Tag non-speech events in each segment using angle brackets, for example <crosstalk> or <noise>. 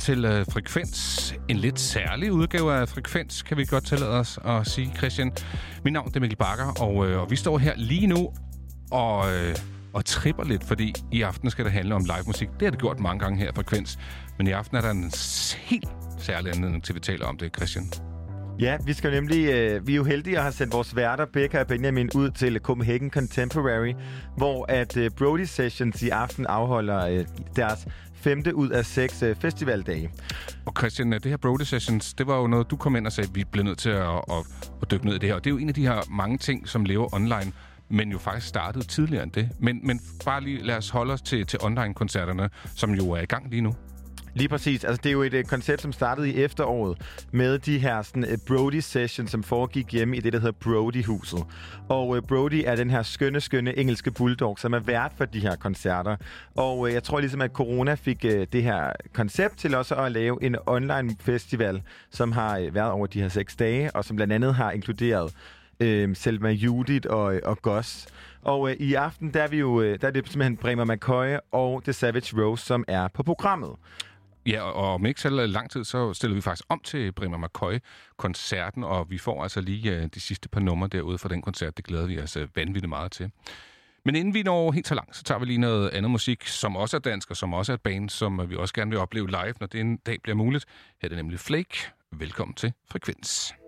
til øh, Frekvens. En lidt særlig udgave af Frekvens, kan vi godt tillade os at sige, Christian. Mit navn er Mikkel Bakker, og, øh, og vi står her lige nu og, øh, og tripper lidt, fordi i aften skal det handle om live musik. Det har det gjort mange gange her i Frekvens, men i aften er der en helt særlig anledning til, at vi taler om det, Christian. Ja, vi skal nemlig, øh, vi er jo heldige at have sendt vores værter, Becca og Benjamin, ud til Copenhagen Contemporary, hvor at øh, Brody Sessions i aften afholder øh, deres femte ud af seks øh, festivaldage. Og Christian, øh, det her Brody Sessions, det var jo noget, du kom ind og sagde, at vi bliver nødt til at, at, at dykke ned i det her. Og det er jo en af de her mange ting, som lever online, men jo faktisk startede tidligere end det. Men, men bare lige lad os holde os til, til online-koncerterne, som jo er i gang lige nu. Lige præcis. Altså, det er jo et øh, koncept, som startede i efteråret med de her sådan, øh, Brody Sessions, som foregik hjemme i det, der hedder Brody-huset. Og øh, Brody er den her skønne, skønne engelske bulldog, som er vært for de her koncerter. Og øh, jeg tror ligesom, at corona fik øh, det her koncept til også at lave en online festival, som har øh, været over de her seks dage, og som blandt andet har inkluderet øh, Selma Judith og, øh, og Goss. Og øh, i aften, der er, vi jo, øh, der er det simpelthen Bremer McCoy og The Savage Rose, som er på programmet. Ja, og om ikke så lang tid, så stiller vi faktisk om til Bremer McCoy-koncerten, og vi får altså lige øh, de sidste par numre derude fra den koncert. Det glæder vi os øh, vanvittigt meget til. Men inden vi når helt så langt, så tager vi lige noget andet musik, som også er dansk, og som også er et band, som vi også gerne vil opleve live, når det en dag bliver muligt. Her er det nemlig Flake. Velkommen til Frekvens.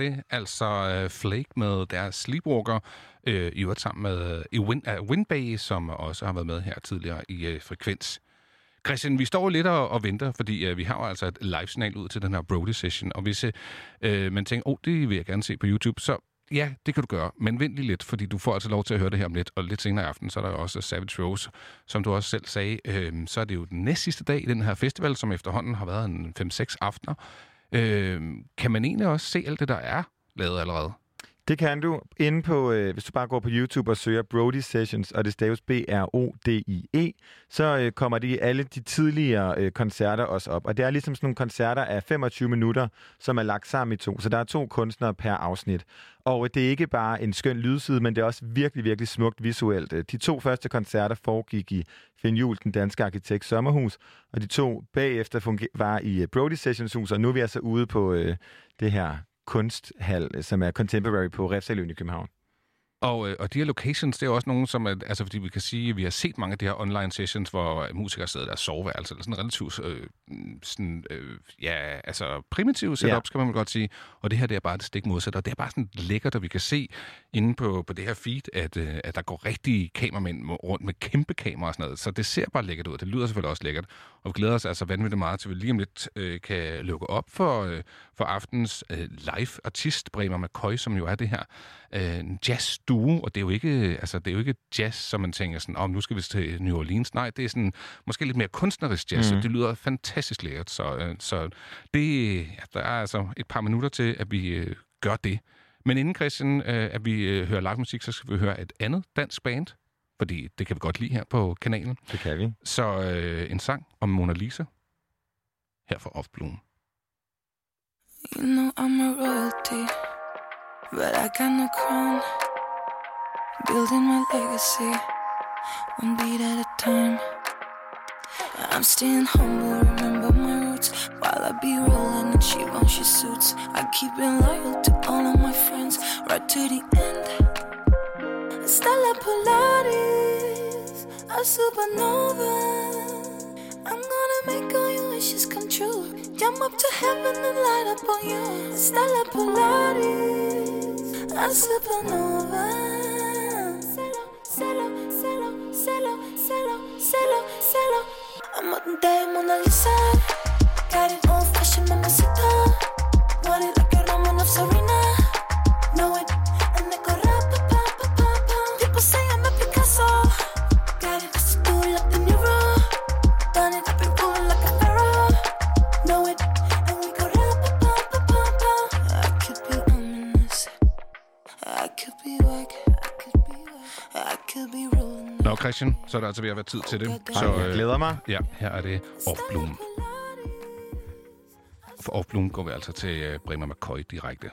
Det altså øh, Flake med deres Sleepwalker, øh, i øvrigt sammen med øh, Win, uh, øh, Windbay, som også har været med her tidligere i øh, Frekvens. Christian, vi står lidt og, og venter, fordi øh, vi har jo altså et live-signal ud til den her Brody-session, og hvis øh, øh, man tænker, åh, oh, det vil jeg gerne se på YouTube, så ja, det kan du gøre, men vent lige lidt, fordi du får altså lov til at høre det her om lidt, og lidt senere i aften, så er der jo også Savage Rose, som du også selv sagde, øh, så er det jo den næst sidste dag i den her festival, som efterhånden har været en 5-6 aftener. Øh, kan man egentlig også se alt det, der er lavet allerede? Det kan du inde på, øh, hvis du bare går på YouTube og søger Brody Sessions, og det staves B-R-O-D-I-E, så øh, kommer de alle de tidligere øh, koncerter også op. Og det er ligesom sådan nogle koncerter af 25 minutter, som er lagt sammen i to. Så der er to kunstnere per afsnit. Og det er ikke bare en skøn lydside, men det er også virkelig, virkelig smukt visuelt. De to første koncerter foregik i Finn Juhl, den danske arkitekt sommerhus, og de to bagefter var i øh, Brody Sessions hus, og nu er vi altså ude på øh, det her kunsthal, øh, som er Contemporary på Refsaløen i København. Og, øh, og de her locations, det er også nogle, som er, altså fordi vi kan sige, at vi har set mange af de her online sessions, hvor musikere sidder der og soveværelse, eller sådan relativt øh, sådan, øh, ja, altså primitive setups, Ja. kan man godt sige. Og det her, det er bare det stik modsatte, og det er bare sådan lækkert, at vi kan se inde på, på det her feed, at, øh, at der går rigtige kameramænd rundt med kæmpe kameraer og sådan noget. Så det ser bare lækkert ud, det lyder selvfølgelig også lækkert. Og vi glæder os altså vanvittigt meget til, at vi lige om lidt øh, kan lukke op for, øh, for aftens øh, live-artist, Bremer McCoy, som jo er det her øh, en jazz-duo, og det er jo ikke, altså, det er jo ikke jazz, som man tænker sådan, om nu skal vi til New Orleans. Nej, det er sådan måske lidt mere kunstnerisk jazz, mm. og det lyder fantastisk lækkert. Så, øh, så det, ja, der er altså et par minutter til, at vi øh, gør det. Men inden, Christian, øh, at vi øh, hører live musik, så skal vi høre et andet dansk band, fordi det kan vi godt lide her på kanalen. Det kan vi. Så øh, en sang om Mona Lisa, her fra Off Bloom. You know I'm a royalty, but I got no crown. Building my legacy, one beat at a time. I'm staying humble, remember my roots. While I be rolling and she on Givenchy suits, I keep it loyal to all of my friends, right to the end. Stella Polaris, a supernova. Gonna make all your wishes come true. Jump up to heaven and light up on you. Stella Polaris, a supernova. Cello, cello, cello, cello, cello, cello. I'm the day Mona Lisa. Got it old fashioned mamacita. Want it like a Roman of Serena. Know it, Christian, så er der altså ved at være tid til det. Så Jeg glæder mig. ja, her er det Off Bloom. For Off Bloom går vi altså til øh, Bremer McCoy direkte.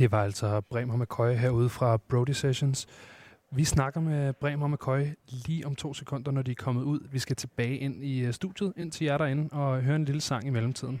Det var altså Bremer McCoy herude fra Brody Sessions. Vi snakker med Bremer McCoy lige om to sekunder, når de er kommet ud. Vi skal tilbage ind i øh, studiet, ind til jer derinde, og høre en lille sang i mellemtiden.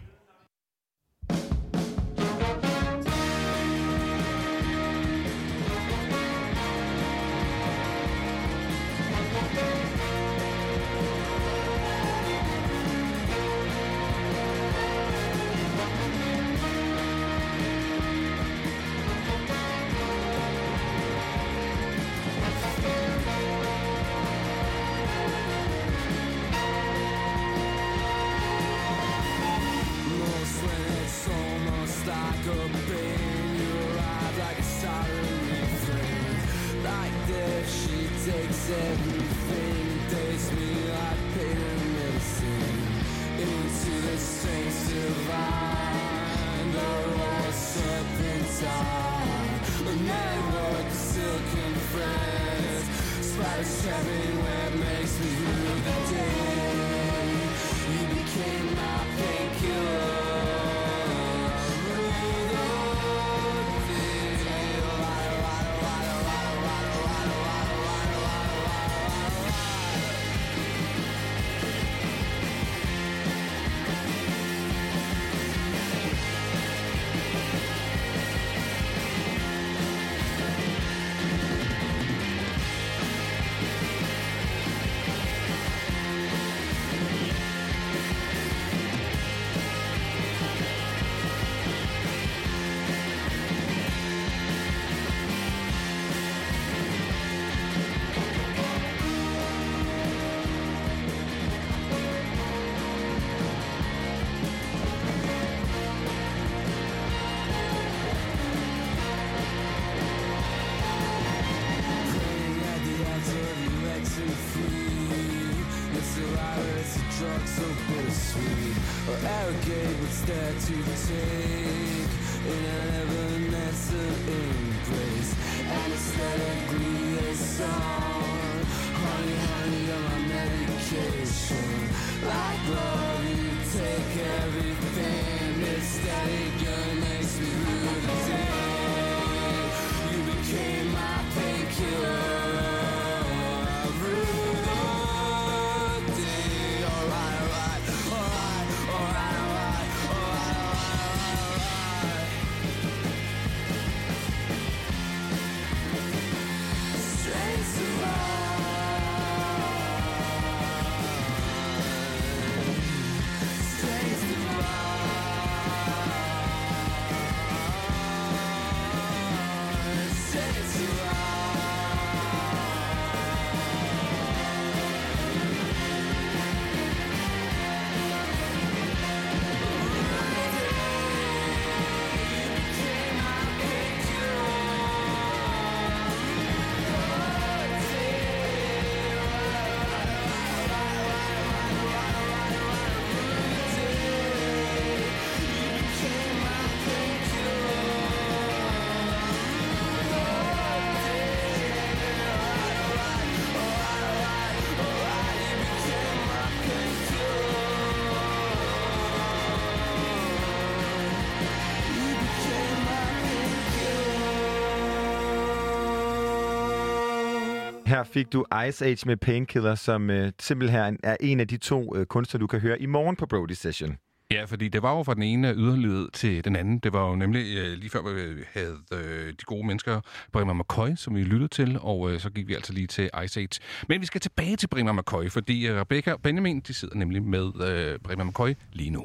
Her fik du Ice Age med Painkiller, som øh, simpelthen er en af de to øh, kunstnere, du kan høre i morgen på Brody Session. Ja, fordi det var jo fra den ene yderlighed til den anden. Det var jo nemlig øh, lige før, vi havde øh, de gode mennesker, Bremer McCoy, som vi lyttede til, og øh, så gik vi altså lige til Ice Age. Men vi skal tilbage til Bremer McCoy, fordi øh, Rebecca og Benjamin, de sidder nemlig med øh, Bremer McCoy lige nu.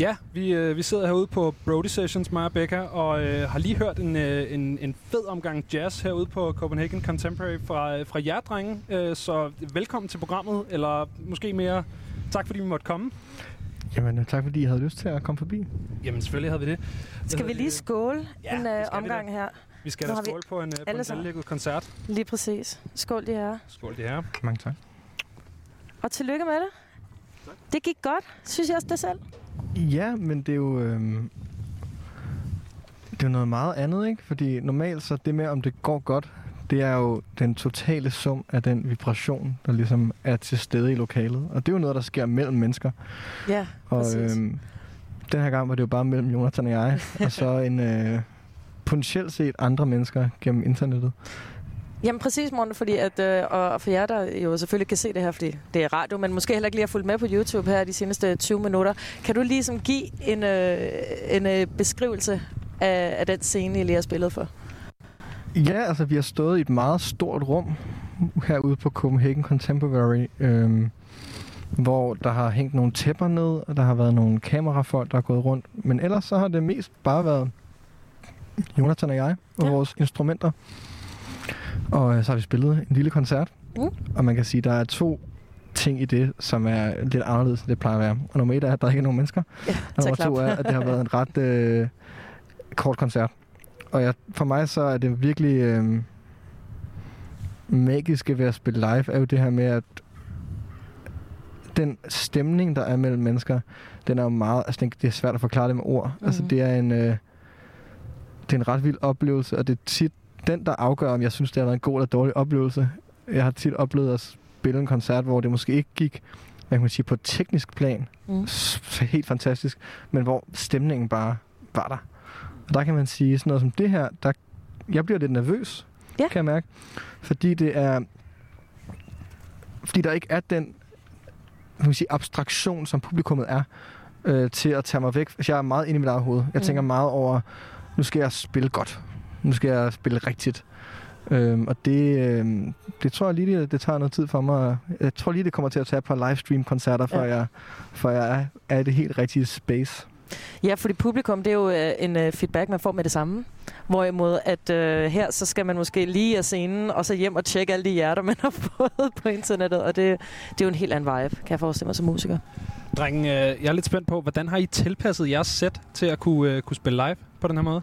Ja, vi, øh, vi sidder herude på Brody Sessions, mig og Becca, og øh, har lige hørt en, øh, en, en fed omgang jazz herude på Copenhagen Contemporary fra, øh, fra jer, drenge. Øh, så velkommen til programmet, eller måske mere tak, fordi vi måtte komme. Jamen, øh, tak fordi I havde lyst til at komme forbi. Jamen, selvfølgelig havde vi det. Hvad Skal vi lige skåle Ja, en øh, omgang her? Vi skal da skåle på en, øh, på en vellægget koncert. Lige præcis. Skål, de her. Skål, det her. Mange tak. Og tillykke med det. Det gik godt, synes jeg også det selv. Ja, men det er jo... Øhm, det er noget meget andet, ikke? Fordi normalt så det med, om det går godt, det er jo den totale sum af den vibration, der ligesom er til stede i lokalet. Og det er jo noget, der sker mellem mennesker. Ja, Og præcis. øhm, den her gang var det jo bare mellem Jonathan og jeg. og så en, øh, potentielt set andre mennesker gennem internettet. Jamen præcis, Morten, fordi at, øh, og for jer, der jo selvfølgelig kan se det her, fordi det er radio, men måske heller ikke lige har fulgt med på YouTube her de seneste 20 minutter. Kan du lige som give en, øh, en øh, beskrivelse af, af den scene, I lige har spillet for? Ja, altså vi har stået i et meget stort rum herude på Copenhagen Contemporary, øhm, hvor der har hængt nogle tæpper ned, og der har været nogle kamerafolk, der er gået rundt. Men ellers så har det mest bare været Jonathan og jeg og ja. vores instrumenter. Og øh, så har vi spillet en lille koncert. Mm. Og man kan sige, at der er to ting i det, som er lidt anderledes, end det plejer at være. Og nummer et er, at der ikke er nogen mennesker. <laughs> Ja, Og nummer to er, at det har været en <laughs> ret øh, kort koncert. Og jeg, for mig så er det virkelig øh, magiske ved at spille live, er jo det her med, at den stemning, der er mellem mennesker, den er jo meget, altså det er svært at forklare det med ord. Altså Mhm. det er en, øh, det er en ret vild oplevelse, og det er tit den, der afgør, om jeg synes, det har været en god eller dårlig oplevelse. Jeg har tit oplevet at spille en koncert, hvor det måske ikke gik, hvad kan man sige, på et teknisk plan, Mm. helt fantastisk, men hvor stemningen bare var der. Og der kan man sige sådan noget som det her, der, jeg bliver lidt nervøs, Ja. kan jeg mærke, fordi det er, fordi der ikke er den kan man sige, abstraktion, som publikummet er, øh, til at tage mig væk. Jeg er meget inde i mit eget hoved. Jeg Mm. tænker meget over, nu skal jeg spille godt. Nu skal jeg spille rigtigt. Øhm, og det, øhm, det tror jeg lige, det, det tager noget tid for mig. Jeg tror lige, det kommer til at tage et par livestream-koncerter, før, Ja. jeg, før jeg er, er i det helt rigtige space. Ja, fordi publikum, det er jo øh, en øh, feedback, man får med det samme. Hvorimod, at øh, her, så skal man måske lige af scenen, og så hjem og tjekke alle de hjerter, <laughs> man har fået på internettet. Og det, det er jo en helt anden vibe, kan jeg forestille mig som musiker. Drengen, øh, jeg er lidt spændt på, hvordan har I tilpasset jeres sæt til at kunne, øh, kunne spille live på den her måde?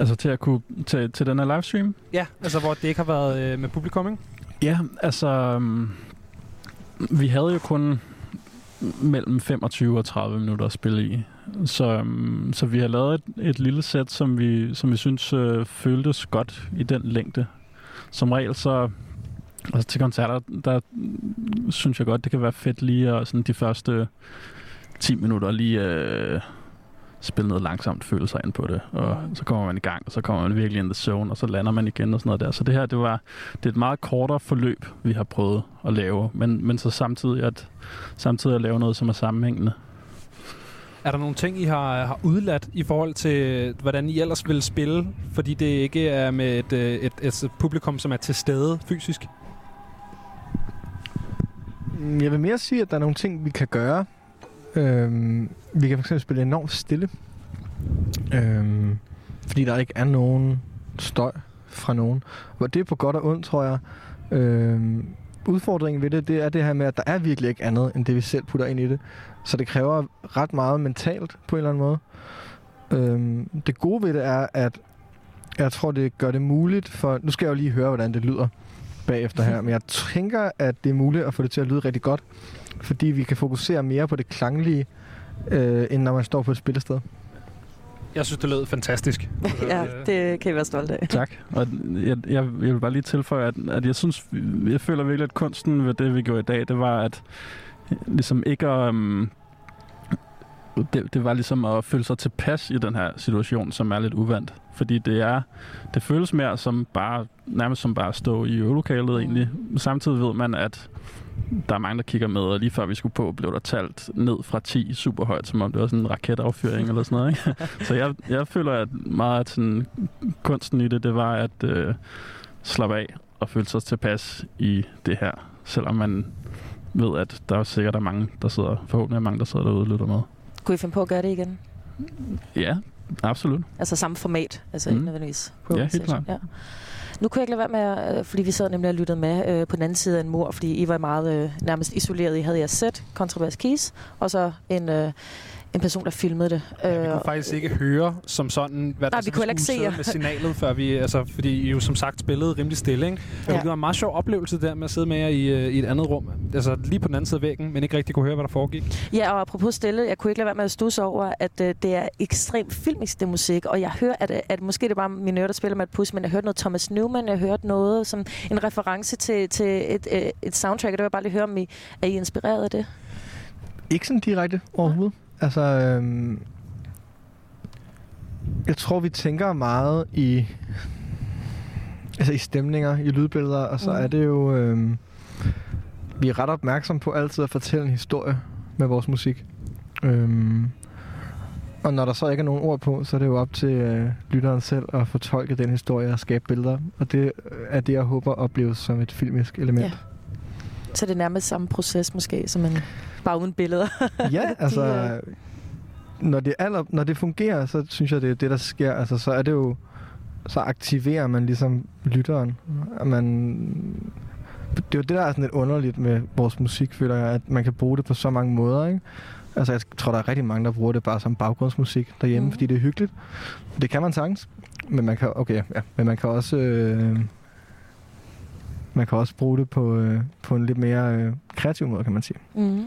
Altså til at kunne til, til den her livestream? Ja, altså hvor det ikke har været øh, med publikum, ikke? Ja, altså... Um, vi havde jo kun mellem 25 og 30 minutter at spille i. Så, um, så vi har lavet et, et lille sæt, som vi, som vi synes øh, føltes godt i den længde. Som regel så... Altså til koncerter, der synes jeg godt, det kan være fedt lige at sådan de første 10 minutter lige øh, spille noget langsomt, føle sig ind på det. Og så kommer man i gang, og så kommer man virkelig in the zone, og så lander man igen og sådan noget der. Så det her, det var det er et meget kortere forløb, vi har prøvet at lave, men, men så samtidig at, samtidig at lave noget, som er sammenhængende. Er der nogle ting, I har, har udladt i forhold til, hvordan I ellers vil spille, fordi det ikke er med et, øh, et, et, et publikum, som er til stede fysisk? Mm, Jeg vil mere sige, at der er nogle ting, vi kan gøre. Øhm, vi kan fx spille enormt stille. Øhm, fordi der ikke er nogen støj fra nogen. Og det er på godt og ondt, tror jeg. Øhm, udfordringen ved det, det er det her med, at der er virkelig ikke andet, end det vi selv putter ind i det. Så det kræver ret meget mentalt på en eller anden måde. Øhm, det gode ved det er, at jeg tror, det gør det muligt for... Nu skal jeg jo lige høre, hvordan det lyder bagefter her, men jeg tænker, at det er muligt at få det til at lyde rigtig godt, fordi vi kan fokusere mere på det klanglige, øh, end når man står på et spillested. Jeg synes, det lød fantastisk. <laughs> ja, det kan I være stolte af. Tak. Og jeg, jeg, jeg vil bare lige tilføje, at, at jeg synes, jeg føler virkelig, at kunsten ved det, vi gjorde i dag, det var at ligesom ikke at... Um, det, det var ligesom at føle sig tilpas i den her situation, som er lidt uvandt. Fordi det er, det føles mere som bare, nærmest som bare at stå i øvelokalet egentlig. Samtidig ved man, at der er mange, der kigger med, og lige før vi skulle på, blev der talt ned fra 10 super højt, som om det var sådan en raketaffyring eller sådan noget. Ikke? <laughs> Så jeg, jeg føler, at meget af sådan, kunsten i det, det var at øh, slappe af og føle sig tilpas i det her. Selvom man ved, at der er sikkert er mange, der sidder, forhåbentlig er mange, der sidder derude og lytter med. Kunne I finde på at gøre det igen? Ja, absolut. Altså samme format, altså Mm. ikke nødvendigvis. Ja, helt klart. Ja. Nu kunne jeg ikke lade være med, øh, fordi vi sad nemlig og lyttede med øh, på den anden side af en mur, fordi I var meget øh, nærmest isoleret. I havde jeres sæt, kontrabas keys, og så en, øh, en person, der filmede det. Ja, vi Øh, kunne faktisk ikke høre som sådan, hvad Nej, der vi kunne ikke se med <laughs> signalet, før vi, altså, fordi I jo som sagt spillede rimelig stille, ikke? Ja. Det var en meget sjov oplevelse der med at sidde med jer i, øh, i et andet rum. Altså lige på den anden side af væggen, men ikke rigtig kunne høre, hvad der foregik. Ja, og apropos stille, jeg kunne ikke lade være med at stusse over, at øh, det er ekstremt filmisk, det musik, og jeg hører, at, øh, at måske det er bare mine ører, der spiller med et pus, men jeg hørte noget Thomas Newman, jeg hørte noget som en reference til, til et, øh, et soundtrack, og det vil jeg bare lige høre, om I er I inspireret af det? Ikke sådan direkte overhovedet. Altså, øhm, Jeg tror, vi tænker meget i, altså i stemninger, i lydbilleder, og så Mm. er det jo... Øh, vi er ret opmærksomme på altid at fortælle en historie med vores musik. Øhm, og når der så ikke er nogen ord på, så er det jo op til øh, lytteren selv at fortolke den historie og skabe billeder. Og det er det, jeg håber opleves som et filmisk element. Ja. Så det er nærmest samme proces måske, som en bare uden billeder. Ja, <laughs> altså... øh, Når det, aller, når det fungerer, så synes jeg, det er det, der sker. Altså, så er det jo... Så aktiverer man ligesom lytteren. Man, det er jo det, der er sådan lidt underligt med vores musik, føler jeg, at man kan bruge det på så mange måder, ikke? Altså, jeg tror, der er rigtig mange, der bruger det bare som baggrundsmusik derhjemme, Mm. mm. fordi det er hyggeligt. Det kan man sagtens. Men man kan, okay, ja, men man kan også... Øh, man kan også bruge det på, øh, på en lidt mere øh, kreativ måde, kan man sige. Mm.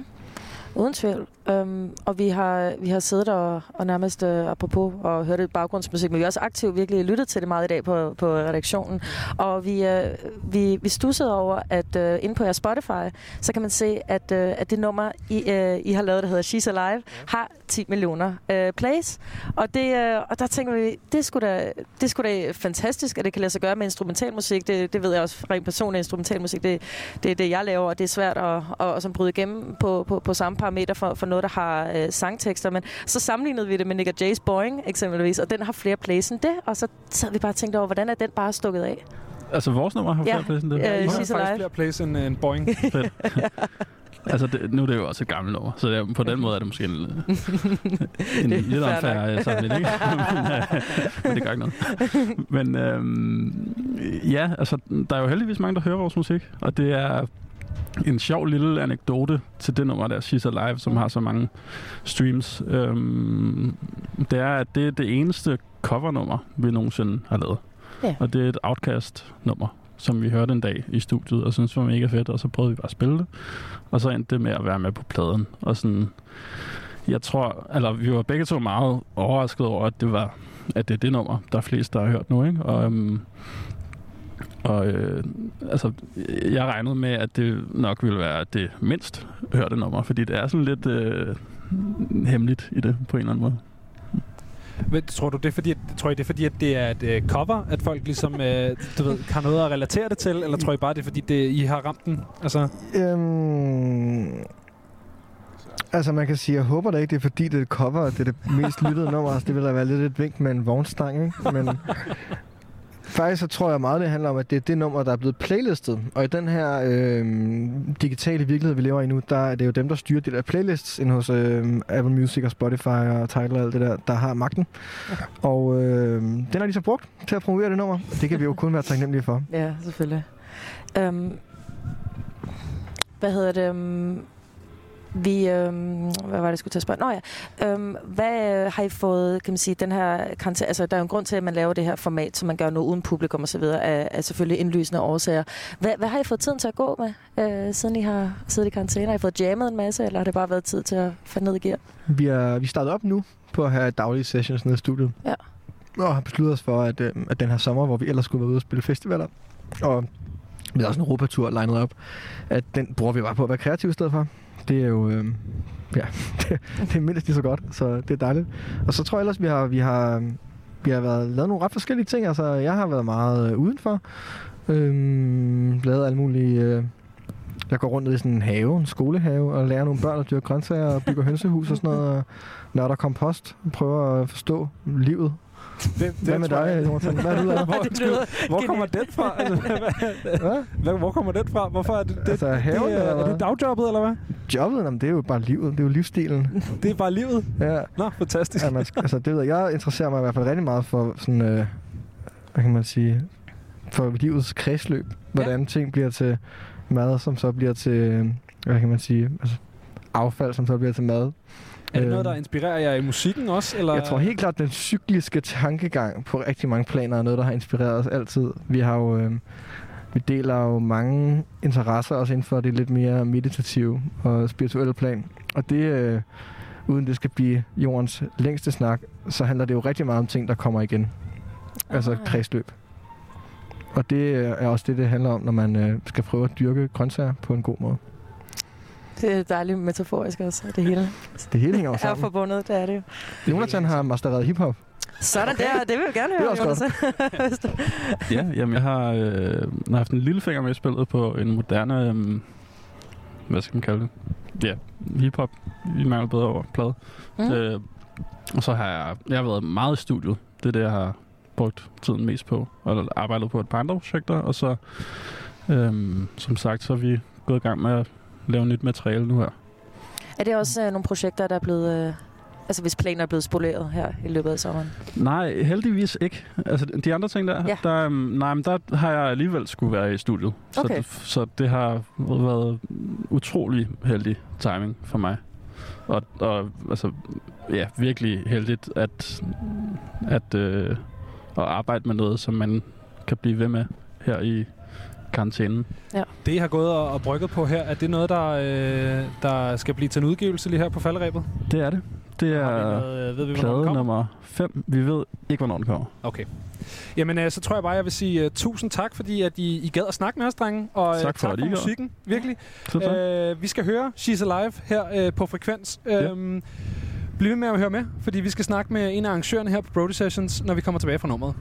Uden tvivl. Um, og vi har, vi har siddet og, og nærmest uh, apropos og hørt lidt baggrundsmusik, men vi har også aktivt virkelig lyttet til det meget i dag på, på redaktionen. Og vi, uh, vi, vi stussede over, at uh, inde på jeres Spotify, så kan man se, at, uh, at det nummer, I, uh, I har lavet, der hedder She's Alive, har 10 millioner uh, plays. Og, det, uh, og der tænker vi, det sgu da, det sgu da fantastisk, at det kan lade sig gøre med instrumentalmusik. Det, det ved jeg også rent personligt, instrumentalmusik, det, det er det, jeg laver, og det er svært at, at, at, at bryde igennem på, på, på samme parameter for, for noget, der har øh, sangtekster. Men så sammenlignede vi det med Nick og Jay's Boring eksempelvis, og den har flere plays end det. Og så sad vi bare og tænkte over, hvordan er den bare stukket af? Altså, vores nummer har Ja, flere plads end det. øh, I har faktisk Alive. flere plays end en Boeing. <laughs> <laughs> Altså, det, nu er det jo også et gammelt nummer, så det er, på den måde er det måske en, <laughs> en Det lidt fair unfair øh, sammenligning, ikke? men, øh, men det gør ikke noget. Men øhm, ja, altså, der er jo heldigvis mange, der hører vores musik, og det er en sjov lille anekdote til det nummer der, She's Alive, som har så mange streams. Øhm, det er, at det er det eneste covernummer, vi nogensinde har lavet. Ja. Og det er et Outcast-nummer, som vi hørte en dag i studiet, og synes var mega fedt, og så prøvede vi bare at spille det. Og så endte det med at være med på pladen. Og sådan, jeg tror, eller vi var begge to meget overrasket over, at det var, at det er det nummer, der er flest, der har hørt nu, ikke? Og, øhm, og øh, altså, jeg regnede med, at det nok ville være det mindst hørte nummer, fordi det er sådan lidt øh, hemmeligt i det, på en eller anden måde. Men tror du, det er fordi, at, tror I, det er fordi, at det er et uh, cover, at folk ligesom, uh, du ved, har noget at relatere det til? Eller tror I bare, det er fordi, det, I har ramt den? Altså, Øhm, altså man kan sige, jeg håber da ikke, det er fordi, det er et cover, og det er det mest lyttede nummer. Altså, det ville da være lidt et vink med en vognstang, ikke? Men faktisk så tror jeg meget, det handler om, at det er det nummer, der er blevet playlistet. Og i den her øhm, digitale virkelighed, vi lever i nu, der er det jo dem, der styrer de der playlists ind hos øhm, Apple Music og Spotify og Tidal og alt det der, der har magten. Og øhm, den har de så brugt til at promovere det nummer. Det kan vi jo kun være taknemmelige for. <laughs> Ja, selvfølgelig. Um, hvad hedder det? Um, vi, øhm, hvad var det, jeg skulle til at spørge? Nå ja, øhm, hvad øh, har I fået, kan man sige, den her karakter, altså der er jo en grund til, at man laver det her format, som man gør nu uden publikum og så videre, er, er selvfølgelig indlysende årsager. Hvad, hvad har I fået tiden til at gå med, øh, siden I har siddet i karantæne? Har I fået jammet en masse, eller har det bare været tid til at falde ned i gear? Vi er, vi startet op nu på at have daglige sessions nede i studiet. Ja. Og har besluttet os for, at, øh, at den her sommer, hvor vi ellers skulle være ude og spille festivaler, og vi har også en Europatur legnet op, at den bruger vi bare på at være kreative i stedet for. Det er jo, øh, ja, <laughs> det, det er mindst lige så godt, så det er dejligt. Og så tror jeg ellers, vi har, vi har, øhm, vi har været, lavet nogle ret forskellige ting. Altså, jeg har været meget øh, udenfor. Øhm, lavet alle mulige... Øh, jeg går rundt i sådan en have, en skolehave, og lærer nogle børn at dyrke grøntsager og bygger hønsehus og sådan noget, og nørder kompost, og prøver at forstå livet det, Hvad med dig, Jonathan? Hvad er lavet? <laughs> Hvor, <laughs> Det lyder hvor kommer den fra? Altså, <laughs> hvad, hvor kommer den fra? Hvorfor er det det? Altså, haven, det er, eller er hvad? du dagjobbet, eller hvad? Jobbet, jamen, det er jo bare livet. Det er jo livsstilen. Det er bare livet. Ja. Nå, fantastisk. Ja, man, altså, det ved jeg. Jeg interesserer mig i hvert fald rigtig meget for sådan, øh, hvad kan man sige, for livets kredsløb. Hvordan ja. ting bliver til mad, som så bliver til, øh, hvad kan man sige, altså, affald, som så bliver til mad. Er det noget, Øhm, der inspirerer jer i musikken også? Eller? Jeg tror helt klart, at den cykliske tankegang på rigtig mange planer er noget, der har inspireret os altid. Vi har jo... Øh, vi deler jo mange interesser også inden for det lidt mere meditative og spirituelle plan. Og det, øh, uden det skal blive jordens længste snak, så handler det jo rigtig meget om ting, der kommer igen. Altså Ah. kredsløb. Og det øh, er også det, det handler om, når man øh, skal prøve at dyrke grøntsager på en god måde. Det er dejligt metaforisk også, det hele Det hele hænger jo er sammen. forbundet, det er det jo. Jonathan har mastereret hiphop. Sådan der, det vil vi gerne Det er høre. også Jonas. <laughs> Ja, jamen jeg har, øh, jeg har haft en lille finger med i spillet på en moderne, øh, hvad skal man kalde det? Ja, hiphop, i mangel bedre over plade. Mm. Mm. Øh, og så har jeg, jeg har været meget i studiet. Det er det, jeg har brugt tiden mest på. Og arbejdet på et par andre projekter. Og så, øh, som sagt, så er vi gået i gang med at lave nyt materiale nu her. Er det også øh, nogle projekter, der er blevet... Øh, altså hvis planer er blevet spoleret her i løbet af sommeren? Nej, heldigvis ikke. Altså, de andre ting der, Ja. der, øhm, nej, men der har jeg alligevel skulle være i studiet. Så, Okay. det, så det har været utrolig heldig timing for mig. Og, og altså, ja, virkelig heldigt at, at, øh, at arbejde med noget, som man kan blive ved med her i karantænen. Det, I har gået og, og brygget på her, er det noget, der, øh, der skal blive til en udgivelse lige her på falderæbet? Det er det. Det er noget, øh, ved vi, plade kommer? nummer 5. Vi ved ikke, hvornår den kommer. Okay. Jamen, øh, så tror jeg bare, jeg vil sige uh, tusind tak, fordi at I, I gad at snakke med os, drenge. Og øh, Tak for, tak for musikken, virkelig. Så, så. Øh, vi skal høre She's Alive her øh, på Frekvens. Ja. Øhm, bliv ved med at høre med, fordi vi skal snakke med en af arrangørerne her på Brody Sessions, når vi kommer tilbage fra nummeret.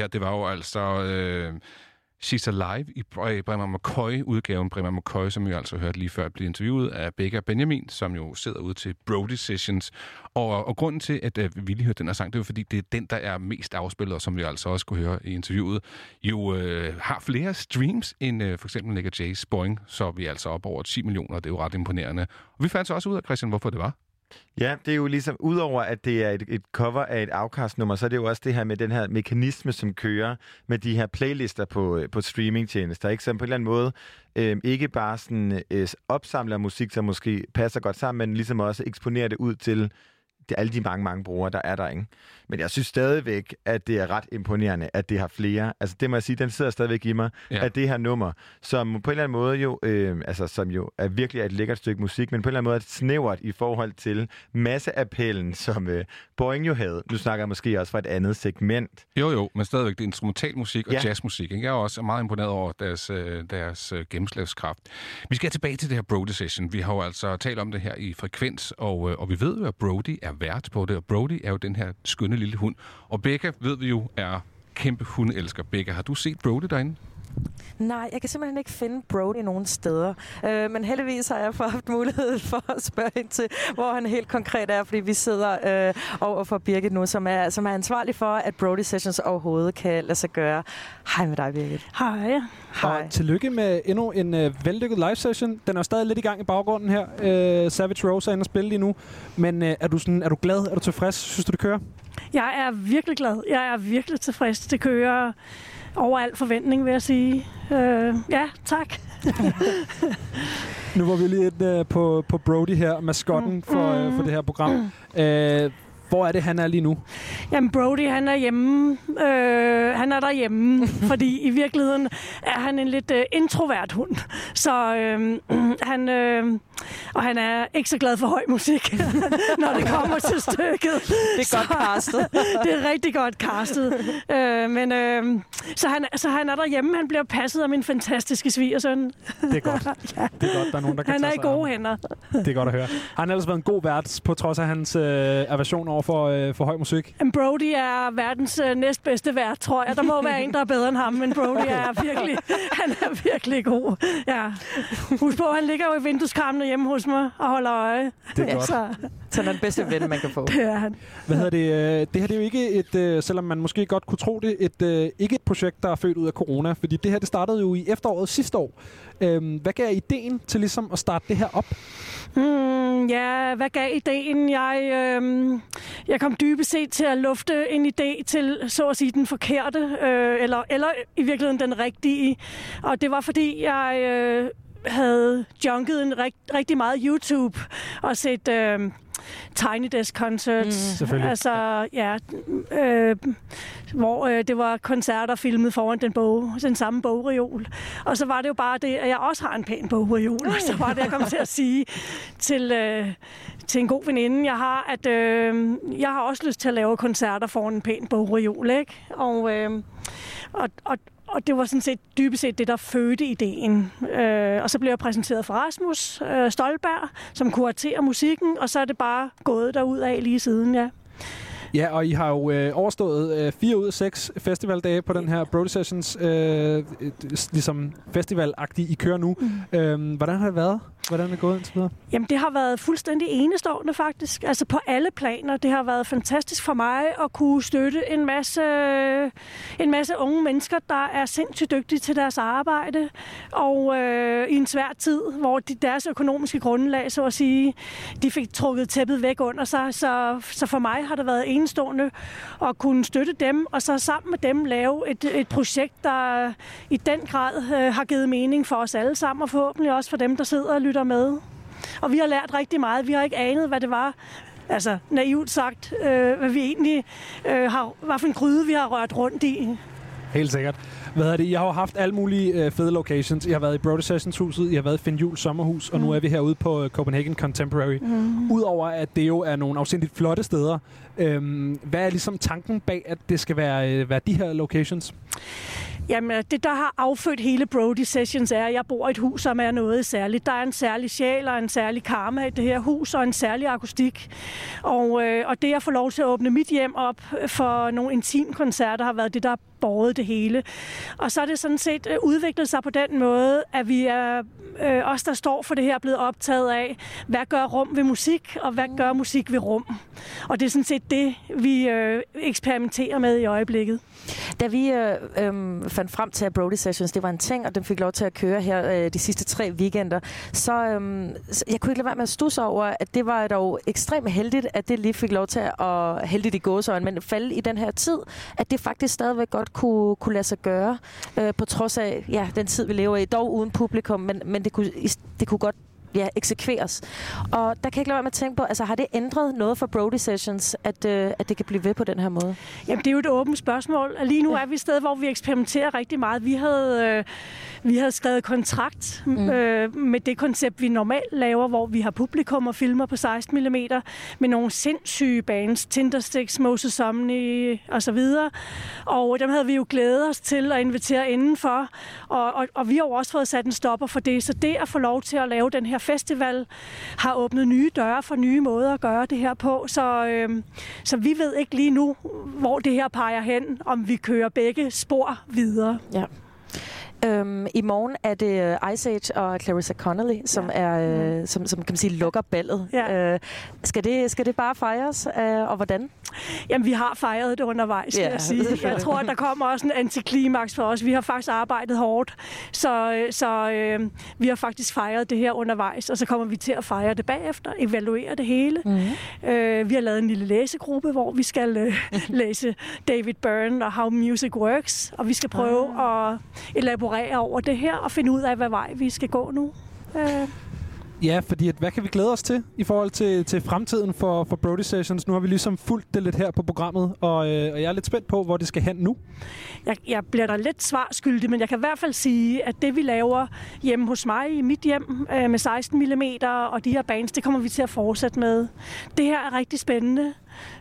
Her, det var jo altså øh, She's Alive i øh, Bremer McCoy-udgaven. Bremer McCoy, som vi altså hørte lige før, blive interviewet af Becca Benjamin, som jo sidder ude til Brody Sessions. Og, og grunden til, at øh, vi lige hørte den her sang, det er fordi, det er den, der er mest afspillet, og som vi altså også kunne høre i interviewet, jo øh, har flere streams end øh, for eksempel Nick Jay's Boing, så vi er altså op over 10 millioner, og det er jo ret imponerende. Og vi fandt så også ud af, Christian, hvorfor det var. Ja, det er jo ligesom, udover at det er et, et cover af et afkastnummer, så er det jo også det her med den her mekanisme, som kører med de her playlister på, øh, på streamingtjenester, ikke? Som på en eller anden måde øh, ikke bare sådan øh, opsamler musik, som måske passer godt sammen, men ligesom også eksponerer det ud til det, alle de mange, mange brugere, der er der, ikke? Men jeg synes stadigvæk, at det er ret imponerende, at det har flere. Altså det må jeg sige, den sidder stadigvæk i mig, Ja. at det her nummer, som på en eller anden måde jo, øh, altså som jo er virkelig er et lækkert stykke musik, men på en eller anden måde er snævert i forhold til masseappellen, som øh, Boeing jo havde. Nu snakker jeg måske også fra et andet segment. Jo, jo, men stadigvæk, det er instrumental musik og ja. Ja. jazzmusik. Ikke? Jeg er også meget imponeret over deres, øh, deres øh, gennemslagskraft. Vi skal tilbage til det her Brody Session. Vi har jo altså talt om det her i Frekvens, og, øh, og vi ved jo, at Brody er vært på det, og Brody er jo den her skønne lille hund. Og Becca ved vi jo er kæmpe hundelsker. Becca, har du set Brody derinde? Nej, jeg kan simpelthen ikke finde Brody nogen steder. Øh, men heldigvis har jeg haft mulighed <laughs> for at spørge ind til, hvor han helt konkret er, fordi vi sidder øh, over for Birgit nu, som er, som er ansvarlig for, at Brody Sessions overhovedet kan lade sig gøre. Hej med dig, Birgit. Hej. Hej. Og tillykke med endnu en øh, vellykket live session. Den er stadig lidt i gang i baggrunden her. Øh, Savage Rose er inde og spille lige nu. Men øh, er, du sådan, er du glad? Er du tilfreds? Synes du, det kører? Jeg er virkelig glad. Jeg er virkelig tilfreds. Det kører over al forventning, vil jeg sige. Øh, ja, tak. <laughs> Nu var vi lige et, øh, på, på Brody her, maskotten for, øh, for det her program. Øh, hvor er det, han er lige nu? Jamen, Brody, han er hjemme. Øh, han er derhjemme, <laughs> fordi i virkeligheden er han en lidt øh, introvert hund. Så øh, <clears throat> han... Øh, og han er ikke så glad for høj musik, <laughs> når det kommer til stykket. Det er godt castet. <laughs> det er rigtig godt castet. Øh, men øh, så, han, så han er derhjemme. Han bliver passet af min fantastiske svigersøn. Det er godt. ja. Det er godt, der er nogen, der kan Han tage er i gode hænder. Det er godt at høre. Har han ellers været en god vært, på trods af hans øh, aversion over for, øh, for høj musik? Men Brody er verdens øh, næstbedste vært, tror jeg. Der må være en, der er bedre end ham, men Brody er virkelig, <laughs> han er virkelig god. Ja. Husk på, han ligger jo i vindueskarmene hjemme hos mig og holder øje. Det er godt. Så, Så han er den bedste ven, man kan få. <laughs> det er han. Hvad hedder det? øh, Det her det er jo ikke et, øh, selvom man måske godt kunne tro det, et, øh, ikke et projekt, der er født ud af corona. Fordi det her, det startede jo i efteråret sidste år. Øhm, Hvad gav ideen til ligesom at starte det her op? Hmm, ja, hvad gav ideen? Jeg, øh, jeg kom dybest set til at lufte en idé til, så at sige, den forkerte, øh, eller, eller i virkeligheden den rigtige. Og det var fordi, jeg øh, havde junket en rigt, rigtig meget YouTube og set... Øh, Tiny Desk Concerts. Mm. Altså, ja, øh, hvor øh, det var koncerter filmet foran den, bog, den samme bogreol. Og så var det jo bare det, at jeg også har en pæn bogreol. Og så var det, jeg kom til at sige til, øh, til en god veninde, jeg har, at øh, jeg har også lyst til at lave koncerter foran en pæn bogreol, ikke? Og, øh, og, og, og det var sådan set dybest set det, der fødte ideen. Øh, og så blev jeg præsenteret for Rasmus øh, Stolberg, som kuraterer musikken, og så er det bare gået derud af lige siden, ja. Ja, og I har jo øh, overstået øh, fire ud af seks festivaldage på den her Brody Sessions, øh, øh, ligesom festivalagtige, I kører nu. Mm. Øhm, hvordan har det været? Hvordan er det gået indtil videre? Jamen, det har været fuldstændig enestående faktisk. Altså på alle planer. Det har været fantastisk for mig at kunne støtte en masse, en masse unge mennesker, der er sindssygt dygtige til deres arbejde. Og øh, i en svær tid, hvor de, deres økonomiske grundlag, så at sige, de fik trukket tæppet væk under sig. Så, så for mig har det været enestående at kunne støtte dem, og så sammen med dem lave et, et projekt, der i den grad øh, har givet mening for os alle sammen, og forhåbentlig også for dem, der sidder og lytter med. Og vi har lært rigtig meget. Vi har ikke anet, hvad det var, altså naivt sagt, øh, hvad vi egentlig øh, har, hvad for en gryde vi har rørt rundt i. Helt sikkert. Hvad er det? I har jo haft alle mulige øh, fede locations. I har været i Brody Sessions huset, I har været i Finn Jules sommerhus, og nu er vi herude på øh, Copenhagen Contemporary. Mm. Udover at det jo er nogle afsindigt flotte steder, øhm, hvad er ligesom tanken bag, at det skal være, øh, være de her locations? Jamen, det der har affødt hele Brody Sessions er, at jeg bor i et hus, som er noget særligt. Der er en særlig sjæl og en særlig karma i det her hus, og en særlig akustik. Og, øh, og det at få lov til at åbne mit hjem op for nogle intimkoncerter har været det, der har båret det hele. Og så er det sådan set øh, udviklet sig på den måde, at vi er øh, os, der står for det her, blevet optaget af, hvad gør rum ved musik, og hvad gør musik ved rum. Og det er sådan set det, vi øh, eksperimenterer med i øjeblikket. Da vi øh, øh, fandt frem til, at Brody Sessions det var en ting, og den fik lov til at køre her øh, de sidste tre weekender, så øh, så jeg kunne ikke lade være med at stusse over, at det var dog ekstremt heldigt, at det lige fik lov til at, heldigt i gåsøjne, men falde i den her tid, at det faktisk stadigvæk godt kunne, kunne lade sig gøre, øh, på trods af ja, den tid, vi lever i, dog uden publikum, men, men det, kunne, det kunne godt ja, eksekveres. Og der kan jeg ikke lade være med at tænke på, altså har det ændret noget for Brody Sessions, at, øh, at det kan blive ved på den her måde? Jamen, det er jo et åbent spørgsmål. Lige nu er vi et sted, hvor vi eksperimenterer rigtig meget. Vi havde, øh, vi havde skrevet kontrakt mm. øh, med det koncept, vi normalt laver, hvor vi har publikum og filmer på 16 mm med nogle sindssyge bands, Tindersticks, Moses Omni og så videre. Og dem havde vi jo glædet os til at invitere indenfor. Og, og, og vi har jo også fået sat en stopper for det. Så det at få lov til at lave den her festival har åbnet nye døre for nye måder at gøre det her på. Så, øh, så vi ved ikke lige nu, hvor det her peger hen, om vi kører begge spor videre. Ja. Øhm, I morgen er det øh, Ice Age og Clarissa Connolly, som, ja. er, øh, som, som kan man sige, lukker ballet. Ja. Øh, skal, det, skal det bare fejres, øh, og hvordan? Jamen, vi har fejret det undervejs, skal Ja. jeg sige. Jeg tror, at der kommer også en antiklimaks for os. Vi har faktisk arbejdet hårdt, så, så øh, vi har faktisk fejret det her undervejs, og så kommer vi til at fejre det bagefter, evaluere det hele. Mm. Øh, vi har lavet en lille læsegruppe, hvor vi skal øh, <laughs> læse David Byrne og How Music Works, og vi skal prøve at elaborere over det her og finde ud af, hvad vej vi skal gå nu. Øh, Ja, fordi at, hvad kan vi glæde os til i forhold til, til fremtiden for, for Brody Sessions? Nu har vi ligesom fulgt det lidt her på programmet, og, øh, og jeg er lidt spændt på, hvor det skal hen nu. jeg, jeg bliver da lidt svarskyldig, men jeg kan i hvert fald sige, at det vi laver hjemme hos mig i mit hjem øh, med 16 mm og de her bands, det kommer vi til at fortsætte med. Det her er rigtig spændende.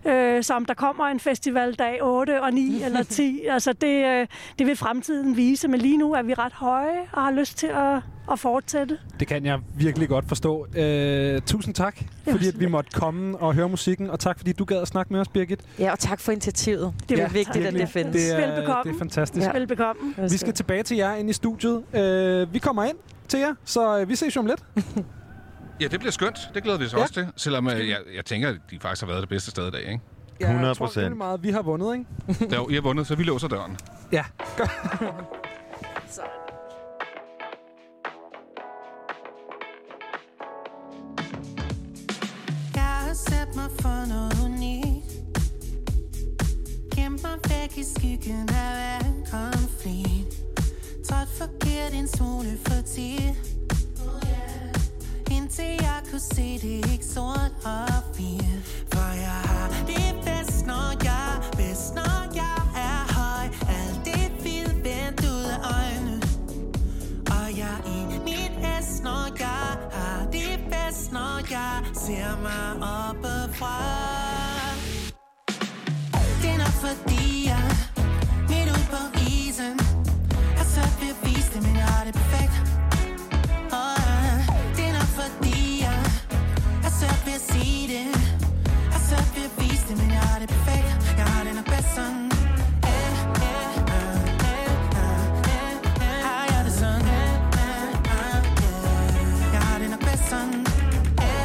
Øh, så om der kommer en festival dag 8 og 9 <laughs> eller 10, altså det, øh, det vil fremtiden vise, men lige nu er vi ret høje og har lyst til at, at fortsætte. Det kan jeg virkelig godt forstå. Øh, tusind tak, fordi at vi måtte komme og høre musikken, og tak fordi du gad at snakke med os, Birgit. Ja, og tak for initiativet. Det er Ja, vigtigt, at det findes. Det er, Velbekomme. det er fantastisk. Ja. Velbekomme. Vi skal tilbage til jer ind i studiet. Øh, vi kommer ind til jer, så øh, vi ses jo om lidt. <laughs> Ja, det bliver skønt. Det glæder vi os Ja. også til. Selvom øh, jeg, jeg tænker, at de faktisk har været det bedste sted i dag, ikke? Ja, jeg 100%. tror meget, vi har vundet, ikke? Der, I har vundet, så vi låser døren. <laughs> Ja. <laughs> Jeg har sat mig for noget unikt Gemt mig væk i skyggen af hver en konflikt Trådt forkert en smule for tit se, jeg kunne se det ikke sort og fint For jeg har det bedst, når jeg er bedst, når jeg er høj Alt det hvide vendt ud af øjnene og jeg er i mit S, når jeg har det bedst, når jeg ser mig oppefra. Det er nok fordi jeg midt ude på isen har svært ved at vise det, men jeg har det perfekt. Rigtigt, men jeg har det perfekt. Jeg har det nok bedst sådan. Eh, eh, eh. Har jeg det sådan? Jeg har det nok bedst sådan. Eh,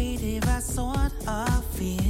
jeg kunne se, det var sort og hvidt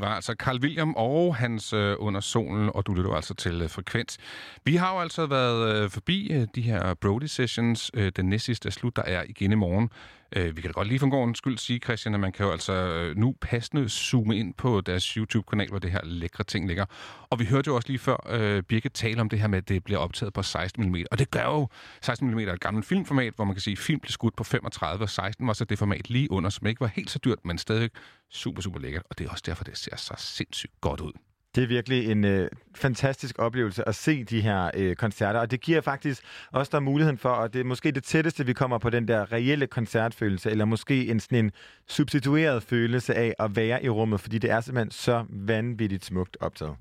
det var altså Carl William og hans øh, Under Solen, og du lytter altså til øh, Frekvens. Vi har jo altså været øh, forbi øh, de her Brody Sessions. Øh, den næste sidste er slut, der er igen i morgen. Øh, vi kan da godt lige for en god skyld sige, Christian, at man kan jo altså øh, nu passende zoome ind på deres YouTube-kanal, hvor det her lækre ting ligger. Og vi hørte jo også lige før øh, Birke tale om det her med, at det bliver optaget på 16 mm. Og det gør jo 16 mm er et gammelt filmformat, hvor man kan sige, at film blev skudt på 35, og 16 var så det format lige under, som ikke var helt så dyrt, men stadig super, super lækkert. Og det er også derfor, det ser så sindssygt godt ud. Det er virkelig en øh, fantastisk oplevelse at se de her øh, koncerter, og det giver faktisk også der muligheden for, og det er måske det tætteste, vi kommer på den der reelle koncertfølelse, eller måske en sådan en substitueret følelse af at være i rummet, fordi det er simpelthen så vanvittigt smukt optaget.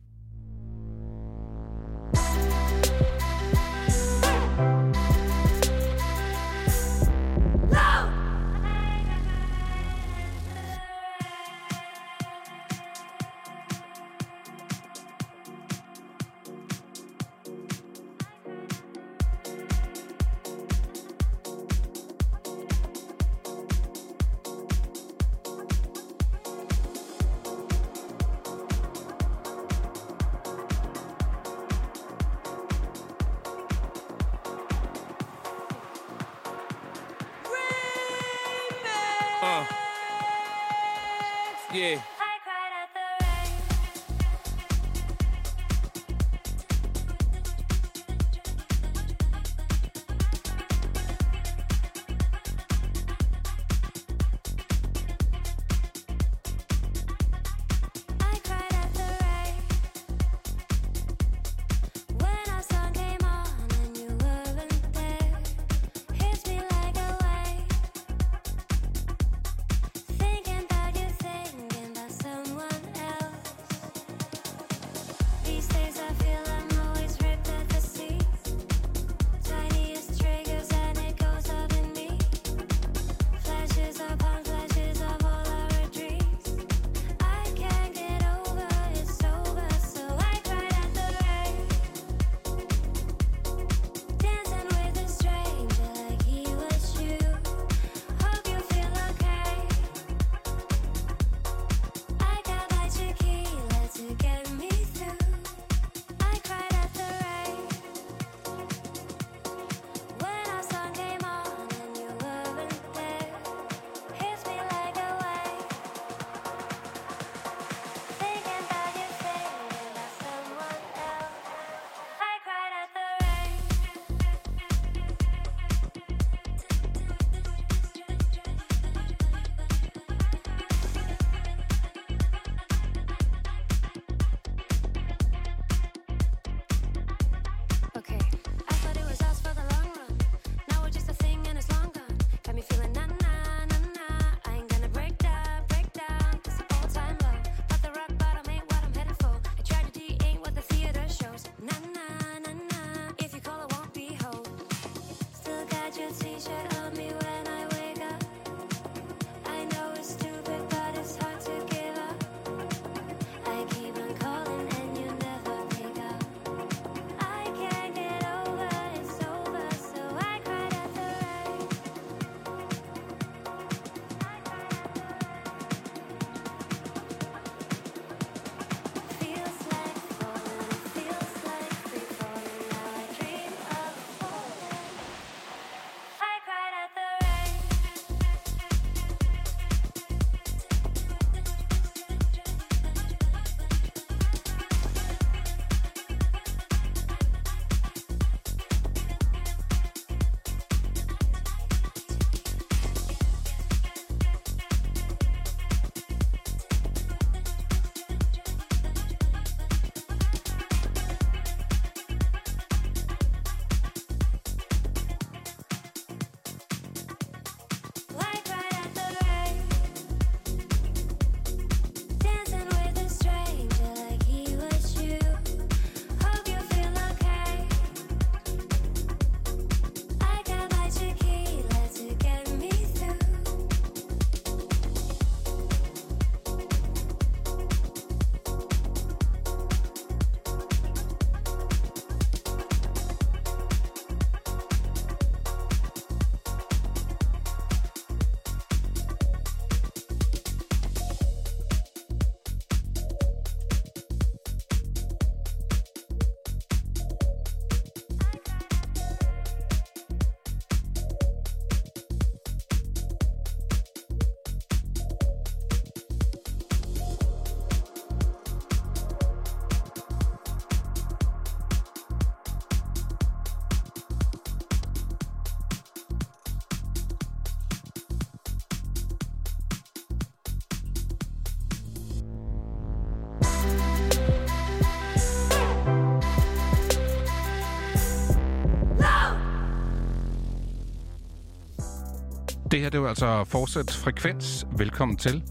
Det her det er jo altså fortsat frekvens. Velkommen til.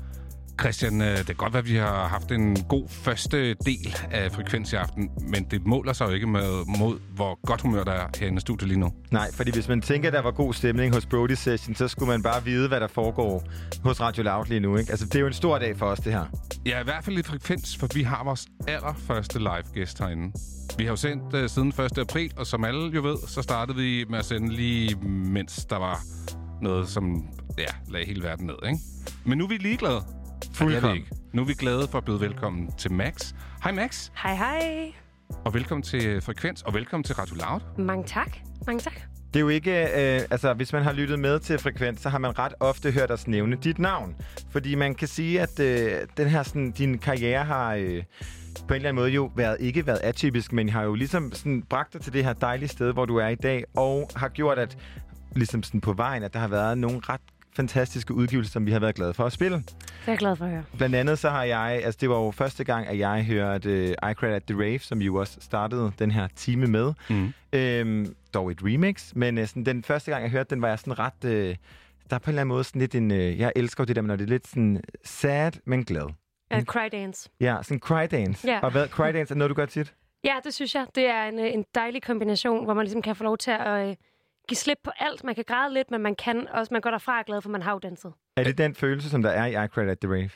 Christian, øh, det kan godt være, at vi har haft en god første del af frekvens i aften, men det måler sig jo ikke med, mod, hvor godt humør der er herinde i studiet lige nu. Nej, fordi hvis man tænker, at der var god stemning hos Brody Session, så skulle man bare vide, hvad der foregår hos Radio Loud lige nu. Ikke? Altså, det er jo en stor dag for os, det her. Ja, i hvert fald i frekvens, for vi har vores allerførste live-gæst herinde. Vi har jo sendt uh, siden 1. april, og som alle jo ved, så startede vi med at sende lige mens der var noget, som ja, lagde hele verden ned. Ikke? Men nu er vi ligeglade. Vi ikke. Nu er vi glade for at byde velkommen til Max. Hej Max, Hej, hej. og velkommen til Frekvens, og velkommen til Radio Loud. Mange tak. Mange tak. Det er jo ikke... Øh, altså, hvis man har lyttet med til Frekvens, så har man ret ofte hørt os nævne dit navn. Fordi man kan sige, at øh, den her, sådan, din karriere har... Øh, på en eller anden måde jo været, ikke været atypisk, men har jo ligesom sådan bragt dig til det her dejlige sted, hvor du er i dag, og har gjort, at ligesom sådan på vejen, at der har været nogle ret fantastiske udgivelser, som vi har været glade for at spille. Det er jeg glad for at høre. Blandt andet så har jeg, altså det var jo første gang, at jeg hørte uh, I Cried at the Rave, som jo også startede den her time med. Mm. Øhm, dog et remix, men uh, sådan, den første gang, jeg hørte den, var jeg sådan ret... Uh, der er på en eller anden måde sådan lidt en... Uh, jeg elsker jo det der, når det er lidt sådan sad, men glad. Uh, cry dance. Ja, sådan cry dance. Ja. Og hvad, cry dance er noget, du gør tit? Ja, det synes jeg. Det er en, en dejlig kombination, hvor man ligesom kan få lov til at øh, give slip på alt. Man kan græde lidt, men man kan også, man går derfra og er glad, for man har jo danset. Er det den følelse, som der er i I Cried at the Rave?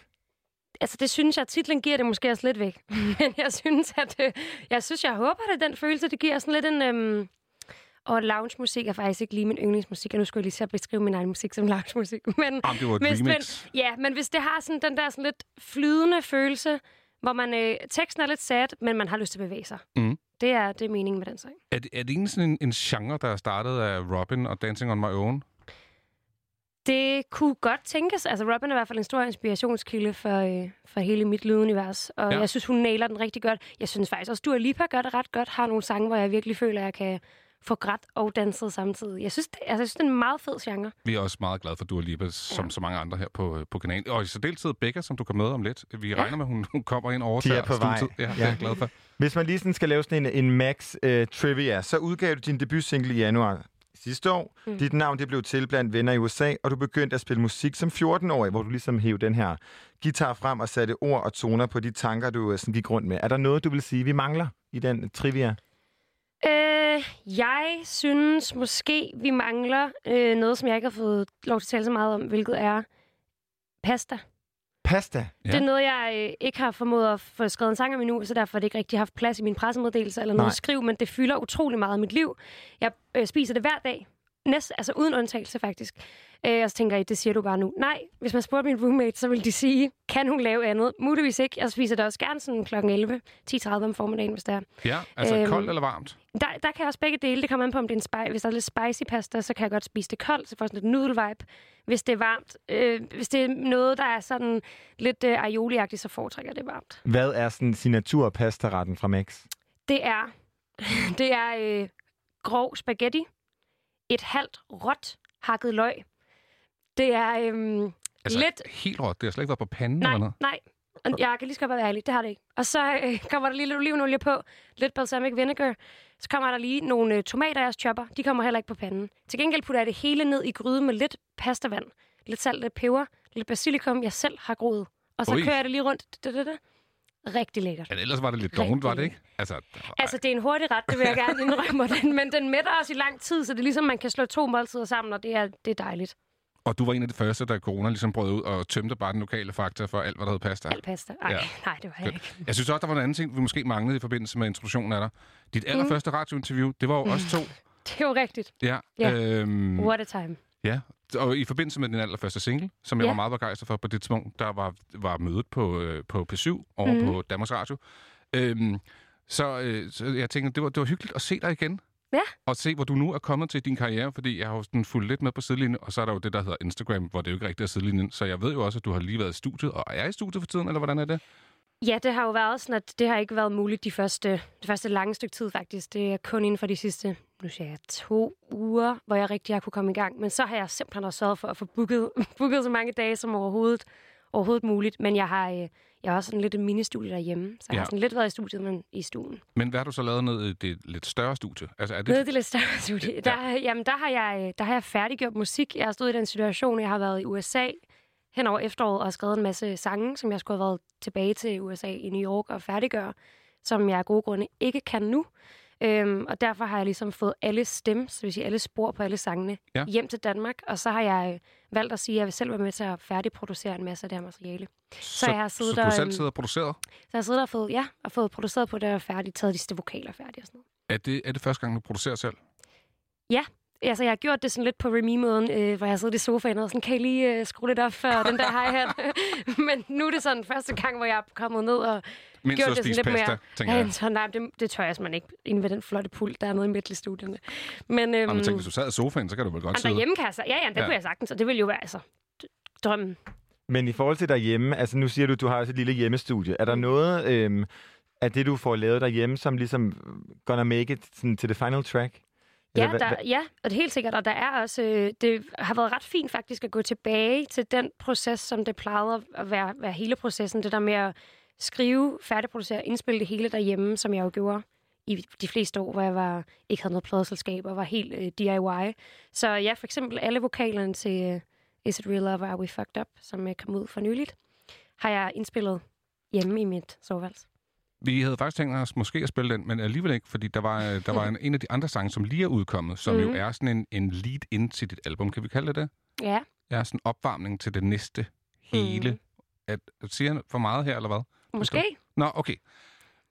Altså, det synes jeg, titlen giver det måske også lidt væk. <laughs> Men jeg synes, at øh, jeg synes, jeg håber, det er den følelse, det giver sådan lidt en... Øhm, og lounge-musik er faktisk ikke lige min yndlingsmusik, og nu skulle jeg lige så beskrive min egen musik som lounge-musik. <laughs> Men, Jamen, det var et hvis, remix. Men, ja, men hvis det har sådan den der sådan lidt flydende følelse, hvor man øh, teksten er lidt sad, men man har lyst til at bevæge sig. Mm. Det er, det er meningen med den sang. Er det, er det egentlig sådan en, en genre, der er startet af Robin og Dancing on My Own? Det kunne godt tænkes. Altså, Robin er i hvert fald en stor inspirationskilde for, øh, for hele mit lydunivers. Og Ja. jeg synes, hun nailer den rigtig godt. Jeg synes faktisk også, Dua Lipa gør det ret godt. Har nogle sange, hvor jeg virkelig føler, at jeg kan få grædt og danset samtidig. Jeg synes, det, altså, jeg synes, det er en meget fed genre. Vi er også meget glade for Dua Lipa, som så mange andre her på, øh, på kanalen. Og i særdeleshed Becca, som du kan med om lidt. Vi regner med, at hun, hun kommer ind over De er på vej. Ja, det er jeg glad for. Hvis man lige sådan skal lave sådan en, en max uh, trivia, så udgav du din debutsingle i januar sidste år. Mm. Dit navn det blev til blandt venner i USA, og du begyndte at spille musik som 14-årig, hvor du ligesom hævde den her guitar frem og satte ord og toner på de tanker, du uh, sådan gik rundt med. Er der noget, du vil sige, vi mangler i den trivia? Øh, jeg synes måske, vi mangler øh, noget, som jeg ikke har fået lov til at tale så meget om, hvilket er pasta. Pasta. Ja. Det er noget, jeg øh, ikke har formået at få skrevet en sang om endnu, så derfor har det ikke rigtig haft plads i min pressemeddelelse eller noget Nej. at skrive, men det fylder utrolig meget af mit liv. Jeg øh, spiser det hver dag. Næst, altså uden undtagelse faktisk. Øh, og så tænker jeg, det siger du bare nu. Nej, hvis man spurgte min roommate, så ville de sige, kan hun lave andet? Muligvis ikke. Jeg spiser det også gerne sådan kl. 11, 10.30 om formiddagen, hvis det er. Ja, altså Øhm, koldt eller varmt? Der, der kan jeg også begge dele. Det kommer an på, om det er en spi- Hvis der er lidt spicy pasta, så kan jeg godt spise det koldt, så får sådan lidt noodle-vibe. Hvis det er varmt, øh, hvis det er noget, der er sådan lidt øh, aioli så foretrækker det varmt. Hvad er sådan signaturpastaretten fra Max? Det er, <laughs> det er øh, grov spaghetti, et halvt råt hakket løg. Det er øhm, Altså, lidt... helt råt. Det har slet ikke været på panden Nej, eller noget. nej. Jeg kan lige godt være ærlig, det har det ikke. Og så øh, kommer der lige lidt olivenolie på, lidt balsamic vinegar. Så kommer der lige nogle øh, tomater, jeg chopper. De kommer heller ikke på panden. Til gengæld putter jeg det hele ned i gryde med lidt pastavand, lidt salt, lidt peber, lidt basilikum, jeg selv har groet. Og så Ui. kører jeg det lige rundt. Da, da, da. Rigtig lækkert. Men ellers var det lidt dovent, var det ikke? Altså, Altså, det er en hurtig ret, det vil jeg gerne indrømme, den, men den mætter os i lang tid, så det er ligesom, man kan slå to måltider sammen, og det er, det er dejligt. og du var en af de første, da corona ligesom brød ud og tømte bare den lokale fakta for alt, hvad der hed pasta. Alt pasta. Ej, Ja. nej, det var jeg ikke. Jeg synes også, der var en anden ting, vi måske manglede i forbindelse med introduktionen af dig. Dit allerførste radiointerview, det var jo os to. <laughs> Det er jo rigtigt. Ja. Ja. Øhm, What a time. Ja, og i forbindelse med din allerførste single, som jeg Ja. var meget begejstret for på det tidspunkt, der var, var mødet på, øh, på P7 over Mhm. på Danmarks Radio. Øhm, så, øh, så jeg tænkte, det var, det var hyggeligt at se dig igen. Ja. Og se, hvor du nu er kommet til din karriere, fordi jeg har jo sådan fulgt lidt med på sidelinjen, og så er der jo det, der hedder Instagram, hvor det jo ikke rigtig er sidelinjen. Så jeg ved jo også, at du har lige været i studiet, og er i studiet for tiden, eller hvordan er det? Ja, det har jo været sådan, at det har ikke været muligt de første, det første lange stykke tid faktisk. Det er kun inden for de sidste, nu siger jeg, to uger, hvor jeg rigtig har kunne komme i gang. Men så har jeg simpelthen også sørget for at få booket, <laughs> booket så mange dage som overhovedet, overhovedet muligt. Men jeg har, øh, Jeg har også sådan lidt et ministudie derhjemme, så jeg Ja. har sådan lidt været i studiet, men i stuen. Men hvad har du så lavet ned i det lidt større studie? Altså, er det... Nede i det lidt større studie. Der, jamen, der har, jeg, der har jeg færdiggjort musik. Jeg har stået i den situation, jeg har været i USA hen over efteråret og har skrevet en masse sange, som jeg skulle have været tilbage til USA i New York og færdiggøre, som jeg af gode grunde ikke kan nu. Øhm, og derfor har jeg ligesom fået alle stems, det vil sige alle spor på alle sangene, Ja. hjem til Danmark. Og så har jeg øh, valgt at sige, at jeg vil selv være med til at færdigproducere en masse af det her materiale. Så, jeg har siddet så du der, selv øhm, siddet og produceret? Så jeg har siddet og fået, ja, og fået produceret på det og færdigt, taget de vokaler færdige og sådan noget. Er det, er det første gang, du producerer selv? Ja, altså jeg har gjort det sådan lidt på Remy-måden, øh, hvor jeg har siddet i sofaen og sådan, kan I lige øh, skrue lidt op for den der hi-hat? <laughs> Men nu er det sådan første gang, hvor jeg er kommet ned og Mens gjort det sådan lidt pasta, mere... tænker ja, jeg. Så, nej, det, det tør jeg simpelthen ikke inde ved den flotte pult, der er nede i midt i studierne. Men, øhm, Nå, men tænk, hvis du sad i sofaen, så kan du vel godt og sidde... derhjemme kan jeg så... Ja, ja, det Ja. ja. kunne jeg sagtens, og det ville jo være altså drømmen. Men i forhold til derhjemme, altså nu siger du, at du har også et lille hjemmestudie. Er der noget øhm, af det, du får lavet derhjemme, som ligesom gonna make it sådan, til the final track? Ja, der, ja, og det er helt sikkert. Og der er også, øh, det har været ret fint faktisk at gå tilbage til den proces, som det plejede at være, være hele processen. Det der med at skrive, færdigproducere, indspille det hele derhjemme, som jeg jo gjorde i de fleste år, hvor jeg var, ikke havde noget pladeselskab og var helt øh, DIY. Så ja, for eksempel alle vokalerne til øh, Is It Real Love, Are We Fucked Up, som øh, kom ud for nyligt, har jeg indspillet hjemme i mit soveværelse. Vi havde faktisk tænkt os måske at spille den, men alligevel ikke, fordi der var, øh, der var en, en af de andre sange, som lige er udkommet, som Mhm. jo er sådan en, en lead-in til dit album. Kan vi kalde det det? Ja, Ja, sådan en opvarmning til det næste hele. Mhm. At, siger jeg for meget her, eller hvad? måske. Nå, okay.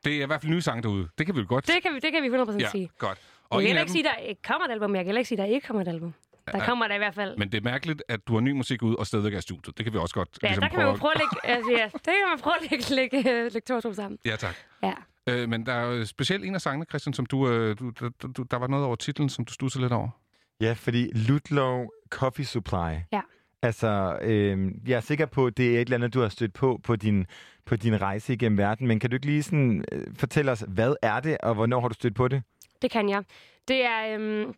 Det er i hvert fald nye sange derude. Det kan vi jo godt. Det kan vi, det kan vi 100% ja, sige. godt. Jeg en kan heller ikke dem- sige, der kommer et album, jeg kan heller ikke sige, der ikke kommer et album. Der kommer der i hvert fald. Men det er mærkeligt, at du har ny musik ud og stadigvæk er i studiet. Det kan vi også godt Ja, ligesom der kan man jo prøve at lægge, <laughs> altså, ja, det kan man prøve at lægge, lægge, øh, lægge to og to sammen. Ja, tak. Ja. Øh, men der er jo specielt en af sangene, Christian, som du, øh, du, du. Der var noget over titlen, som du studsede lidt over. Ja, fordi Ludlow Coffee Supply. Ja. Altså, øh, jeg er sikker på, at det er et eller andet, du har stødt på på din, på din rejse igennem verden. Men kan du ikke lige sådan, øh, fortælle os, hvad er det, og hvornår har du stødt på det? Det kan jeg. Det er... Øhm,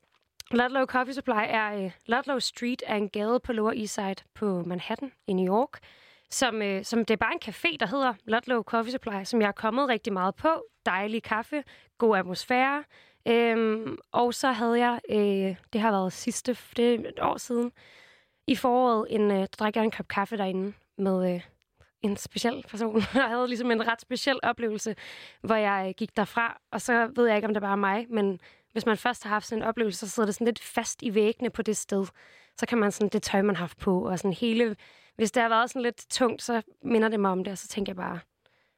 Ludlow Coffee Supply er... Øh, Ludlow Street er en gade på Lower East Side på Manhattan i New York. Som, øh, som det er bare en café, der hedder Ludlow Coffee Supply, som jeg er kommet rigtig meget på. Dejlig kaffe, god atmosfære. Øhm, og så havde jeg, øh, det har været sidste, det er et år siden, i foråret, en, øh, der drak jeg en kop kaffe derinde med øh, en speciel person. <laughs> Jeg havde ligesom en ret speciel oplevelse, hvor jeg øh, gik derfra, og så ved jeg ikke, om det bare er mig, men hvis man først har haft sådan en oplevelse, så sidder det sådan lidt fast i væggene på det sted. Så kan man sådan, det tøj, man har haft på, og sådan hele... Hvis det har været sådan lidt tungt, så minder det mig om det, og så tænker jeg bare,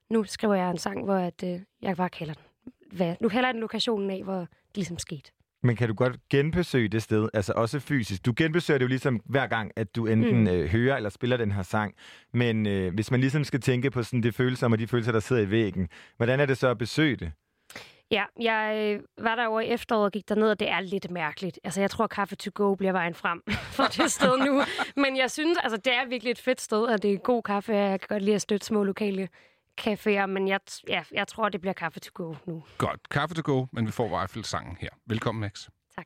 nu skriver jeg en sang, hvor at, øh, jeg bare kalder den. Hvad? Nu kalder jeg den lokationen af, hvor det ligesom skete. Men kan du godt genbesøge det sted, altså også fysisk? Du genbesøger det jo ligesom hver gang, at du enten Mm. mm. øh, hører eller spiller den her sang. Men øh, hvis man ligesom skal tænke på sådan det følelser og de følelser, der sidder i væggen, hvordan er det så at besøge det? Ja, jeg øh, var der over i efteråret og gik derned, og det er lidt mærkeligt. Altså, jeg tror, Kaffe to go bliver vejen frem <laughs> for det sted nu. Men jeg synes, altså, det er virkelig et fedt sted, og det er god kaffe. Jeg kan godt lide at støtte små lokale caféer, men jeg, ja, jeg tror, det bliver Kaffe to go nu. Godt. Kaffe to go, men vi får i hvert fald sangen her. Velkommen, Max. Tak.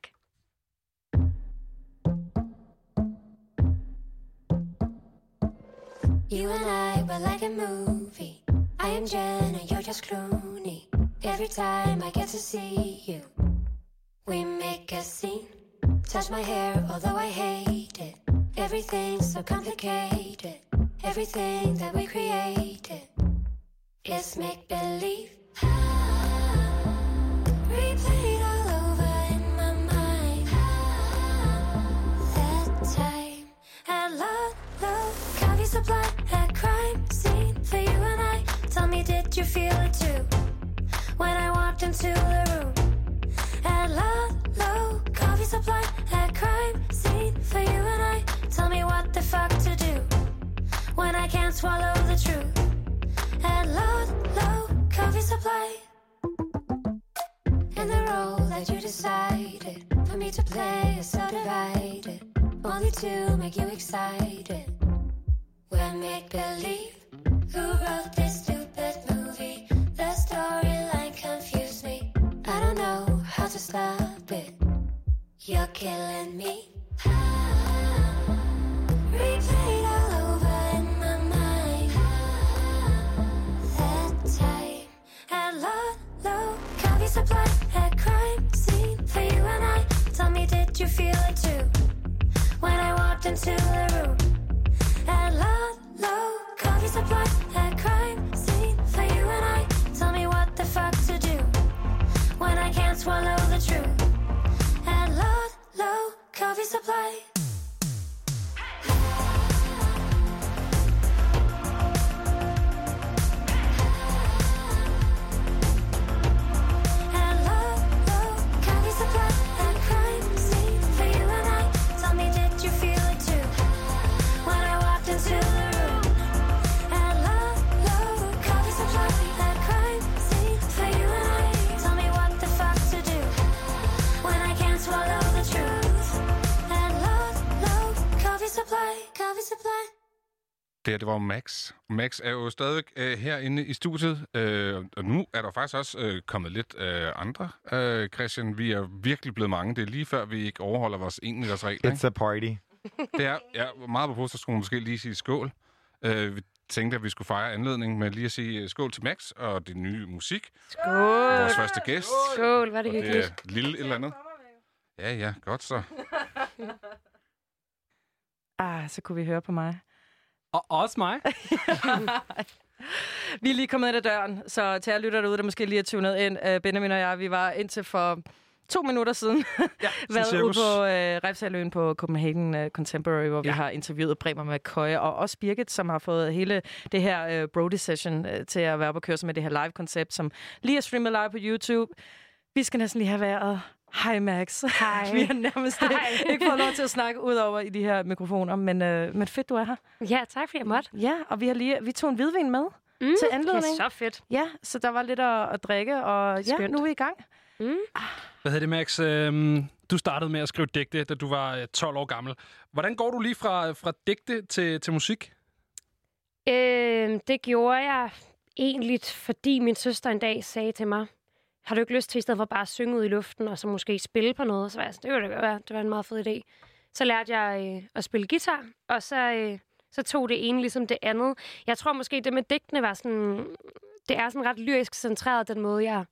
You and I were like a movie. I am Jen and you're just Clooney. Every time I get to see you, we make a scene. Touch my hair, although I hate it. Everything's so complicated. Everything that we created is make believe. <sighs> Replayed all over in my mind. <sighs> That time at Ludlow Coffee Supply at crime scene for you and I. Tell me, did you feel it too when I walked into the room? At Ludlow Coffee Supply at crime scene for you and I. Tell me what the fuck to do when I can't swallow the truth. At Ludlow Coffee Supply. And the role that you decided for me to play is so divided, only to make you excited. We're make believe. Who wrote this hard to stop it. You're killing me. Replayed all over in my mind. That time at low, low coffee supply at crime scene for you and I. Tell me, did you feel it too when I walked into the room? At low, low coffee supply at crime. I can't swallow the truth at low, low coffee supply. Supply. Det her, det var Max. Max er jo stadig øh, herinde i studiet, øh, og nu er der faktisk også øh, kommet lidt øh, andre, øh, Christian. Vi er virkelig blevet mange. Det er lige før, vi ikke overholder vores 1 meters regler. It's a party. Det er ja, meget på man måske lige sige skål. Øh, vi tænkte, at vi skulle fejre anledningen med lige at sige øh, skål til Max og det nye musik. Skål! Vores første gæst. Skål, var det det hyggeligt. er lille et eller andet. Ja, ja, godt så. Ah, så kunne vi høre på mig. Og også mig. <laughs> vi er lige kommet ind ad døren, så til jer lytter derude, der måske lige er tunet ind, uh, Benjamin og jeg, vi var indtil for to minutter siden <laughs> ja, <laughs> været ude på uh, Refsaløen på Copenhagen uh, Contemporary, hvor ja. vi har interviewet Bremer McCoy, og også Birgit, som har fået hele det her uh, Brody-session uh, til at være på kørsel med det her live-koncept, som lige er streamet live på YouTube. Vi skal næsten lige have været... Hej Max. Hej. <laughs> vi har nærmest Hej. ikke fået lov til at snakke ud over i de her mikrofoner, men, uh, men fedt, du er her. Ja, tak fordi jeg måtte. Ja, og vi har lige vi tog en hvidvin med Mm, til anledning. Det er så fedt. Ja, så der var lidt at, at drikke, og ja, Skønt. nu er vi i gang. Mm. Hvad hedder det, Max? Øhm, du startede med at skrive digte, da du var øh, 12 år gammel. Hvordan går du lige fra, fra digte til, til musik? Øh, det gjorde jeg egentlig, fordi min søster en dag sagde til mig, har du ikke lyst til i stedet for bare at synge ud i luften, og så måske spille på noget? Så var jeg sådan, det kunne det være. Det var en meget fed idé. Så lærte jeg øh, at spille guitar, og så, øh, så tog det ene ligesom det andet. Jeg tror måske, det med digtene var sådan... Det er sådan ret lyrisk centreret, den måde, jeg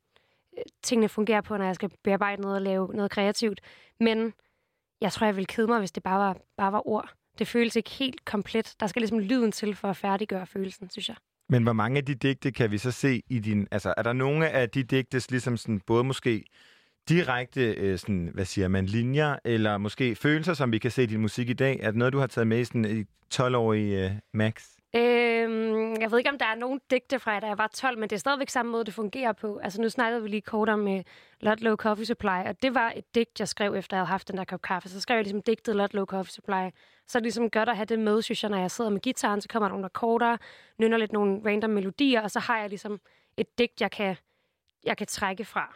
øh, tingene fungerer på, når jeg skal bearbejde noget og lave noget kreativt. Men jeg tror, jeg ville kede mig, hvis det bare var, bare var ord. Det føles ikke helt komplet. Der skal ligesom lyden til for at færdiggøre følelsen, synes jeg. Men hvor mange af de digte kan vi så se i din... Altså, er der nogle af de digtes, ligesom sådan, både måske direkte, øh, sådan, hvad siger man, linjer, eller måske følelser, som vi kan se i din musik i dag? Er det noget, du har taget med i sådan i 12-årige øh, Max? Øhm, jeg ved ikke, om der er nogen digte fra, da jeg var 12, men det er stadigvæk samme måde, det fungerer på. Altså, nu snakkede vi lige kort om uh, Lot Low Coffee Supply, og det var et digt, jeg skrev, efter jeg havde haft den der kop kaffe. Så skrev jeg ligesom digtet Lot Low Coffee Supply. Så er det ligesom godt at have det med, synes jeg, når jeg sidder med gitaren, så kommer der nogle akkorder, nynner lidt nogle random melodier, og så har jeg ligesom et digt, jeg kan, jeg kan trække fra.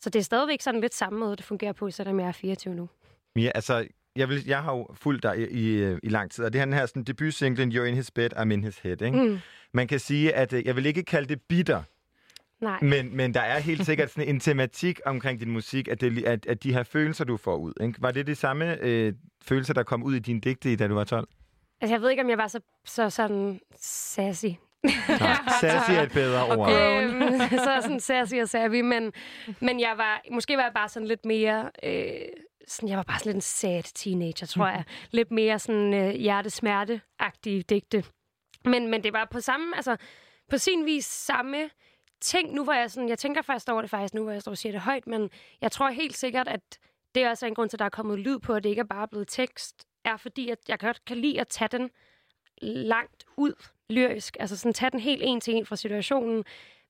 Så det er stadigvæk sådan lidt samme måde, det fungerer på, selvom jeg er 24 nu. Ja, altså, jeg, vil, jeg har jo fulgt dig i, i, i lang tid, og det er den her sådan, debutsinglen, You're in his bed, I'm in his head. Ikke? Mm. Man kan sige, at øh, jeg vil ikke kalde det bitter, Nej. men, men der er helt sikkert sådan en tematik omkring din musik, at, det, at, at de her følelser, du får ud. Ikke? Var det de samme øh, følelser, der kom ud i din digte, da du var 12? Altså, jeg ved ikke, om jeg var så, så sådan sassy. Nej, sassy er et bedre ord. Øhm, <laughs> så sådan sassy og savvy, men, men jeg var, måske var jeg bare sådan lidt mere, øh, sådan, jeg var bare sådan lidt en sad teenager, tror jeg. lidt mere sådan øh, hjertesmerte-agtige digte. Men, men det var på samme, altså på sin vis samme ting. Nu var jeg sådan, jeg tænker først over det faktisk nu, hvor jeg står og siger det højt, men jeg tror helt sikkert, at det er også en grund til, at der er kommet lyd på, at det ikke er bare blevet tekst, er fordi, at jeg godt kan lide at tage den langt ud lyrisk. Altså sådan tage den helt en til en fra situationen.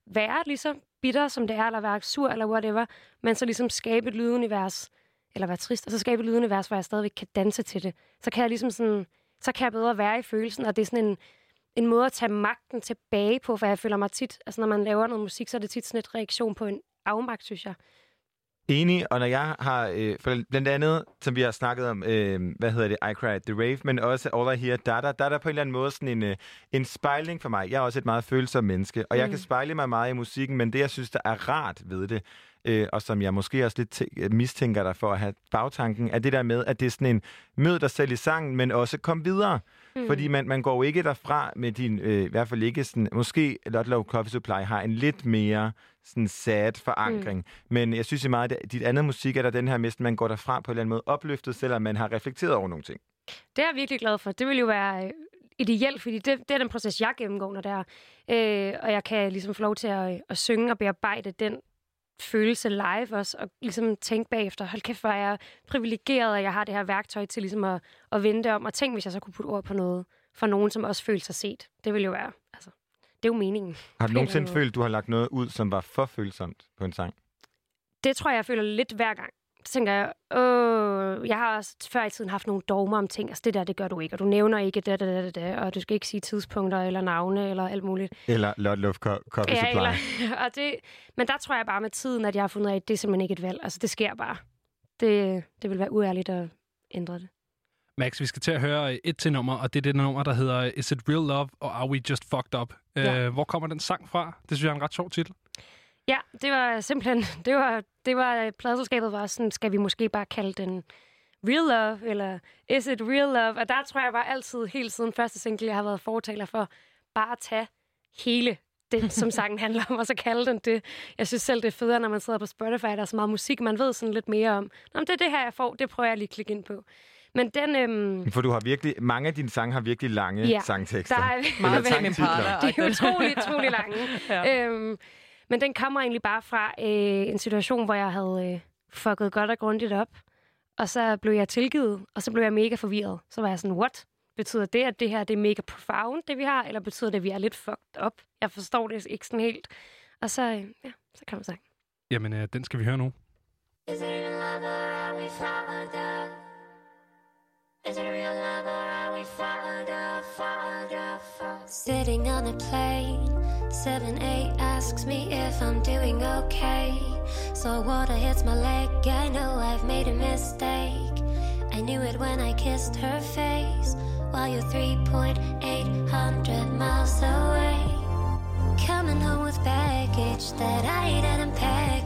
Være lige så bitter, som det er, eller være sur, eller whatever. Men så ligesom skabe et lydunivers, eller være trist, og så skabe et lydunivers, hvor jeg stadigvæk kan danse til det. Så kan jeg ligesom sådan, så kan jeg bedre være i følelsen, og det er sådan en, en måde at tage magten tilbage på, for jeg føler mig tit, altså når man laver noget musik, så er det tit sådan et reaktion på en afmagt, synes jeg. Enig, og når jeg har, øh, for blandt andet, som vi har snakket om, øh, hvad hedder det, I Cried The Rave, men også All I Hear, der er der, der, er der på en eller anden måde sådan en, øh, en spejling for mig. Jeg er også et meget følsom menneske, og mm. jeg kan spejle mig meget i musikken, men det, jeg synes, der er rart ved det, øh, og som jeg måske også lidt tæ- mistænker dig for at have bagtanken, er det der med, at det er sådan en mød dig selv i sangen, men også kom videre. Mm. Fordi man, man går jo ikke derfra med din, øh, i hvert fald ikke sådan, måske Lot Love Coffee Supply har en lidt mere sådan sad forankring. Mm. Men jeg synes i meget, at dit andet musik er der den her med, at man går derfra på en eller anden måde opløftet, selvom man har reflekteret over nogle ting. Det er jeg virkelig glad for. Det vil jo være øh, ideelt, fordi det, det er den proces, jeg gennemgår, når det er. Øh, og jeg kan ligesom få lov til at, at synge og bearbejde den følelse live også, og ligesom tænke bagefter, hold kæft, hvor er jeg privilegeret, at jeg har det her værktøj til ligesom at, at vende det om, og tænk, hvis jeg så kunne putte ord på noget for nogen, som også føler sig set. Det vil jo være, altså, det er jo meningen. Har du nogensinde følt, du har lagt noget ud, som var for følsomt på en sang? Det tror jeg, jeg føler lidt hver gang. Tænker jeg, åh, jeg har også før i tiden haft nogle dogmer om ting. Altså, det der, det gør du ikke, og du nævner ikke det, det, det, det, og du skal ikke sige tidspunkter eller navne eller alt muligt. Eller Lot Love Co- Coffee Ja, Supply? eller, <laughs> og det, men der tror jeg bare med tiden, at jeg har fundet af, at det er simpelthen ikke et valg. Altså, det sker bare. Det, det vil være uærligt at ændre det. Max, vi skal til at høre et til nummer, og det er det nummer, der hedder Is it real love, or are we just fucked up? Ja. Øh, hvor kommer den sang fra? Det synes jeg er en ret sjov titel. Ja, det var simpelthen, <laughs> det var, det var, pladselskabet var sådan, skal vi måske bare kalde den real love, eller is it real love? Og der tror jeg bare altid, helt siden første single, jeg har været fortaler for, bare at tage hele det, som <laughs> sangen handler om, og så kalde den det. Jeg synes selv, det er federe, når man sidder på Spotify, der er så meget musik, man ved sådan lidt mere om. Nå, men det er det her, jeg får, det prøver jeg lige at klikke ind på. Men den, øhm, For du har virkelig, mange af dine sange har virkelig lange Ja, sangtekster. der er meget sangtitler. De <laughs> er utrolig, utrolig lange. ja. øhm, men den kommer egentlig bare fra øh, en situation, hvor jeg havde øh, fucket godt og grundigt op. Og så blev jeg tilgivet, og så blev jeg mega forvirret. Så var jeg sådan, what? Betyder det, at det her det er mega profound, det vi har? Eller betyder det, at vi er lidt fucked up? Jeg forstår det ikke sådan helt. Og så, øh, ja, så kom sang. Jamen, øh, den skal vi høre nu. Is it real love or are we followed up? Is it real love or are we followed up, followed up, followed Sitting on a plane, 7-8 asks me if I'm doing okay. So water hits my leg, I know I've made a mistake. I knew it when I kissed her face, while you're 3.8 hundred miles away. Coming home with baggage that I didn't pack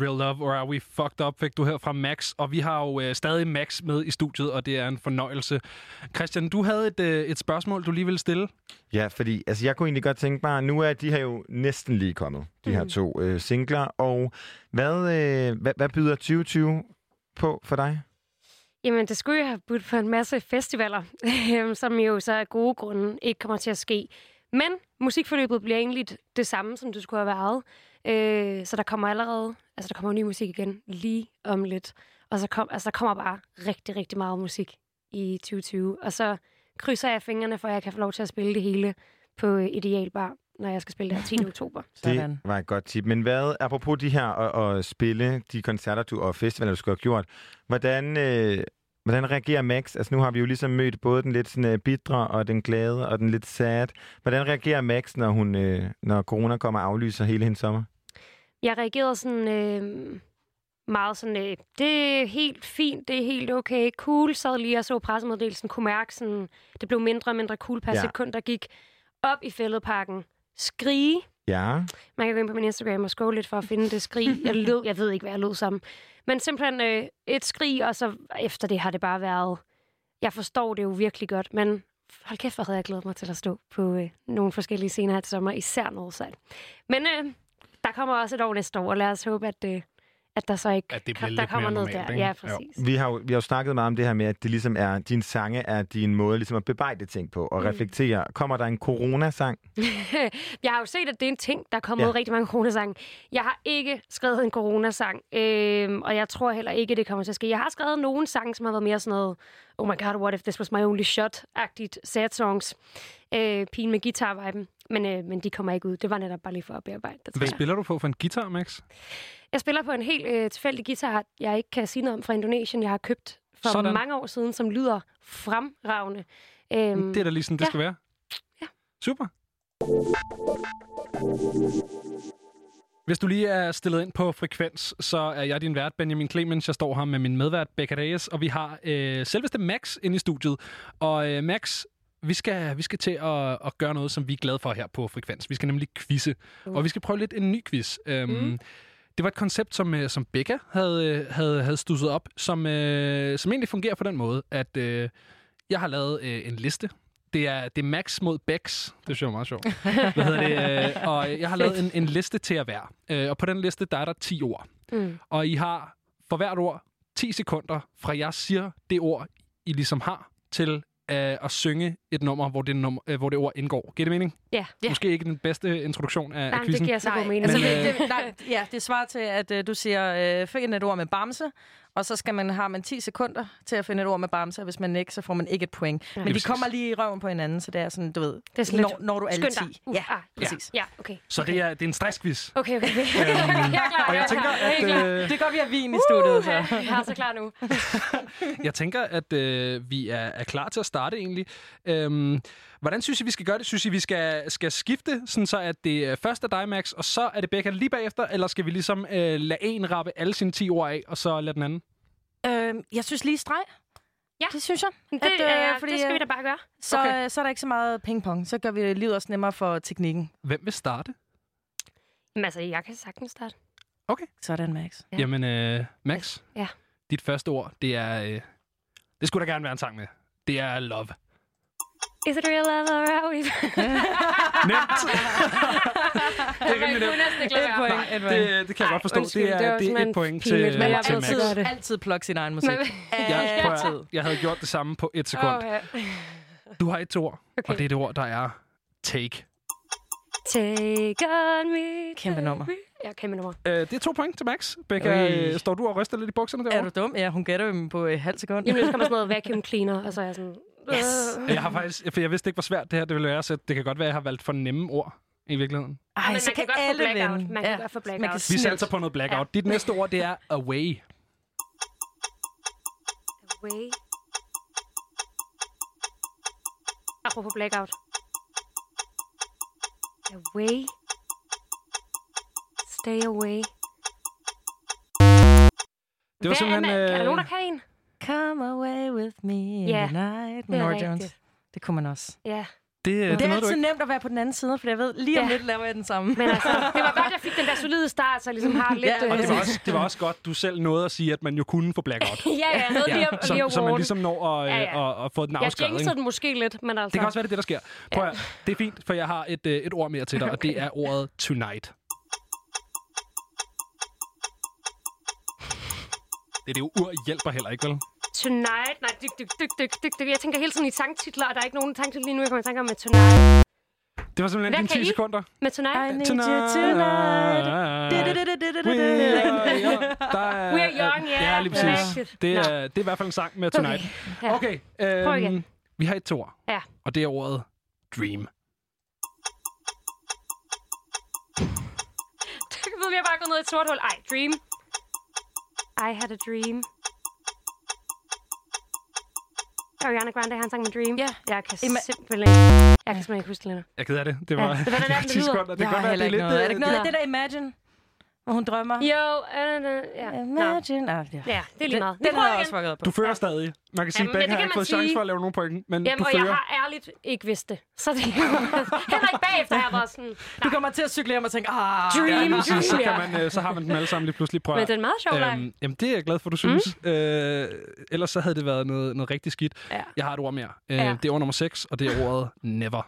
real love, or are we fucked up, fik du her fra Max. Og vi har jo øh, stadig Max med i studiet, og det er en fornøjelse. Christian, du havde et, øh, et spørgsmål, du lige ville stille. Ja, fordi altså, jeg kunne egentlig godt tænke mig, nu er de her jo næsten lige kommet, de her Mhm. to øh, singler. Og hvad, øh, hvad, hvad byder 2020 på for dig? Jamen, det skulle jo have budt på en masse festivaler, <laughs> som jo så af gode grunde ikke kommer til at ske. Men musikforløbet bliver egentlig det samme, som det skulle have været. Øh, så der kommer allerede, altså der kommer ny musik igen lige om lidt. Og så kom, altså, der kommer bare rigtig, rigtig meget musik i 2020. Og så krydser jeg fingrene, for at jeg kan få lov til at spille det hele på øh, Ideal Bar, når jeg skal spille det her 10. oktober. Det var et godt tip. Men hvad, apropos de her at, at spille, de koncerter du, og festivaler, du skulle have gjort, hvordan, øh, hvordan reagerer Max? Altså nu har vi jo ligesom mødt både den lidt sådan, øh, bitre og den glade og den lidt sad. Hvordan reagerer Max, når, hun, øh, når corona kommer og aflyser hele hendes sommer? Jeg reagerede sådan øh, meget sådan, øh, det er helt fint, det er helt okay, cool. Sad lige og så pressemeddelelsen, kunne mærke sådan, det blev mindre og mindre cool per Ja. sekund, der gik op i fældeparken. Skrige. Ja. Man kan gå ind på min Instagram og scrolle lidt for at finde det skrig. Jeg, <laughs> lød, jeg ved ikke, hvad jeg lød sammen. Men simpelthen øh, et skrig, og så efter det har det bare været... Jeg forstår det jo virkelig godt, men hold kæft, hvor havde jeg glædet mig til at stå på øh, nogle forskellige scener her til sommer, især Northside. Men øh, der kommer også et år næste år, og lad os håbe, at, øh, at der så ikke At det kom- der kommer noget normalt, der. ikke? Ja, Jo. præcis. Vi har, jo, vi har jo snakket meget om det her med, at det ligesom er, din sange er din måde ligesom at bebrejde ting på og Mm. reflektere. Kommer der en coronasang? <laughs> jeg har jo set, at det er en ting, der er kommet Ja. ja. rigtig mange coronasange. Jeg har ikke skrevet en coronasang, øhm, og jeg tror heller ikke, det kommer til at ske. Jeg har skrevet nogle sange, som har været mere sådan noget, oh my god, what if this was my only shot-agtigt sad songs. Øh, pigen med guitar-viben. Men, øh, men de kommer ikke ud. Det var netop bare lige for at bearbejde det. Hvad spiller du på for en guitar, Max? Jeg spiller på en helt øh, tilfældig guitar, jeg ikke kan sige noget om fra Indonesien. Jeg har købt for. Sådan. mange år siden, som lyder fremragende. Øhm, Det er da lige sådan, det ja. skal være. Ja. Super. Hvis du lige er stillet ind på frekvens, så er jeg din vært, Benjamin Clemens. Jeg står her med min medvært, Becca Reyes, og vi har øh, selveste Max inde i studiet. Og øh, Max, vi skal, vi skal til at, at gøre noget, som vi er glade for her på Frekvens. Vi skal nemlig quizze, Uh. og vi skal prøve lidt en ny quiz. Um, Mm. Det var et koncept, som, øh, som Becca havde, øh, havde, havde stusset op, som, øh, som egentlig fungerer på den måde, at øh, jeg har lavet øh, en liste. Det er, det er Max mod Bex. Det synes jeg er meget sjovt. Hvad hedder det? Øh, og jeg har lavet en, en liste til at være. Øh, og på den liste, der er der 10 ord. Mm. Og I har for hvert ord 10 sekunder, fra jeg siger det ord, I ligesom har, til øh, at synge et nummer, hvor det, nummer, øh, hvor det ord indgår. Giver det mening? Ja. Måske ikke den bedste introduktion af, af Nej, det quizzen. giver så god mening. Altså, Men, det, øh, det, nej, ja, det svarer til, at øh, du siger, øh, find et ord med bamse, og så skal man, har man 10 sekunder til at finde et ord med bamse, og hvis man ikke, så får man ikke et point. Ja. Men de kommer lige i røven på hinanden, så det er sådan, du ved, Det er sådan når, lidt, når du er alle skynd 10. dig. Uh, Ja, ah, præcis. Ja, okay. Så det er, det er en stressquiz. Okay, okay. okay. Øhm, <laughs> jeg er klar, og jeg er tænker, at, jeg øh, Det er godt, vi har vin i studiet. Så. Jeg er så klar nu. <laughs> Jeg tænker, at øh, vi er, er klar til at starte egentlig. Øhm, hvordan synes I, vi skal gøre det? Synes I, vi skal, skal skifte, sådan så at det er først er dig, Max, og så er det Becca lige bagefter? Eller skal vi ligesom øh, lade en rappe alle sine 10 ord af, og så lade den anden? Øh, jeg synes lige streg. Ja. Det synes jeg. Det, At, øh, ja, fordi, det skal vi øh, da bare gøre. Så, Okay. okay. så er der ikke så meget pingpong. Så gør vi livet også nemmere for teknikken. Hvem vil starte? Men altså, jeg kan sagtens starte. Okay. Sådan, Max. Ja. Jamen, øh, Max, Ja. dit første ord, det er... Øh, det skulle der gerne være en sang med. Det er love. Is it real love or are we... <laughs> Nemt. <laughs> det er rimelig nemt. Et point, et point. Det, det kan jeg godt forstå. undskyld, det er, det det er et point til, jeg til ved Max. altid, det. altid plukke sin egen musik. Jeg, prøver, Altid. jeg havde gjort det samme på et sekund. Du har et ord, Okay. og det er det ord, der er take. Take on me. Kæmpe nummer. Ja, kæmpe nummer. Øh, det er to point til Max. Becca, øh, står du og ryster lidt i bukserne Er derovre? du dum? Ja, hun gætter dem på et halvt sekund. Jamen, så kommer <laughs> sådan noget vacuum cleaner, og så er jeg sådan... Yes. Øh. Jeg har faktisk, for jeg vidste ikke, hvor svært det her det ville være, så det kan godt være, at jeg har valgt for nemme ord i virkeligheden. Ej, Men så man kan kan godt få alle blackout. vinde. Man kan godt få blackout. Man kan Vi satser på noget blackout. Ja. Dit næste ord, det er away. Away. Apropos blackout. Away. Stay away. Det var Hvad er, simpelthen... man, er der øh, nogen, der kan en? Come away with me in Ja, the night. det er Nora rigtigt. Jones. Det kunne man også. Ja. Det, Det, det, det er altid ikke... nemt at være på den anden side, for jeg ved, lige om Ja. lidt laver jeg den samme. Men altså, det var godt, jeg fik den der solide start, så jeg ligesom har <laughs> lidt... Ja, Og det øh, var, også, det var også godt, du selv nåede at sige, at man jo kunne få blackout. <laughs> ja, ja, noget lige at, så, lige at så man ligesom når at, Ja, ja, ja. ja. At, at få den Jeg afskrevet. jinxede ikke? den måske lidt, men altså... Det kan også være, det er det, der sker. Prøv at, det er fint, for jeg har et, øh, et ord mere til dig, og det er ordet tonight. <laughs> Det, det jo ur hjælper heller ikke, vel? Tonight, nej, dyk, dyk, dyk, dyk, dyk, dyk. Jeg tænker hele tiden i sangtitler, og der er ikke nogen sangtitler lige nu, jeg kommer i tanke om med Tonight. Det var simpelthen Hvad dine kan 10 I? sekunder. Med Tonight? I need you tonight. We are young. Der er, We are young, ja. Ja, lige præcis. Det er, det er i hvert fald en sang med Tonight. Ja. Okay, Prøv igen. øhm, vi har et to ord, Ja. og det er ordet dream. Jeg ved, vi har bare gået ned i et sort hul. Ej, dream. I had a dream. Ariana Grande har en sang med Dream. Ja. Jeg kan Ima- simpelthen. Jeg kan simpelthen ikke huske det længere. Jeg er ked af det. Det Ja, var, det <laughs> var den der, den 10 lyder. sekunder. Det Jeg kan godt har være, det heller er ikke lidt... noget. Er det ikke noget af Nå. det der Imagine? Hvor hun drømmer? Jo, øh, ja. Nå. Imagine. Ah, ja. Ja, det er lige meget. Den, den prøver har jeg også fucket på. Du fører stadig. Man kan sige, at det har ikke fået chance sige. for at lave nogle point, men Jamen, du og fører. jeg har ærligt ikke vidst det. Så det <laughs> heller ikke bagefter jeg været sådan... Du kommer til at cykle hjem og tænke, ah, Dream, Ja, præcis. så, dream, kan man, øh, så har man dem alle sammen lige pludselig prøvet. Men det er en meget sjov leg. Jamen, det er jeg glad for, du synes. Mm. Øh, ellers så havde det været noget, noget rigtig skidt. Ja. Jeg har et ord mere. Øh, Ja. Det er ord nummer 6, og det er ordet never.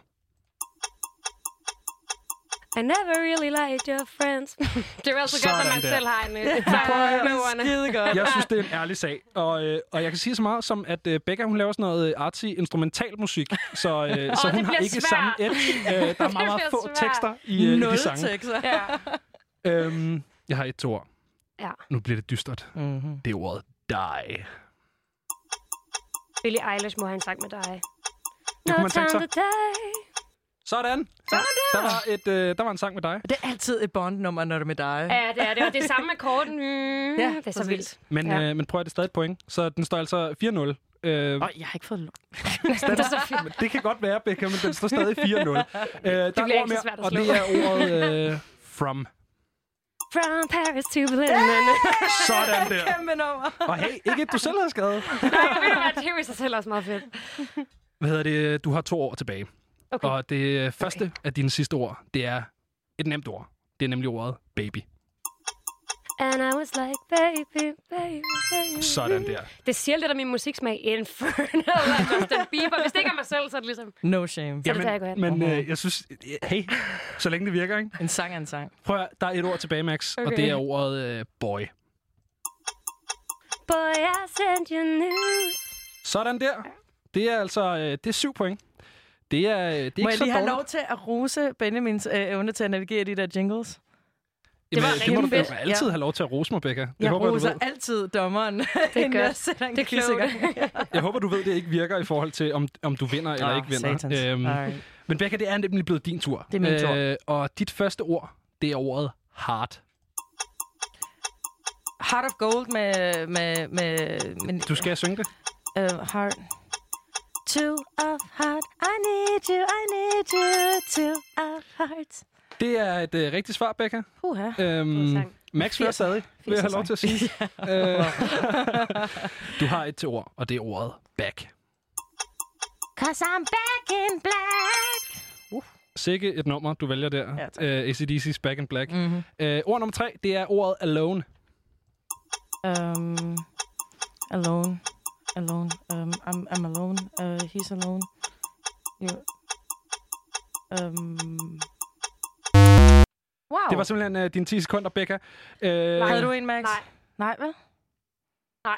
I never really liked your friends. <laughs> det er jo altid godt, Sådan man der. selv har en... øh, sang med ordene. Skide godt. Jeg synes, det er en ærlig sag. Og, øh, og jeg kan sige så meget som, at øh, Becca, hun laver sådan noget øh, artsy instrumental musik. Så, øh, <laughs> så det hun har ikke svært. samme edge. <laughs> Øh, der er meget, meget få svært. tekster i, øh, i de sange. tekster. Ja. Øhm, jeg har et to ord. Ja. Nu bliver det dystert. Mm-hmm. Det er ordet die. Billie Eilish må have en sang med dig. Det kunne man tænke sig. Sådan. Sådan der. Der var, et, øh, der var en sang med dig. Det er altid et bond-nummer, når det er med dig. Ja, det er det. Og det er samme akkord. Mm, Ja, det er så vildt. Men, Ja. øh, men prøv at det er stadig et point. Så den står altså 4-0. Øh, Øj, jeg har ikke fået lov. <laughs> det er det kan godt være, Becca, men den står stadig 4-0. Øh, der er et bliver ord ikke mere, svært at og slå. det er ordet øh, from. From Paris to Berlin. Sådan der. Kæmpe nummer. Og hey, ikke et, du selv har skrevet. Nej, ved du hvad, det er jo i sig selv også meget fedt. Hvad hedder det? Du har to år tilbage. Okay. Og det første af dine sidste ord, det er et nemt ord. Det er nemlig ordet baby. And I was like, baby, baby, baby. Sådan der. Det siger lidt om min musiksmag. Infernal <laughs> af Justin Bieber. Hvis det ikke er mig selv, så er det ligesom... No shame. Så er det der, jeg går hen. men øh, jeg synes, hey, så længe det virker, ikke? En sang er en sang. Prøv at, der er et ord tilbage, Max, okay. og Okay. det er ordet øh, boy. Boy, I sent you news. Sådan der. Det er altså øh, det er syv point. Det er, øh, det er Må ikke jeg lige have dårligt. lov til at rose Benjamins øh, evne til at navigere de der jingles? Jamen, var det må du rigtig da fedt. altid Ja. have lov til at rose mig, Becca. Det Jeg håber, jeg, du roser ved. altid dommeren, det <laughs> inden jeg sætter en Det er. Jeg håber, du ved, det ikke virker i forhold til, om, om du vinder eller Ah, ikke vinder. satans. Øhm, Alright. men Becca, det er nemlig blevet din tur. Det er min tur. Øh, og dit første ord, det er ordet heart. Heart of Gold med... med, med, med Du skal synge det. Uh, heart. Two of heart. I need you, I need you. Two of heart. Det er et øh, rigtigt svar, Becca. Uha. Øhm. Max fører stadig, vil jeg have lov til at sige. <laughs> øh, du har et til ord, og det er ordet back. Cause I'm back in black. Sikke et nummer, du vælger der. Ja, tak. uh, ACDC's Back in Black. Mm-hmm. Uh, ord nummer tre, det er ordet alone. Um, alone. Alone. Um, I'm, I'm alone. Uh, he's alone. You. Um. Wow. Det var simpelthen uh, dine 10 sekunder, Becca. Uh, Havde du en, Max? Nej. Nej, hvad?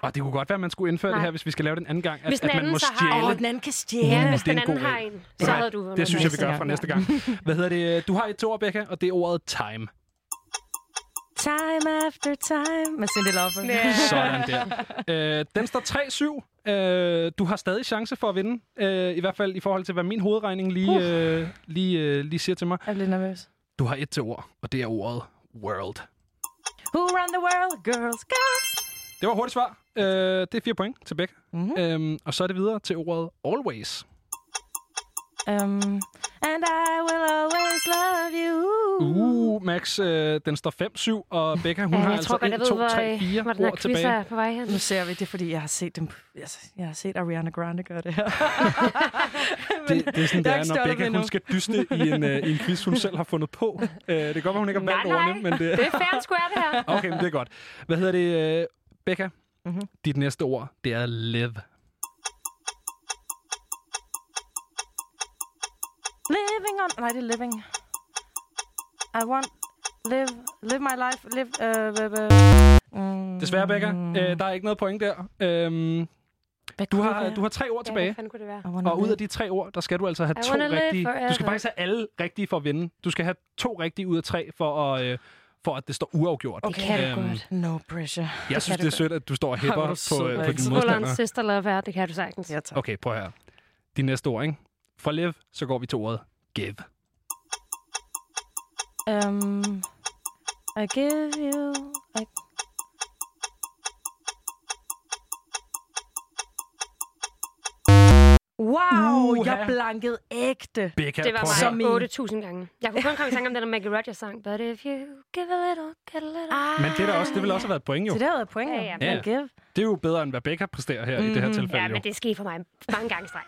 Og det kunne godt være, at man skulle indføre Nej. det her, hvis vi skal lave det en anden gang. At, Hvis den at man anden må så har- stjæle. Åh, den anden kan stjæle. Ja, Mm, hvis den en anden har en, så Nej, havde du Det synes jeg, vi gør fra næste gang. <laughs> Hvad hedder det? Du har et ord, Becca, og det er ordet time. Time after time. Med Cindy Lauper. Ja. <laughs> Sådan der. Øh, den står 3-7. Øh, du har stadig chance for at vinde. Øh, I hvert fald i forhold til, hvad min hovedregning lige, øh, lige, øh, lige siger til mig. Jeg er lidt nervøs. Du har et til ord, og det er ordet world. Who run the world? Girls, girls. Det var hurtigt svar. Øh, det er fire point til Beck. Mhm. Øhm, og så er det videre til ordet always. Um, and I will always love you. Uh, Max, øh, den står 5-7, og Becca, hun Ja, har altså tror godt, 1, jeg ved, 2, hvor, 3, øh, 4 hvor den her ord quiz tilbage. er på vej hen. Nu ser vi det, fordi jeg har set dem. Altså, jeg har set Ariana Grande gøre det her. <laughs> Det, det er sådan, det er når Becca hun skal dyste i en, øh, i en quiz, hun selv har fundet på. Øh, det kan godt være, hun ikke har valgt ordene, men det... Det er fair square, det her. <laughs> Okay, men det er godt. Hvad hedder det, øh, Becca? Mhm. Dit næste ord, det er live. Living on... Nej, det er living. I want... Live, live my life. Live... Uh, uh, uh, Desværre, Becca, øh, der er ikke noget point der. Øhm, du, har, du har tre ord Ja, tilbage. hvad fanden kunne det være? Og ud af de tre ord, der skal du altså have I to rigtige. Du skal faktisk have alle rigtige for at vinde. Du skal have to rigtige ud af tre, for at, øh, for at det står uafgjort. Okay. Det kan Øhm, godt. No pressure. Jeg synes, det er sødt, at du står og hæpper er på, på Max. din modstander. sister love her, det kan du sagtens. Ja, tak. Okay, prøv her. De næste ord, ikke? Fra live, så går vi til ordet give. Um, I give you... I... Wow, Uha. jeg blankede ægte. Becca, Det var mig i- 8.000 gange. Jeg kunne kun komme i tanke om den der Maggie Rogers sang. But if you give a little, get a little. Ah, Men det, er da også, det vil også have været et point, jo. Så det har været point, Ja, jo. ja. Ja, Ja. give. Det er jo bedre, end hvad Becca præsterer her mm-hmm. i det her tilfælde. Ja, jo. men det skete for mig mange gange i streg.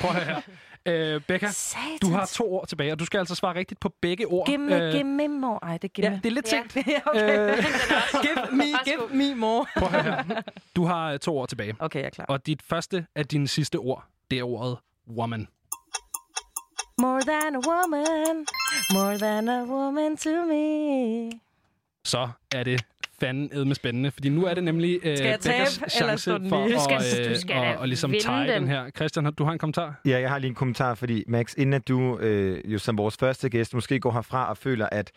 Prøv her. Øh, Becca, Satans. du har to ord tilbage, og du skal altså svare rigtigt på begge ord. Give me, Øh, give me more. Ej, det er give Ja, me. det er lidt. Ja, <laughs> okay. Øh, give me, give me more. prøv her. Du har øh, to ord tilbage. Okay, jeg er klar. Og dit første af dine sidste ord, det er ordet woman. More than a woman, more than a woman to me. Så er det fanden edme spændende, fordi nu er det nemlig øh, Skal jeg tabe, Beccas eller chance for at, øh, skal da at, ligesom vinde tage den den. her. Christian, har- du har en kommentar? Ja, jeg har lige en kommentar, fordi Max, inden at du øh, jo som vores første gæst måske går herfra og føler, at...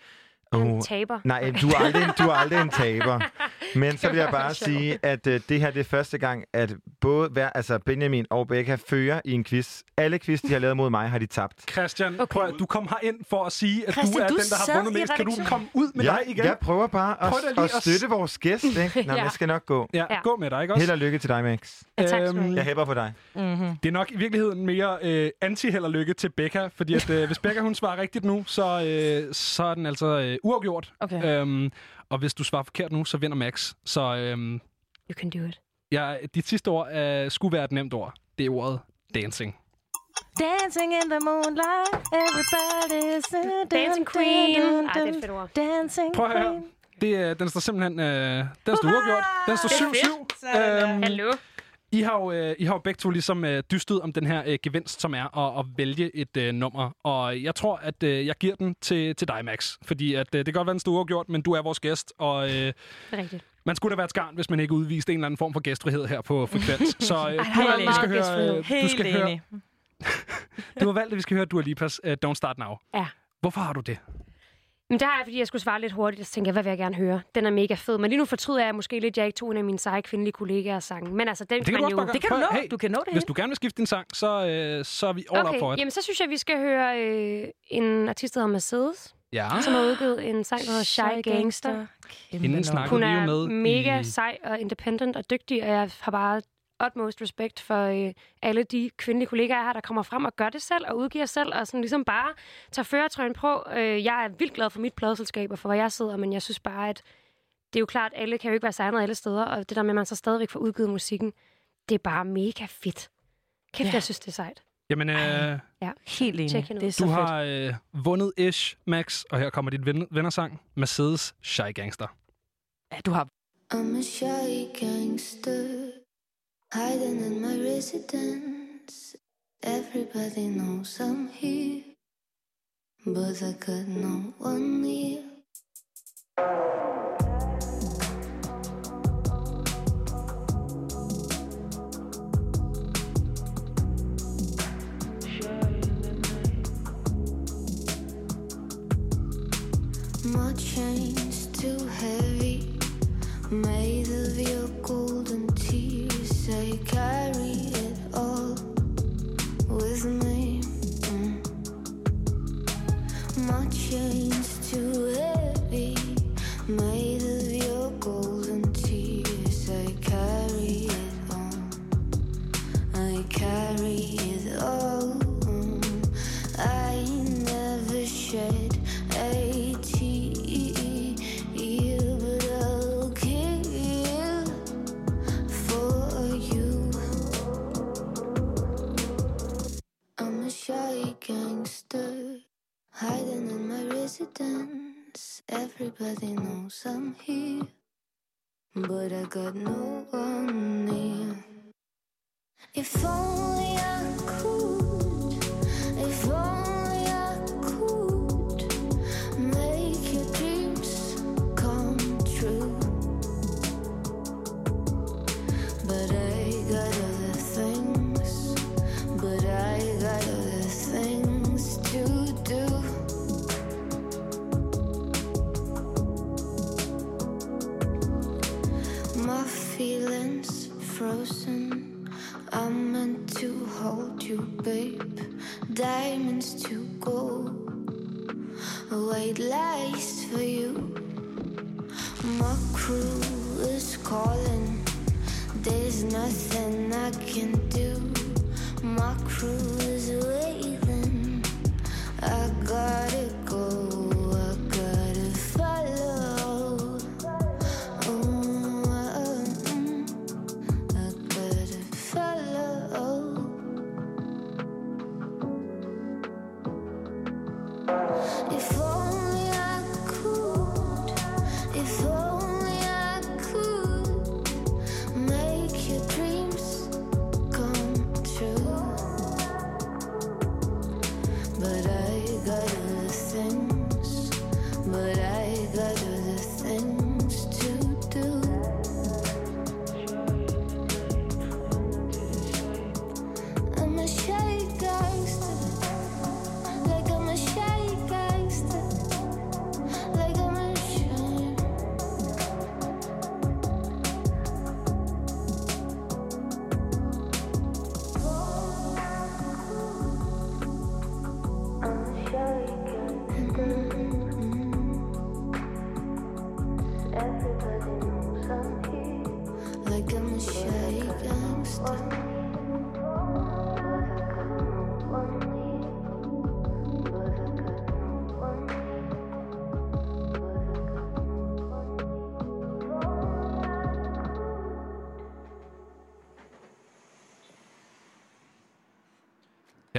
En Oh, taber. nej, du er, aldrig, en- du er aldrig en taber. Men så vil jeg bare sige, at øh, det her det er første gang, at både hver, altså Benjamin og Becca fører i en quiz. Alle quiz, de har lavet mod mig, har de tabt. Christian, Okay. prøv, du kom herind for at sige, at Christian, du er du den, der har vundet mest. Kan du komme ud med jeg, dig igen? jeg prøver bare Prøv at, lige at støtte vores gæst. Ikke? <laughs> Nå, men Ja. jeg skal nok gå. Ja, Ja. gå med dig, ikke også? Held og lykke til dig, Max. Ja, tak skal du Øhm, have. Jeg hæpper på dig. Mm-hmm. Det er nok i virkeligheden mere øh, anti-held og lykke til Becca, fordi at, øh, hvis Becca hun svarer rigtigt nu, så, øh, så er den altså øh, uafgjort. Okay. Øhm, og hvis du svarer forkert nu, så vinder Max. Så øhm, You can do it. ja, dit sidste ord øh, skulle være et nemt ord. Det er ordet dancing. Dancing in the moonlight, everybody's Dancing Queen. Ej, det er et fedt ord. Dancing Prøv at høre. Queen. Det, øh, den står simpelthen øh, den står uafgjort. Den står Det er 7-7. Sådan Øhm, Hallo? I har jo, øh, I har jo begge to ligesom øh, dystet om den her øh, gevinst, som er at, at vælge et øh, nummer. Og jeg tror, at øh, jeg giver den til, til dig, Max. Fordi at, øh, det kan godt være, den står uafgjort, men du er vores gæst. Og øh, rigtigt. man skulle da være et skarn, hvis man ikke udviste en eller anden form for gæstfrihed her på Frekvens. <laughs> Så øh, Ej, du vi skal høre, øh, du skal høre, enig. <laughs> du har valgt, at vi skal høre Dua Lipas uh, Don't Start Now. Ja. Hvorfor har du det? Men det har jeg, fordi jeg skulle svare lidt hurtigt, så tænkte jeg, hvad vil jeg gerne høre? Den er mega fed. Men lige nu fortryder jeg måske lidt, at jeg ikke tog en af mine seje kvindelige kollegaer sang. Men altså, den Det kan man du jo... bare. Det kan du nå. hey, Du kan nå det Hvis hele. du gerne vil skifte din sang, så, øh, så er vi all okay, up for it. jamen så synes jeg, vi skal høre øh, en artist, der hedder Mercedes, Ja. som har udgivet en sang, der hedder Shy Gangster. Kæmpe Hende Hun vi jo er med mega i... sej og independent og dygtig, og jeg har bare utmost respekt for øh, alle de kvindelige kollegaer, jeg har, der kommer frem og gør det selv og udgiver selv, og sådan ligesom bare tager føretrøjen på. Øh, jeg er vildt glad for mit pladselskab og for, hvor jeg sidder, men jeg synes bare, at det er jo klart, at alle kan jo ikke være signet alle steder, og det der med, at man så stadigvæk får udgivet musikken, det er bare mega fedt. Kæft, Ja. jeg synes, det er sejt. Jamen, øh, Ja. Helt enig. Det er så du fedt. har øh, vundet Ish, Max, og her kommer dit ven- vennersang, Mercedes Shy Gangster. Ja, du har I'm a shy gangster, hiding in my residence. Everybody knows I'm here, but I got no one near.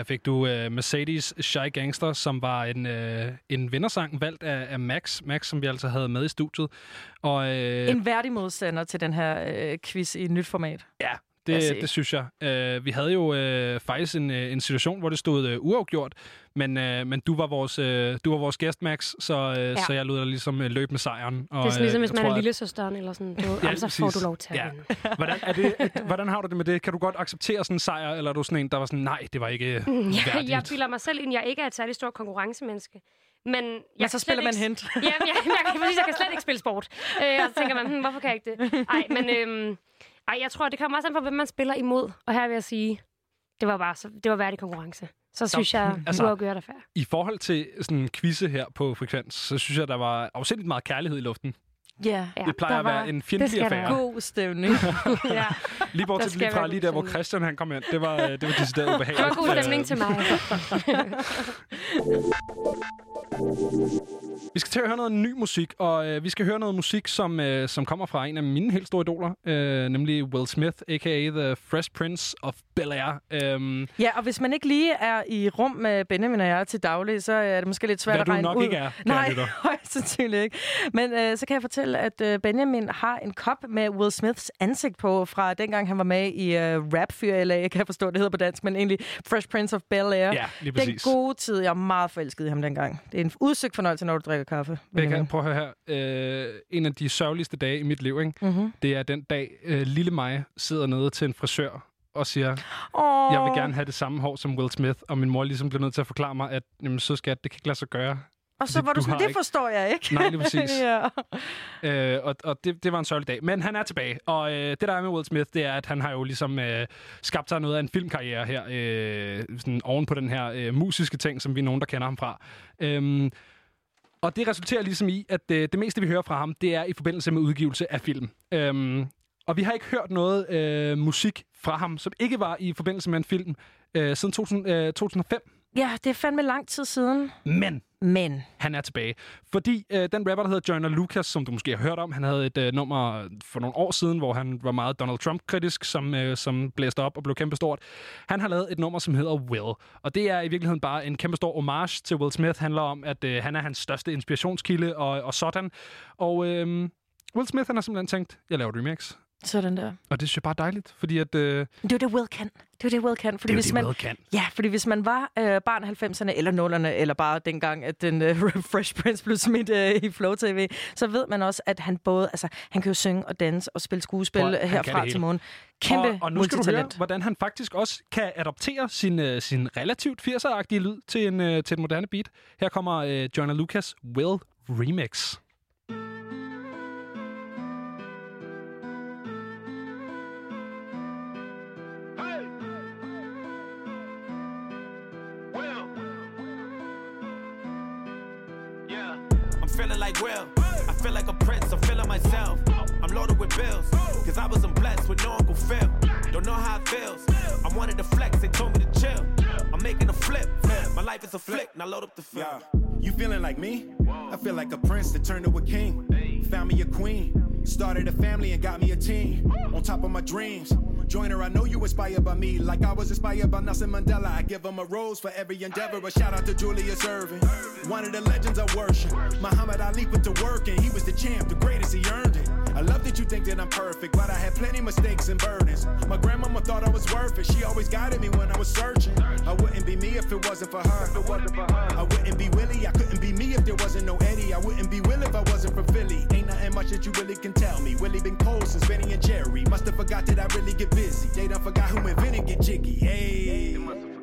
Fik du uh, Mercedes Shy Gangster, som var en, uh, en vindersang valgt af, af Max. Max, som vi altså havde med i studiet. Og, uh, En værdig modstander til den her øh, quiz i nyt format. Ja, det, det synes jeg. Uh, vi havde jo uh, faktisk en, uh, en situation, hvor det stod uh, uafgjort, men, uh, men du var vores, uh, du var vores gæst, Max, så, uh, ja. så jeg lod dig ligesom uh, løbe med sejren. Og, Det er sådan ligesom, øh, hvis jeg man er at- lille søsteren, eller sådan, du, <laughs> Ja, ja, så får du lov til at Ja. vinde. <laughs> Hvordan, er det, at, <laughs> hvordan har du det med det? Kan du godt acceptere sådan en sejr, eller er du sådan en, der var sådan, nej, det var ikke Mm, værdigt? Jeg, jeg bilder mig selv ind, jeg ikke er et særligt stort konkurrencemenneske. Men, jeg kan så spiller man ikke, hent. Ja, jeg, jeg, jeg, præcis, jeg kan slet ikke spille sport. Øh, og så tænker man, hm, hvorfor kan jeg ikke det? Ej, men øhm, ej, jeg tror, det kommer også an på, hvem man spiller imod. Og her vil jeg sige, det var bare så, det var værdig konkurrence. Så synes jeg, altså- altså, uafgjort er fair. I forhold til sådan en quizze her på Frekvens, så synes jeg, der var afsindigt meget kærlighed i luften. Ja, Det plejer at være var- en det fjendtlig skal affære. være. God stemning. <laughs> ja. <laughs> Lige bortset skal lige fra lige der, hvor. Christian han kom ind. Det var, øh, det var decideret <laughs> ubehageligt. Det var god stemning til mig. Vi skal til at høre noget ny musik, og øh, vi skal høre noget musik, som, øh, som kommer fra en af mine helt store idoler, øh, nemlig Will Smith, a.k.a. The Fresh Prince of Bel-Air. Øhm, Ja, og hvis man ikke lige er i rum med Benjamin og jeg til daglig, så er det måske lidt svært at regne nok ud. ikke er, Nej, højst <laughs> sandsynligt ikke. Men øh, så kan jeg fortælle, at øh, Benjamin har en kop med Will Smiths ansigt på, fra dengang han var med i øh, Rap Fyr LA, kan jeg forstå, det hedder på dansk, men egentlig Fresh Prince of Bel-Air. Ja, lige præcis. Den gode tid, jeg er meget forelsket i ham dengang. Det er en udsøgt fornøjelse, når du drikker kaffe. Becca, prøv at høre her. Øh, en af de sørgeligste dage i mit liv, ikke? Mhm. det er den dag, øh, lille mig sidder nede til en frisør og siger, Åh. jeg vil gerne have det samme hår som Will Smith, og min mor ligesom bliver nødt til at forklare mig, at jamen, så skat, det kan ikke lade sig gøre. Og så var du sådan, har det ikke- forstår jeg ikke. Nej, lige præcis. <laughs> ja. Øh, og og det, det var en sørgelig dag. Men han er tilbage. Og øh, det, der er med Will Smith, det er, at han har jo ligesom øh, skabt sig noget af en filmkarriere her, øh, sådan oven på den her øh, musiske ting, som vi er nogen, der kender ham fra. Øhm, og det resulterer ligesom i, at øh, det meste, vi hører fra ham, det er i forbindelse med udgivelse af film. Øhm, og vi har ikke hørt noget øh, musik fra ham, som ikke var i forbindelse med en film, øh, siden 2000, øh, 2005. Ja, det er fandme lang tid siden. Men Men han er tilbage. Fordi øh, den rapper, der hedder Joyner Lucas, som du måske har hørt om, han havde et øh, nummer for nogle år siden, hvor han var meget Donald Trump-kritisk, som, øh, som blæste op og blev kæmpestort. Han har lavet et nummer, som hedder Will. Og det er i virkeligheden bare en kæmpestor homage til Will Smith. handler om, at øh, han er hans største inspirationskilde og, og sådan. Og øh, Will Smith, han har simpelthen tænkt, jeg laver et remix. Sådan der. Og det synes jeg bare dejligt, fordi at... Øh, Det er det, Will kan. Det er det, Will kan. Fordi Det er hvis det, man, Will kan. Ja, fordi hvis man var øh, barn af 90'erne, eller 0'erne, eller bare dengang, at den øh, <laughs> Fresh Prince blev smidt øh, i Flow TV, så ved man også, at han både, altså, han kan jo synge og danse og spille skuespil kan herfra til morgen. Kæmpe og, og nu skal du høre, hvordan han faktisk også kan adoptere sin, øh, sin relativt 80'er-agtige lyd til en, øh, til et moderne beat. Her kommer øh, Joyner Lucas Will Remix. Like. I feel like a prince. I'm feeling myself. I'm loaded with bills. Cause I wasn't blessed with no Uncle Phil. Don't know how it feels. I wanted to flex. They told me to chill. I'm making a flip. My life is a flick. Now load up the film. Yeah. You feeling like me? I feel like a prince that turned to a king. Found me a queen. Started a family and got me a team. On top of my dreams. Joiner, I know you inspired by me. Like I was inspired by Nelson Mandela. I give him a rose for every endeavor. A shout out to Julius Irving. One of the legends I worship. Muhammad Ali put to work and he was the champ, the greatest, he earned it. I love that you think that I'm perfect, but I had plenty mistakes and burdens. My grandmama thought I was worth it. She always guided me when I was searching. I wouldn't be me if it wasn't for her. If it wasn't for her. I wouldn't be Willie. I me there wasn't no Eddie. I wouldn't be Will if I wasn't from Philly. Ain't nothing much that you really can tell me. Willie been cold since Benny and Jerry. Must have forgot that I really get busy. They done forgot who invented get jiggy. Hey.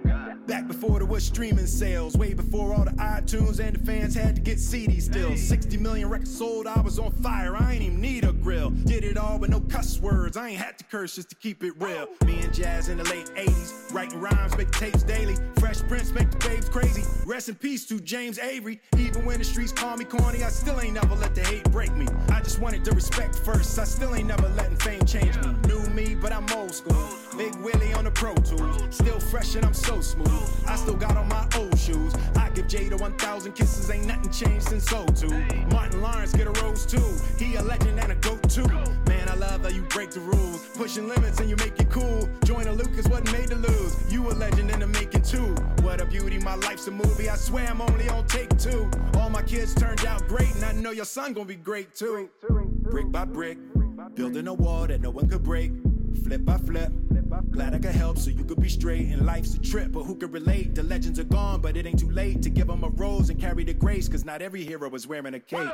Back before there was streaming sales, way before all the iTunes and the fans had to get CDs still. 60 million records sold, I was on fire, I ain't even need a grill. Did it all with no cuss words, I ain't had to curse just to keep it real. Oh. Me and Jazz in the late 80s, writing rhymes, making tapes daily. Fresh Prince make the babes crazy. Rest in peace to James Avery. Even when the streets call me corny, I still ain't never let the hate break me. I just wanted the respect first, I still ain't never letting fame change me. New me, but I'm old school. Big Willie on the Pro Tools. Still fresh and I'm so smooth. I still got on my old shoes. I give Jada 1,000 kisses, ain't nothing changed since so too. Martin Lawrence get a rose too. He a legend and a goat too. Man, I love how you break the rules. Pushing limits and you make it cool. Joyner Lucas wasn't made to lose. You a legend in the making too. What a beauty, my life's a movie. I swear I'm only on take two. All my kids turned out great, and I know your son gonna be great too. Brick by brick, building a wall that no one could break. Flip by flip. Glad I could help so you could be straight. And life's a trip, but who could relate? The legends are gone, but it ain't too late to give them a rose and carry the grace. Cause not every hero is wearing a cape.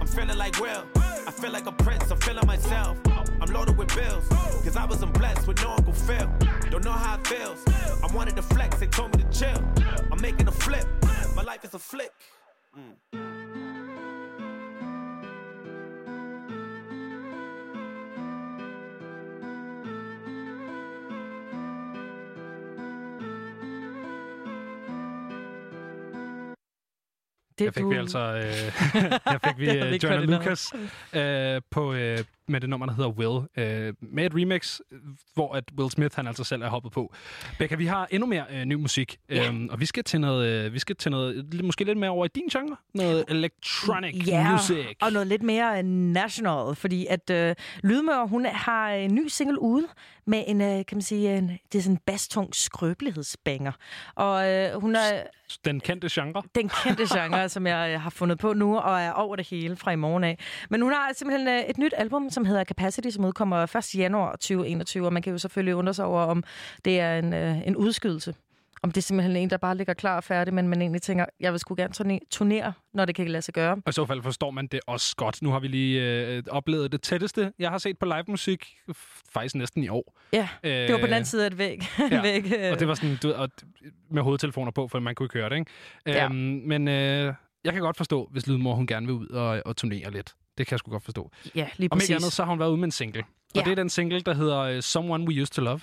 I'm feeling like Will. I feel like a prince. I'm feeling myself. I'm loaded with bills. Cause I wasn't blessed with no Uncle Phil. Don't know how it feels. I wanted to flex. They told me to chill. I'm making a flip. My life is a flick. Mm. Det Her fik du- vi altså øh, <laughs> <laughs> her fik vi vi øh, ikke Joyner hørt endnu. Lucas øh, på, øh, med det nummer, der hedder Will. Øh, med et remix, øh, hvor at Will Smith han altså selv er hoppet på. Becca, vi har endnu mere øh, ny musik, Ja. øhm, og vi skal til noget, øh, vi skal til noget måske lidt mere over i din genre. Noget electronic Ja, music. og noget lidt mere øh, national, fordi at øh, Lydmør, hun har en ny single ude med en, øh, kan man sige, en, det er sådan en bastung skrøbelighedsbanger. Og øh, hun er Den kendte genre. den kendte genre, <laughs> som jeg øh, har fundet på nu, og er over det hele fra i morgen af. Men hun har simpelthen øh, et nyt album, som hedder Capacity, som udkommer 1. januar 2021, og man kan jo selvfølgelig undre sig over, om det er en, øh, en udskydelse. Om det er simpelthen en, der bare ligger klar og færdig, men man egentlig tænker, jeg vil sgu gerne turne- turnere, når det kan lade sig gøre. Og i så fald forstår man det også godt. Nu har vi lige øh, oplevet det tætteste, jeg har set på live musik, faktisk næsten i år. Ja, det var på den anden side af et væg. <laughs> Ja, væg øh. og det var sådan, du ved, og med hovedtelefoner på, for man kunne ikke høre det, ikke? Ja. Øhm, men øh, jeg kan godt forstå, hvis Lydmor hun gerne vil ud og, og turnere lidt. Det kan jeg sgu godt forstå. Ja, lige Om præcis. ikke andet, så har hun været ude med en single. Og Ja. det er den single, der hedder øh, Someone We Used to Love.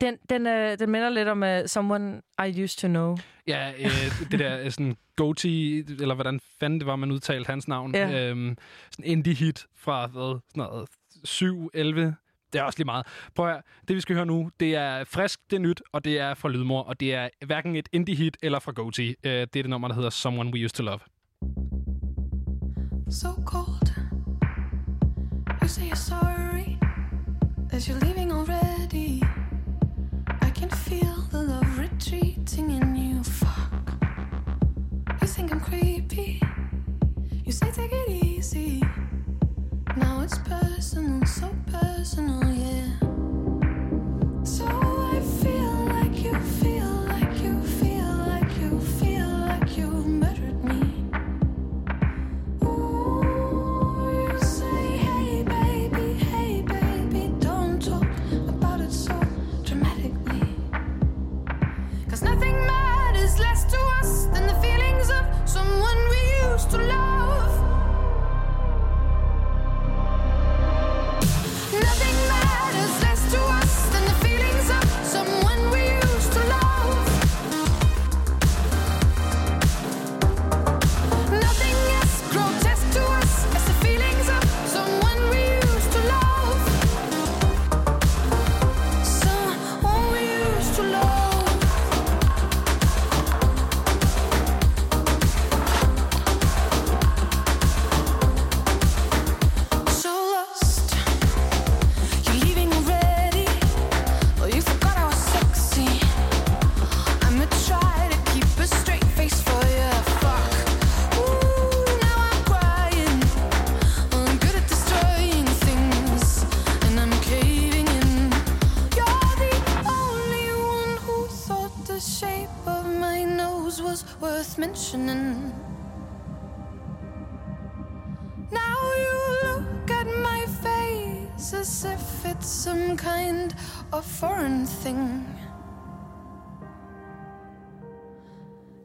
Den, den, øh, den minder lidt om uh, Someone I Used to Know. Ja, øh, det der øh, sådan goatee, eller hvordan fanden det var, man udtalte hans navn. Ja. Øhm, sådan indie-hit fra hvad, sådan noget, 7, 11, det er også lige meget. Prøv at høre, det vi skal høre nu, det er frisk, det er nyt, og det er fra Lydmor, og det er hverken et indie-hit eller fra Goatee. Det er det nummer, der hedder Someone We Used To Love. so cold. Now it's personal, so personal, yeah. So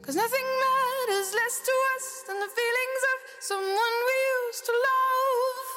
Cause nothing matters less to us than the feelings of someone we used to love.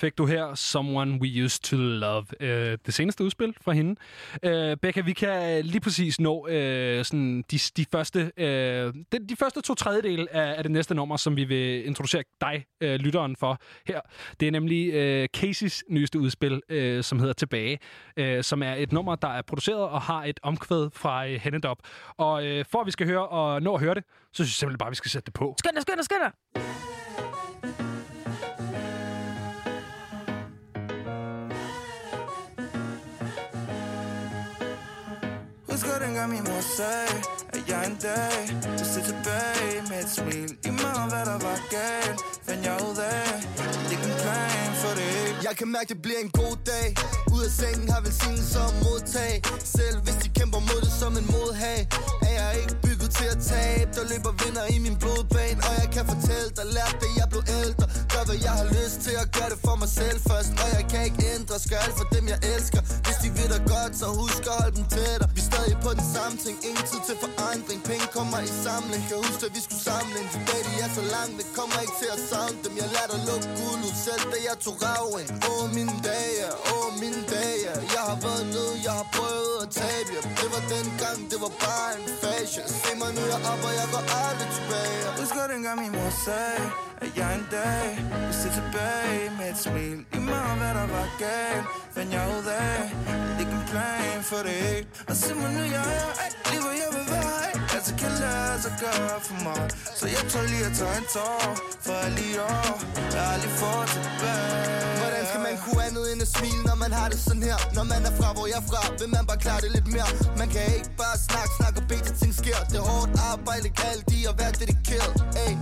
Fik du her, Someone We Used To Love. Øh, det seneste udspil fra hende. Øh, Becca, vi kan lige præcis nå øh, sådan de, de, første, øh, de, de første to tredjedel af, af det næste nummer, som vi vil introducere dig, øh, lytteren, for her. Det er nemlig øh, Caseys nyeste udspil, øh, som hedder Tilbage, øh, som er et nummer, der er produceret og har et omkvæd fra øh, Hennedop. Og øh, for at vi skal høre og nå at høre det, så synes jeg simpelthen bare, at vi skal sætte det på. Skynd dig, skynd dig, skynd dig! Husker min mor sagde, at jeg en dag vil se tilbage med et smil. I meget hvad der var galt, fandt jeg ud af, ikke en plan for det. Jeg kan mærke, det bliver en god dag Ud af sengen har velsignelse som modtag Selv hvis de kæmper mod det som en modhag Er jeg ikke tab Der løber vinder i min blodbane Og jeg kan fortælle dig, lærte det jeg blev ældre. Gør hvad jeg har lyst til at gøre det for mig selv først Og jeg kan ikke ændre, skal alt for dem jeg elsker. Hvis de vil dig godt, så husk at holde dem tættere. Vi er stadig på den samme ting, ingen tid til forandring. Penge kommer i samling, kan huske at vi skulle samle en De de er så langt, det kommer ikke til at savne dem Jeg lærte at lukke guld ud, selv da jeg tog raven Åh oh, mine dage, åh oh, mine dage. Jeg har været nede, jeg har prøvet at tabe jer. Det var dengang, det var bare en fashion Se mig nu, jeg op, og jeg går aldrig tilbage Jeg Husker dengang min mor sagde, at jeg en dag vil se tilbage med et smil. I meget hvad der var galt, fandt jeg ud af, at ikke en plan for det ikke. Og se mig nu, jeg er, ej, lige hvor jeg vil være, ej. Altså kan lade sig gøre for mig Så jeg tør lige at tage en tår For jeg lige år Jeg har aldrig fået tilbage skal man kunne andet end at smile, når man har det sådan her? Når man er fra, hvor jeg er fra, vil man bare klare det lidt mere. Man kan ikke bare snakke, snakke og bede til ting sker. Det er hårdt arbejde, kaldt i at være dedikeret ey.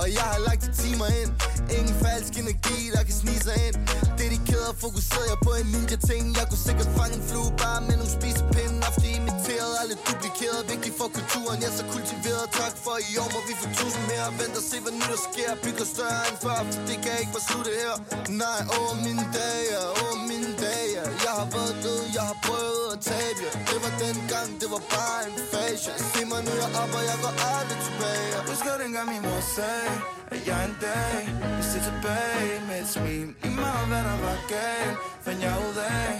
Og jeg har lagt de timer ind. Ingen falsk energi, der kan snige sig ind. Dedikeret og fokuseret jeg på en ninja ting. Jeg kunne sikkert fange en flue bare med nogle spisepinde Ofte imiteret, alle duplikeret. Vigtigt for kulturen, jeg er så kultiveret. Tak for i år må vi få tusind mere. Vent og se hvad nu der sker. Bygger større end før, det kan ikke bare slutte her. Nej, over min mine dage, over mine dage Jeg har været død, jeg har prøvet at tabe. Jer Det var dengang, det var bare en fase Se mig nu, jeg op, og jeg går aldrig tilbage. Husker dengang min mor sagde At jeg en dag vil se tilbage med et smil. I mig, hvad der var galt Fandt jeg ud af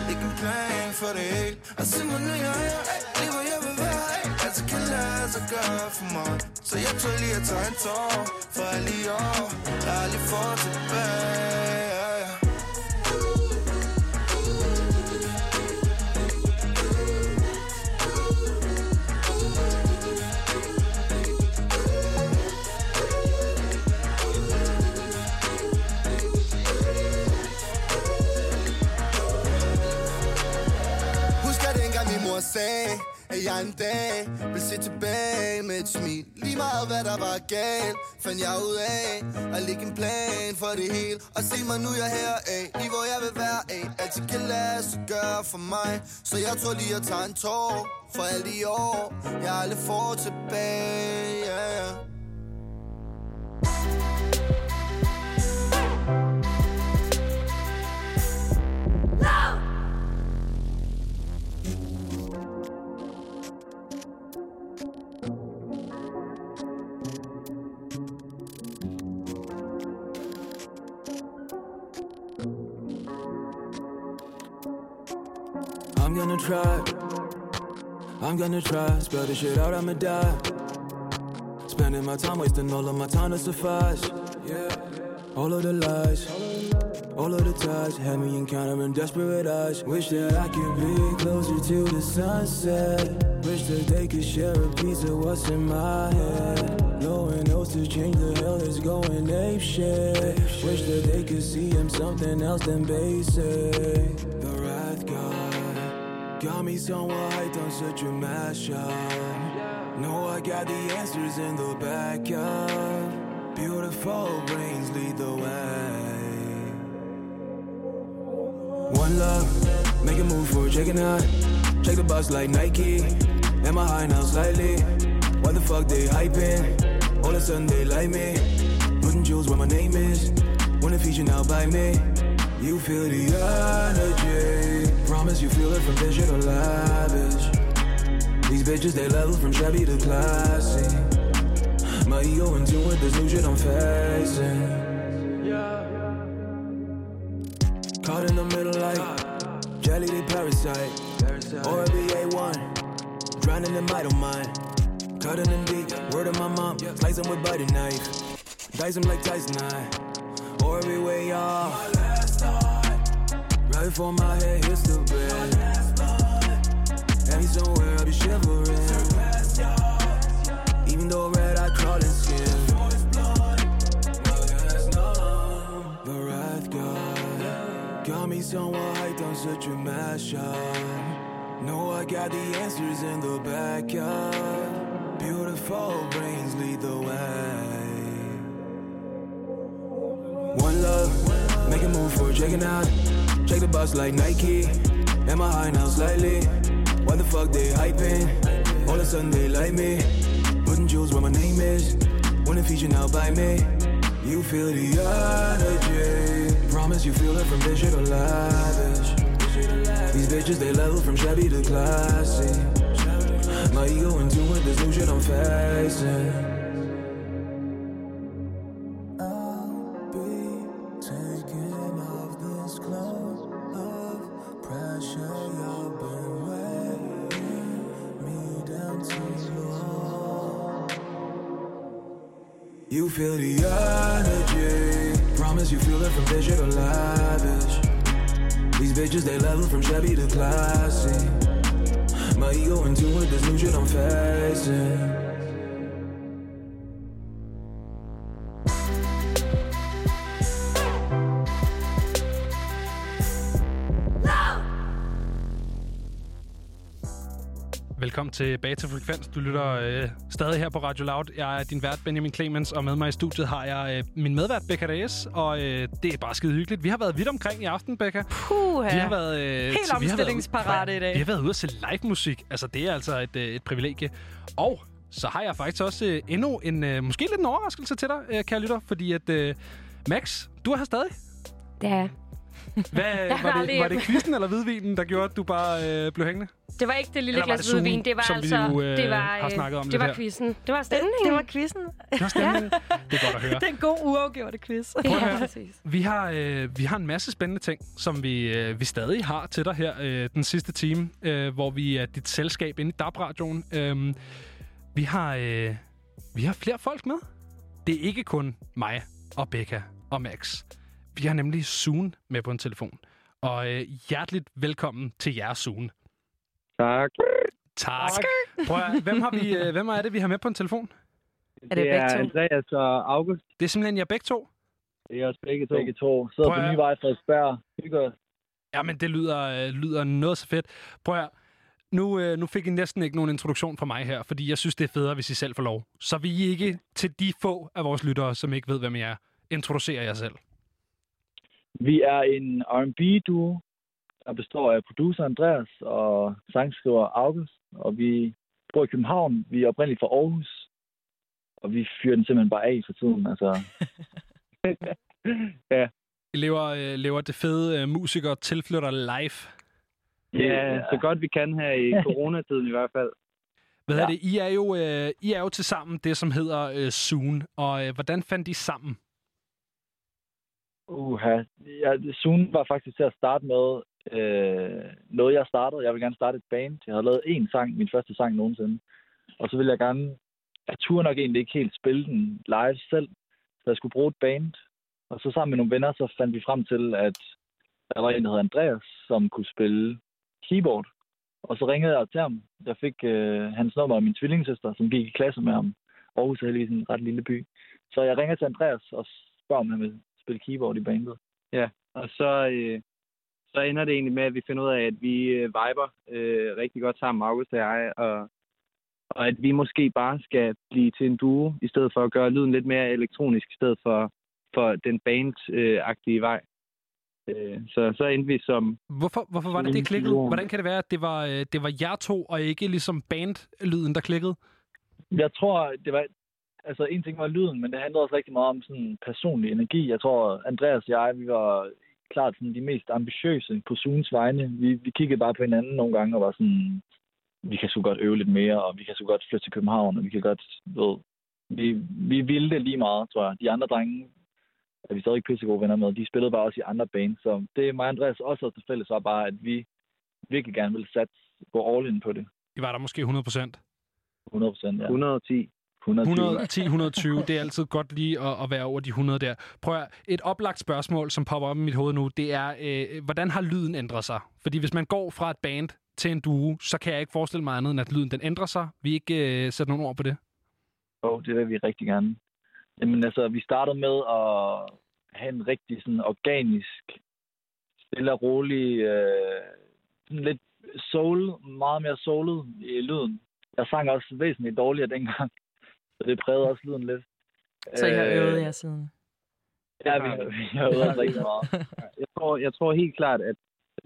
At ikke en plan for det hele. Og se mig nu, jeg er Det hvor jeg vil være. Altså kan lade sig gøre for mig Så jeg tror lige at tage en tår For alle år der er lige for tilbage og sagde At jeg en dag vil se tilbage med et smil. Lige meget hvad der var galt Fandt jeg ud af At lægge en plan for det hele. Og se mig nu jeg her af Lige hvor jeg vil være af. Altid kan lade sig gøre for mig. Så jeg tror lige at tage en tår For alle de år. Jeg aldrig får tilbage yeah. No! I'm gonna try. I'm gonna try. Spell this shit out, I'ma die. Spending my time wasting all of my time to suffice. Yeah. All of the lies. All of the ties had me encountering desperate eyes. Wish that I could be closer to the sunset. Wish that they could share a piece of what's in my head. No one else to change the hell that's going ape shit. Wish that they could see him something else than basic. The wrath God got me somewhat hyped on such a mashup. Know I got the answers in the backup. Beautiful brains lead the way. One love, make a move for checking out. Check the box like Nike. Am I high now slightly? Why the fuck they hyping? All of a sudden they like me. Putting jewels where my name is. Wanna feature now by me. You feel the energy. Promise you feel it from vision to lavish. These bitches they level from shabby to classy. My ego in tune with this new shit I'm facing. Caught in the middle like jelly, they parasite. Or BA1, drowning in my mind. Cutting them deep, word of my mom, them with butter knife. Dice them like Tyson I. Or every way off. Right for my head hits the bed. Me somewhere I'll be shivering. Even though red, I crawl in skin. The wrath God got me somewhat hyped on such a mashup. Know I got the answers in the backyard. Beautiful brains lead the way. One love, make a move for checking out. Check the box like Nike. Am I high now slightly? Why the fuck they hyping? All of a sudden they like me. Putting jewels where my name is. Wanna feature now by me. You feel the energy. Promise you feel it from digital lavish. These bitches they level from shabby to classy. My ego in tune with this new shit I'm facing. You feel the energy. Promise you feel it from digital lavish. These bitches they level from shabby to classy. My ego in tune with this new shit I'm facing. Tilbage til Frekvens. Du lytter øh, stadig her på Radio Loud. Jeg er din vært, Benjamin Clemens, og med mig i studiet har jeg øh, min medvært, Becca Reyes, og øh, det er bare skide hyggeligt. Vi har været vidt omkring i aften, Becca. Puha. Vi har været... Øh, Helt til- vi har været- omstillingsparate i dag. Vi har været ude at se live musik. Altså, det er altså et, øh, et privilegie. Og så har jeg faktisk også øh, endnu en, øh, måske lidt en overraskelse til dig, øh, kære lytter, fordi at... Øh, Max, du er her stadig. Det er. <laughs> Hvad, var, det, var det quizzen eller hvidvinen, der gjorde, at du bare øh, blev hængende? Det var ikke det lille glas det hvidvin. Det var som vi altså... jo, øh, det var, har snakket om det var quizzen. Det var stemningen. Det var quizzen. Det var stemningen. Det er godt at høre. <laughs> Det er en god uafgjorte quiz. <laughs> Prøv at høre. Vi har, øh, vi har en masse spændende ting, som vi, øh, vi stadig har til dig her øh, den sidste time, øh, hvor vi er dit selskab inde i DAB-radioen. Øh, vi, har, øh, vi har flere folk med. Det er ikke kun mig og Becca og Max. Vi har nemlig Soon med på en telefon. Og øh, hjerteligt velkommen til jer, Soon. Tak. Tak. Prøv at, hvem, har vi, øh, hvem er det, vi har med på en telefon? Er det, det er Andreas og August. Det er simpelthen jer begge to? Det er os begge to. Begge to. Sidder Prøv på nye vej Frederiksberg. Hygger os. Jamen, det lyder, øh, lyder noget så fedt. Prøv at nu, øh, nu fik I næsten ikke nogen introduktion fra mig her, fordi jeg synes, det er federe, hvis I selv får lov. Så vil I ikke til de få af vores lyttere, som ikke ved, hvem I er, introducere jer selv. Vi er en R&B-duo, der består af producer Andreas og sangskriver August. Og vi bor i København. Vi er oprindeligt fra Aarhus. Og vi fyrer den simpelthen bare af for tiden. Altså, <laughs> ja. I lever, øh, lever det fede øh, musikere tilflytter live. ja, så godt vi kan her i <laughs> coronatiden i hvert fald. Hvad Ja. ja. det? I er jo, øh, I er jo til sammen det, som hedder øh, Soon. Og øh, hvordan fandt I sammen? Uha. Ja, Zoom var faktisk til at starte med øh, noget, jeg startede. Jeg ville gerne starte et band. Jeg havde lavet én sang, min første sang nogensinde. Og så ville jeg gerne... Jeg turde nok egentlig ikke helt spille den live selv, så jeg skulle bruge et band. Og så sammen med nogle venner, så fandt vi frem til, at der var en, der hed Andreas, som kunne spille keyboard. Og så ringede jeg til ham. Jeg fik øh, hans nummer af min tvillingssøster, som gik i klasse med ham. Aarhus er heldigvis en ret lille by. Så jeg ringer til Andreas og spørger, om han vil spille keyboard i bandet. Ja, og så, øh, så ender det egentlig med, at vi finder ud af, at vi øh, viber øh, rigtig godt sammen, August og jeg, og, og at vi måske bare skal blive til en duo, i stedet for at gøre lyden lidt mere elektronisk, i stedet for, for den band-agtige vej. Øh, så, så endte vi som... Hvorfor, hvorfor var det, det klikkede? Hvordan kan det være, at det var, øh, det var jer to, og ikke ligesom bandlyden, der klikkede? Jeg tror, det var... Altså, en ting var lyden, men det handlede også rigtig meget om sådan personlig energi. Jeg tror, Andreas og jeg, vi var klart sådan de mest ambitiøse på Zunes vegne. Vi, vi kiggede bare på hinanden nogle gange og var sådan, vi kan sgu godt øve lidt mere, og vi kan sgu godt flytte til København, og vi kan godt, ved, vi, vi ville det lige meget, tror jeg. De andre drenge er vi stadig ikke pissegode venner med. De spillede bare også i andre bands, så det mig og Andreas også havde til fælles var bare, at vi virkelig gerne ville satse, gå all in på det. I var der måske 100 procent? 100 procent, ja. 110. 110, 120, det er altid godt lige at, at være over de 100 der. Prøv at, et oplagt spørgsmål, som popper op i mit hoved nu, det er, øh, hvordan har lyden ændret sig? Fordi hvis man går fra et band til en duo, så kan jeg ikke forestille mig andet, end at lyden den ændrer sig. Vi ikke øh, sætte nogle ord på det. Jo, det vil vi rigtig gerne. Jamen altså, vi startede med at have en rigtig sådan organisk, stille og rolig, øh, sådan lidt soul, meget mere soulet i lyden. Jeg sang også væsentligt dårligere dengang, så det prægede også lyden lidt. Så I har Øh, øvet jer siden? Ja, vi, vi har øvet os rigtig meget. Jeg tror, jeg tror helt klart, at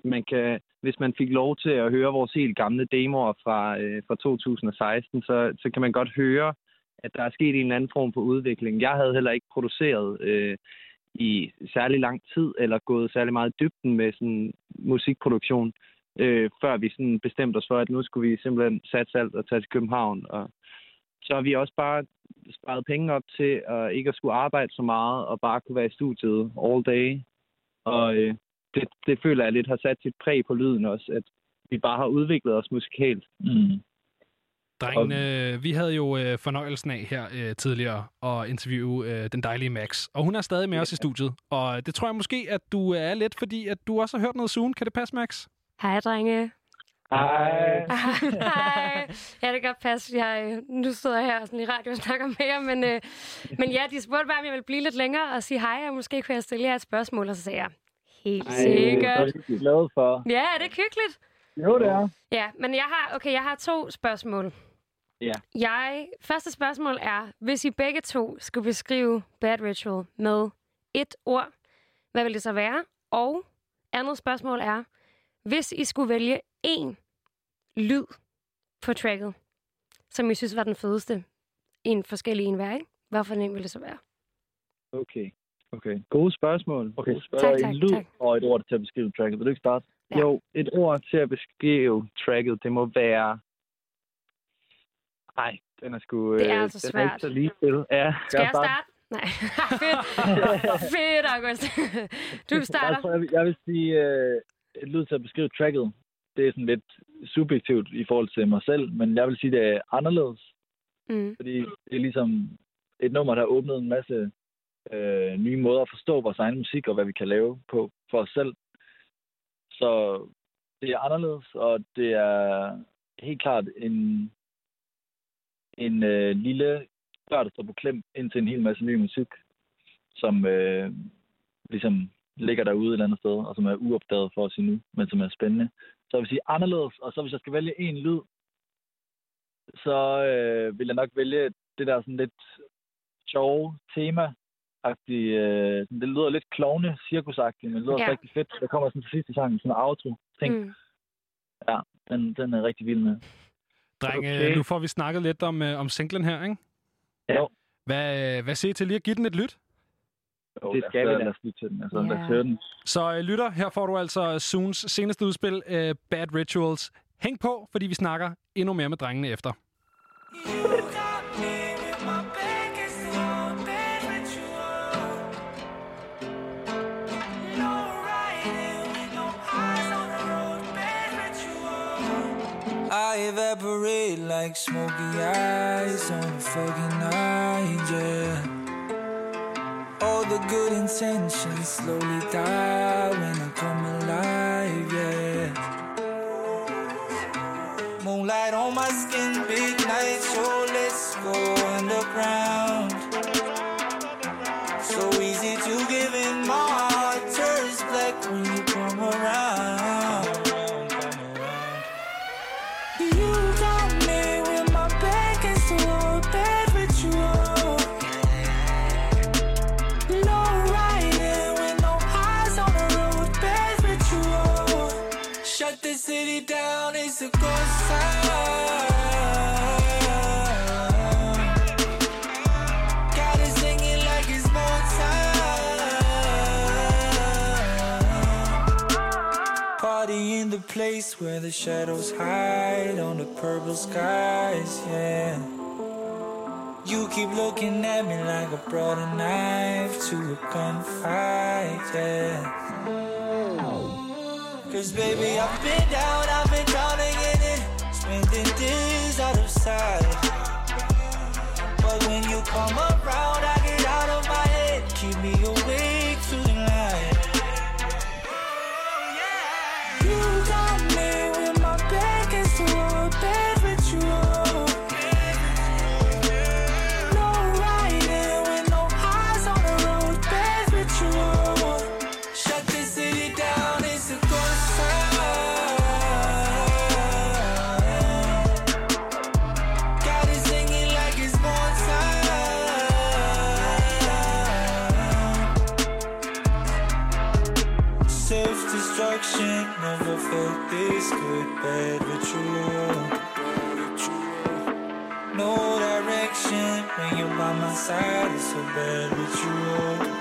man kan, hvis man fik lov til at høre vores helt gamle demoer fra, øh, fra 2016, så, så kan man godt høre, at der er sket en eller anden form for udvikling. Jeg havde heller ikke produceret øh, i særlig lang tid, eller gået særlig meget i dybden med sådan musikproduktion, øh, før vi sådan bestemte os for, at nu skulle vi simpelthen satse alt og tage til København. Og så har vi også bare sparet penge op til at ikke at skulle arbejde så meget, og bare kunne være i studiet all day. Og øh, det, det føler jeg lidt har sat sit præg på lyden også, at vi bare har udviklet os musikalt. Mm. Drengene, øh, vi havde jo øh, fornøjelsen af her øh, tidligere at interviewe øh, den dejlige Max. Og hun er stadig med os i studiet. Og det tror jeg måske, at du er lidt, fordi at du også har hørt noget soon. Kan det passe, Max? Hej, drenge. Hej. Hej. <laughs> Ja, det kan godt passe. Jeg, øh, nu sidder jeg her sådan i radio og snakker med jer, men, øh, men ja, de spurgte bare, om jeg ville blive lidt længere og sige hej, og måske kunne jeg stille jer et spørgsmål, og så sagde jeg, helt Ej, sikkert. så er vi glade for. Ja, er det hyggeligt? Jo, det er. Ja, men jeg har, okay, jeg har to spørgsmål. Ja. Jeg, første spørgsmål er, hvis I begge to skulle beskrive Bad Ritual med et ord, hvad vil det så være? Og andet spørgsmål er, hvis I skulle vælge én lyd på tracket, som I synes var den fedeste, en forskellig en hver, ikke? Hvorfor en ville det så være? Okay. Okay. Gode spørgsmål. Okay, spørg Tak, en tak, lyd tak. og et ord til at beskrive tracket. Vil du ikke starte? Ja. Jo, et ord til at beskrive tracket, det må være... Nej, den er sgu... Det er øh, altså den er ikke svært. så lige til. Ja, Skal jeg starte? Nej. <laughs> Fedt. <laughs> Fedt, August. <laughs> du starter. Jeg, tror, jeg, vil, jeg vil sige, øh, et lyd til at beskrive tracket, det er sådan lidt subjektivt i forhold til mig selv, men jeg vil sige, det er anderledes. Mm. Fordi det er ligesom et nummer, der har åbnet en masse øh, nye måder at forstå vores egen musik og hvad vi kan lave på for os selv. Så det er anderledes, og det er helt klart en, en øh, lille dør, der står på klem ind til en hel masse ny musik, som øh, ligesom ligger derude et eller andet sted, og som er uopdaget for os endnu, men som er spændende. Så jeg vil sige anderledes, og så hvis jeg skal vælge en lyd, så øh, vil jeg nok vælge det der sådan lidt sjove tema øh, det lyder lidt klovne, cirkusagtigt, men det lyder Ja. ja. rigtig fedt. Der kommer sådan til sidste sang, sådan en outro ting. Mm. Ja, den, den er rigtig vild med. Drenge, Okay. nu får vi snakket lidt om, øh, om singlen her, ikke? Jo. Hvad, hvad siger I til lige at give den et lyt? Jo, det skal vi da. Lad os lytte til den. Altså, lad os høre den. Så øh, lytter, her får du altså Soons seneste udspil, øh, Bad Rituals. Hæng på, fordi vi snakker endnu mere med drengene efter. I evaporate like smoky eyes on a foggy night, yeah. The good intentions slowly die when I come alive, yeah. Moonlight on my skin, big night, so let's go place where the shadows hide on the purple skies, yeah. You keep looking at me like I brought a knife to a gunfight, yeah. Cause baby, I've been down, I've been drowning in it, spending days out of sight. But when you come around, I get out of my head, keep me awake you're by my side, it's a bad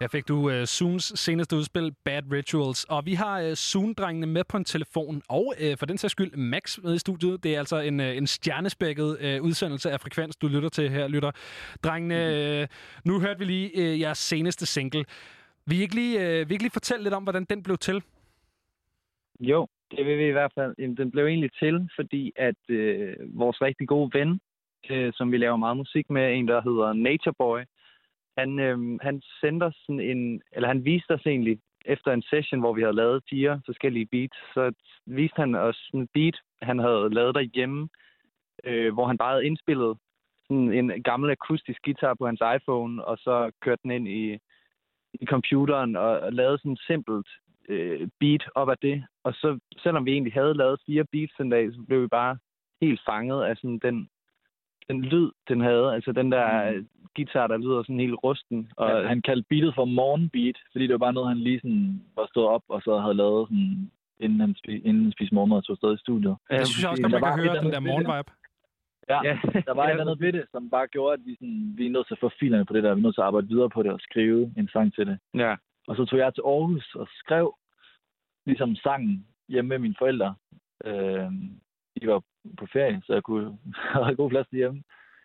Her fik du uh, Soons seneste udspil, Bad Rituals. Og vi har uh, Soon-drengene med på en telefon, og uh, for den sags skyld Max med i studiet. Det er altså en, uh, en stjernespækket uh, udsendelse af Frekvens, du lytter til her, lytter. Drengene, uh, nu hørte vi lige uh, jeres seneste single. Vil I ikke lige, uh, vil I ikke lige fortælle lidt om, hvordan den blev til? Jo, det vil vi i hvert fald. Jamen, Den blev egentlig til, fordi at øh, vores rigtig gode ven, øh, som vi laver meget musik med, en der hedder Nature Boy, han, øh, han sendte os sådan en, eller han viste os egentlig, efter en session, hvor vi havde lavet fire forskellige beats, så viste han os sådan en beat, han havde lavet derhjemme, øh, hvor han bare havde indspillet sådan en gammel akustisk guitar på hans iPhone, og så kørte den ind i, i computeren og, og lavede sådan et simpelt øh, beat op af det. Og så, selvom vi egentlig havde lavet fire beats den dag, så blev vi bare helt fanget af sådan den, den lyd, den havde. Altså den der mm. guitar, der lyder sådan helt rusten. Og Og han kaldte beatet for morgenbeat, fordi det var bare noget, han lige sådan var stået op, og så havde lavet sådan, inden han, spi, inden han spiste morgenmad og tog afsted i studiet. Det synes jeg også, når man kan høre den der morgenvibe. Ja, Ja. der var et Ja, eller andet ved det, som bare gjorde, at vi, sådan, vi er nødt til at få filerne på det der. Vi er nødt til at arbejde videre på det og skrive en sang til det. Ja. Og så tog jeg til Aarhus og skrev ligesom sangen hjemme med mine forældre. Øh, de var på ferie, så jeg kunne <laughs> have god plads hjemme.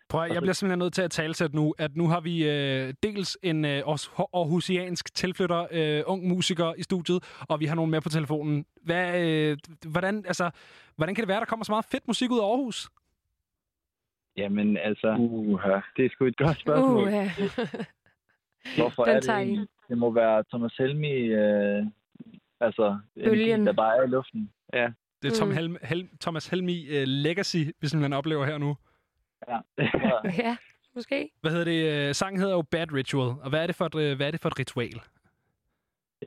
Prøv at, jeg bliver simpelthen nødt til at talsætte nu, at nu har vi øh, dels en øh, Aarhus- aarhusiansk tilflytter, øh, ung musiker i studiet, og vi har nogen med på telefonen. Hvad, øh, hvordan, altså, hvordan kan det være, der kommer så meget fedt musik ud af Aarhus? Jamen altså, uh-huh. det er sgu et godt spørgsmål. Uh, <laughs> Hvorfor Den er det egentlig? Det må være Thomas Helmi, øh, altså, Bølgen. der bare er i luften. Ja. Det er Tom Mm. Helm, Helm, Thomas Helmi uh, Legacy, vi simpelthen oplever her nu. Ja. <laughs> ja, måske. Hvad hedder det? Øh, Sangen hedder jo Bad Ritual, og hvad er det for et, øh, hvad er det for et ritual?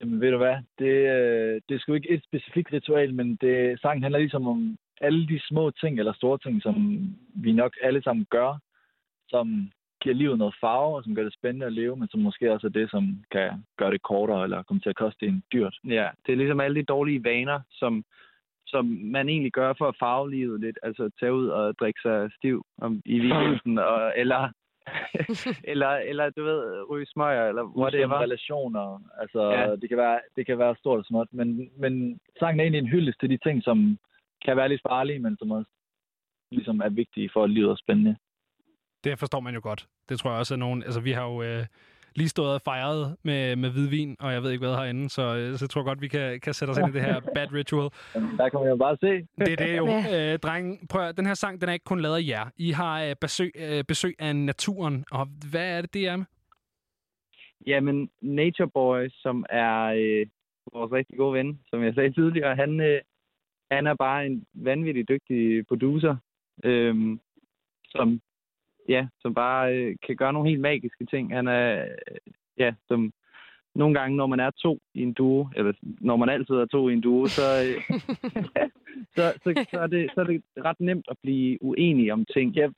Jamen, ved du hvad? Det, det er sgu ikke et specifikt ritual, men det, sangen handler ligesom om alle de små ting eller store ting, som vi nok alle sammen gør, som giver livet noget farve, og som gør det spændende at leve, men som måske også er det, som kan gøre det kortere eller komme til at koste en dyrt. Ja, det er ligesom alle de dårlige vaner, som, som man egentlig gør for at farve livet lidt. Altså tage ud og drikke sig stiv om, i weekenden, <laughs> og, eller, <laughs> eller, eller du ved, ryge smøger, eller whatever. relationer, altså ja. det, kan være, det kan være stort og småt, men, men sangen er egentlig en hyldest til de ting, som kan være lidt farlige, men som også ligesom er vigtige for, at livet er spændende. Det forstår man jo godt. Det tror jeg også er nogen... Altså, vi har jo øh, lige stået og fejret med, med hvidvin, og jeg ved ikke hvad herinde, så, øh, så jeg tror godt, vi kan, kan sætte os ind i det her <laughs> Bad Ritual. Der kan man jo bare se. Det er det jo. Ja. Øh, drenge, prøv at, den her sang, den er ikke kun lavet af jer. I har øh, besøg, øh, besøg af naturen, og hvad er det, det er med? Jamen, Nature Boy, som er øh, vores rigtig gode ven, som jeg sagde tidligere, han, øh, han er bare en vanvittig dygtig producer, øh, som, ja, som bare øh, kan gøre nogle helt magiske ting. Han er, øh, ja, som nogle gange, når man er to i en duo, eller når man altid er to i en duo, så, øh, <laughs> så, så, så, er det, så er det ret nemt at blive uenig om ting. Yep.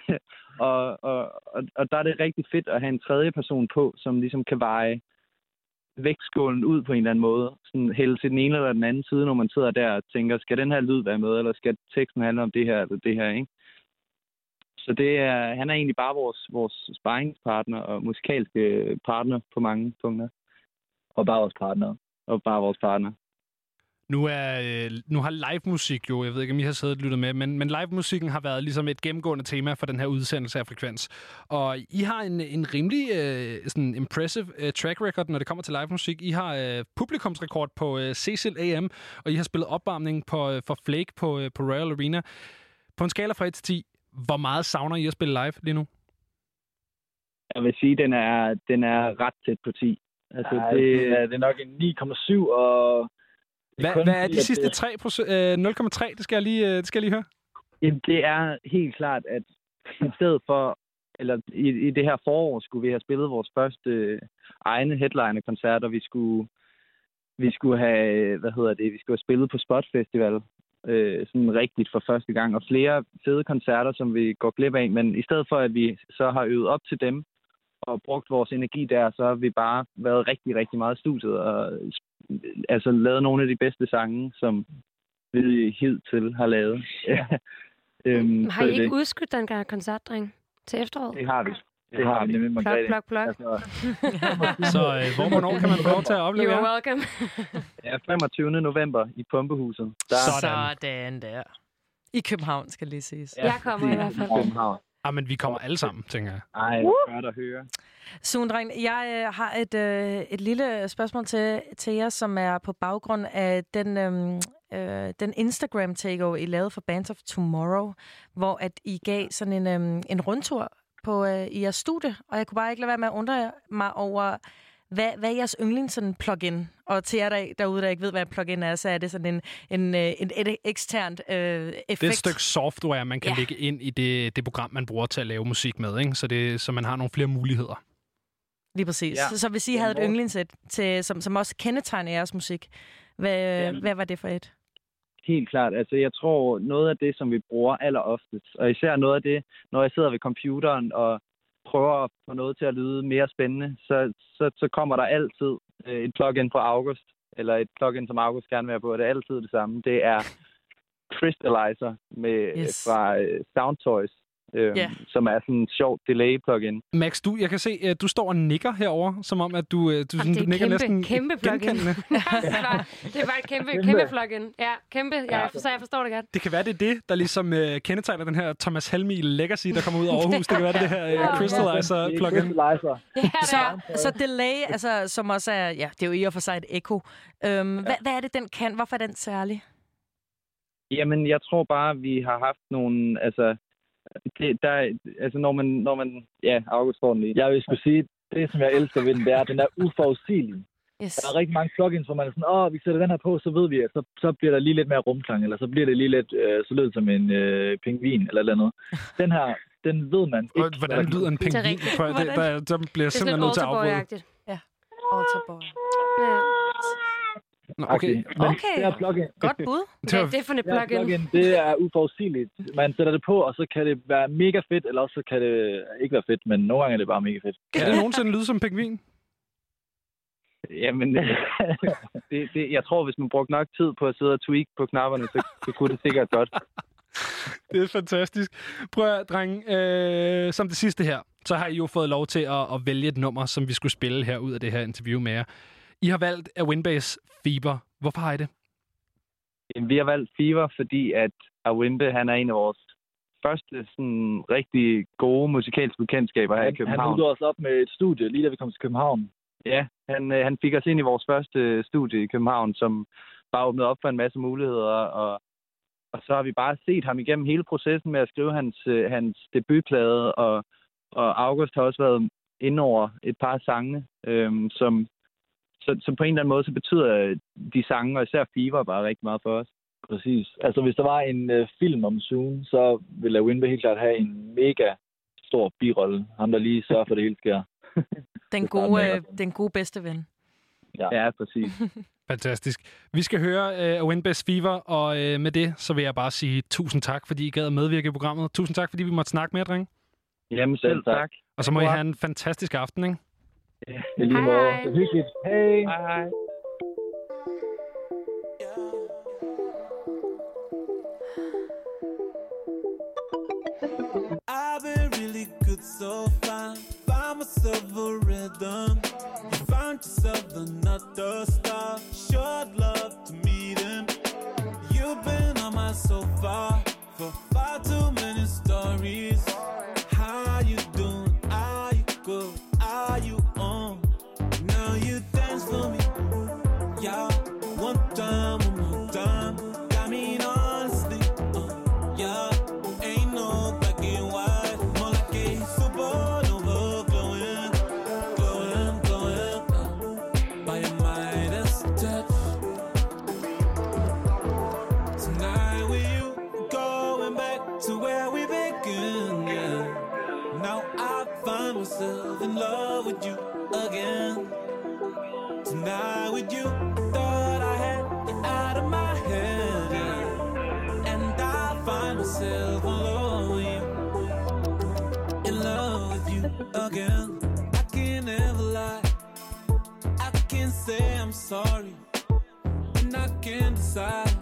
<laughs> og, og, og, og der er det rigtig fedt at have en tredje person på, som ligesom kan veje vægtskålen ud på en eller anden måde. Sådan hælde til den ene eller den anden side, når man sidder der og tænker, skal den her lyd være med, eller skal teksten handle om det her eller det her, ikke? Så det er, han er egentlig bare vores, vores sparringspartner og musikalske partner på mange punkter. Og bare vores partner. Og bare vores partner. Nu, er, øh, nu har live musik jo, jeg ved ikke, om I har siddet og lyttet med, men, men live musikken har været ligesom et gennemgående tema for den her udsendelse af Frekvens. Og I har en, en rimelig øh, sådan impressive øh, track record, når det kommer til live musik. I har øh, publikumsrekord på øh, Cecil AM, og I har spillet opvarmning på, øh, for Flake på, øh, på Royal Arena. På en skala fra 1 til 10, hvor meget savner I at spille live lige nu? Jeg vil sige, den er, den er ret tæt på 10. Altså, Ja, det, det, er, det er nok en 9,7, og... Hvad, kun hvad er de sidste det- 3 procent? Øh, 0,3, det skal, jeg lige, øh, det skal jeg lige høre. Jamen, det er helt klart, at i stedet for, eller i, i det her forår, skulle vi have spillet vores første øh, egne headliner-koncert, og vi skulle, vi skulle have, hvad hedder det, vi skulle have spillet på Spot Festival, øh, sådan rigtigt for første gang, og flere fede koncerter, som vi går glip af, men i stedet for, at vi så har øvet op til dem, og brugt vores energi der, så har vi bare været rigtig, rigtig meget i studiet, og altså lavet nogle af de bedste sange, som vi hidtil har lavet. <laughs> øhm, Har I ikke det- udskudt den koncert, dreng? Til efteråret? det har vi. Det har vi. nemlig, Plok, plok, plok. <laughs> Så øh, hvor, hvornår kan man få lov til at opleve You're jer? welcome. Ja, 25. november i Pumpehuset. Sådan der. I København, skal lige siges. Jeg kommer i hvert fald. København. Ah, men vi kommer alle sammen, tænker jeg. Ej, godt at høre. Sundring, jeg øh, har et, øh, et lille spørgsmål til, til jer, som er på baggrund af den, øhm, øh, den Instagram takeover, I lavede for Bands of Tomorrow, hvor at I gav sådan en, øhm, en rundtur på øh, i jeres studie, og jeg kunne bare ikke lade være med at undre mig over, hvad, hvad er jeres yndlings sådan plugin? Og til jer der, derude, der ikke ved, hvad en plugin er, så er det sådan en, en, øh, en, et eksternt øh, effekt. Det er et stykke software, man kan Ja. lægge ind i det, det program, man bruger til at lave musik med, ikke? Så, det, så man har nogle flere muligheder. Lige præcis. Ja. Så, så hvis I havde et yndlingssæt, til, som, som også kendetegner jeres musik, hvad, Jamen. hvad var det for et? Helt klart. Altså, jeg tror, noget af det, som vi bruger alleroftest, og især noget af det, når jeg sidder ved computeren og prøver at få noget til at lyde mere spændende, så, så, så kommer der altid øh, et plugin fra August, eller et plugin, som August gerne vil have på, og det er altid det samme. Det er Crystallizer med, Yes. fra øh, Soundtoys, øh, Ja. som er sådan en sjov delay-plugin. Max, du, jeg kan se, at du står og nikker herover, som om, at du, øh, du, sådan, Jamen, det du er nikker kæmpe, næsten kæmpe plugin. genkendende. <laughs> det, var, det var et kæmpe, Kæmpe. kæmpe plugin. Ja, kæmpe. Ja, så jeg forstår det godt. Det kan være, det er det, der ligesom øh, kendetegner den her Thomas Helmi Legacy, der kommer ud af Aarhus. Det kan være, det er det her øh, Crystallizer Det er plugin. Crystallizer. <laughs> så, så delay, altså, som også er, ja, det er jo i og for sig et echo. Øhm, hvad, hvad er det, den kan? Hvorfor er den særlig? Jamen, jeg tror bare, vi har haft nogle, altså, det, der, er- altså når man, når man, ja, August får den lige. Jeg vil skulle sige, det som jeg elsker ved den, det er, at den er uforudsigelig. Yes. Der er rigtig mange plugins, hvor man er sådan, åh, vi sætter den her på, så ved vi, at så, så bliver der lige lidt mere rumklang, eller så bliver det lige lidt, øh, så lyder det som en øh, pingvin, eller et eller andet. <laughs> Den her, den ved man ikke. Og Hvordan lyder en pingvin? For det, der, der bliver jeg Det er simpelthen nødt til at afbryde. Ja, Alterboy. Ja. Nå, okay. Men Okay. Det her plugin, Godt bud. <laughs> Hvad er det for et det plugin? plugin, det er uforudsigeligt. Man sætter det på, og så kan det være mega fedt, eller også så kan det ikke være fedt, men nogle gange er det bare mega fedt. Kan det nogensinde lyde som pingvin? Jamen, <laughs> det, det, jeg tror, hvis man brugte nok tid på at sidde og tweak på knapperne, så, så kunne det sikkert godt. <laughs> Det er fantastisk. Prøv at, drenge, øh, som det sidste her, så har I jo fået lov til at, at vælge et nummer, som vi skulle spille her ud af det her interview med jer. I har valgt af Winbase Fever. Hvorfor har I det? Jamen, vi har valgt Fever, fordi at Awimbe, han er en af vores første sådan, rigtig gode musikalske bekendtskaber her i Han, han København. hookede os op med et studie, lige da vi kom til København. Ja, han, øh, han fik os ind i vores første studie i København, som bare åbnede op for en masse muligheder, og, og så har vi bare set ham igennem hele processen med at skrive hans, øh, hans debutplade, og, og August har også været inde over et par sange, øhm, som, så, så på en eller anden måde, så betyder de sange, og især Fever, bare rigtig meget for os. Præcis. Altså, hvis der var en øh, film om Zoom, så ville Winbe helt klart have en mega stor birolle. Ham, der lige sørger for, at det hele sker. <laughs> Den gode, øh, den gode bedste ven. Ja, ja præcis. <laughs> Fantastisk. Vi skal høre uh, Winbase Fever, og uh, med det, så vil jeg bare sige tusind tak, fordi I gad at medvirke i programmet. Tusind tak, fordi vi måtte snakke med jer, drenge. Jamen selv tak. Og så må I have en fantastisk aften, ikke? Ja, i lige måde. Det er hyggeligt. Hej. Hej, hej. I've been really good so far. Found myself a rhythm. Can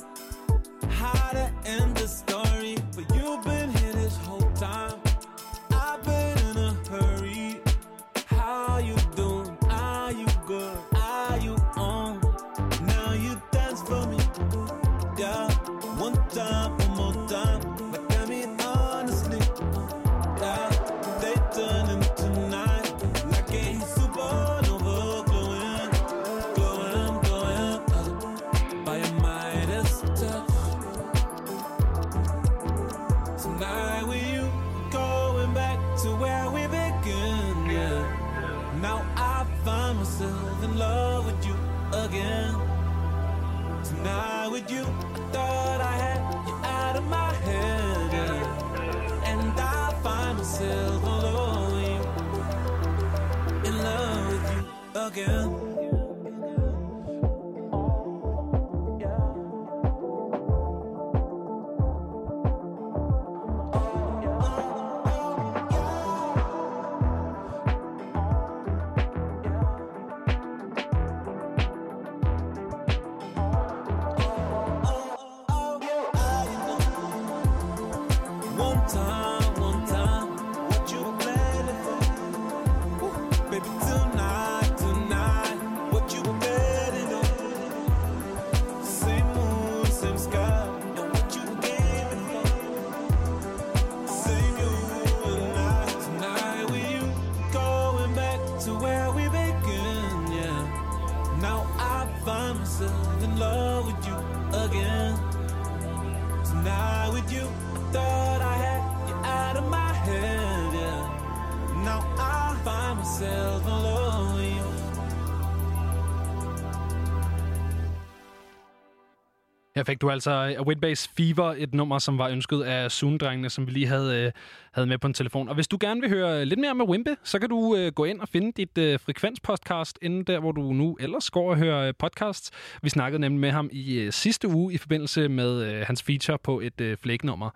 Her fik du altså øh, A Windbase Fever, et nummer, som var ønsket af Zoom-drengene, som vi lige havde, øh, havde med på en telefon. Og hvis du gerne vil høre lidt mere med Wimbe, så kan du øh, gå ind og finde dit øh, frekvenspodcast inde der, hvor du nu ellers går og hører øh, podcasts. Vi snakkede nemlig med ham i øh, sidste uge i forbindelse med øh, hans feature på et øh, flæknummer.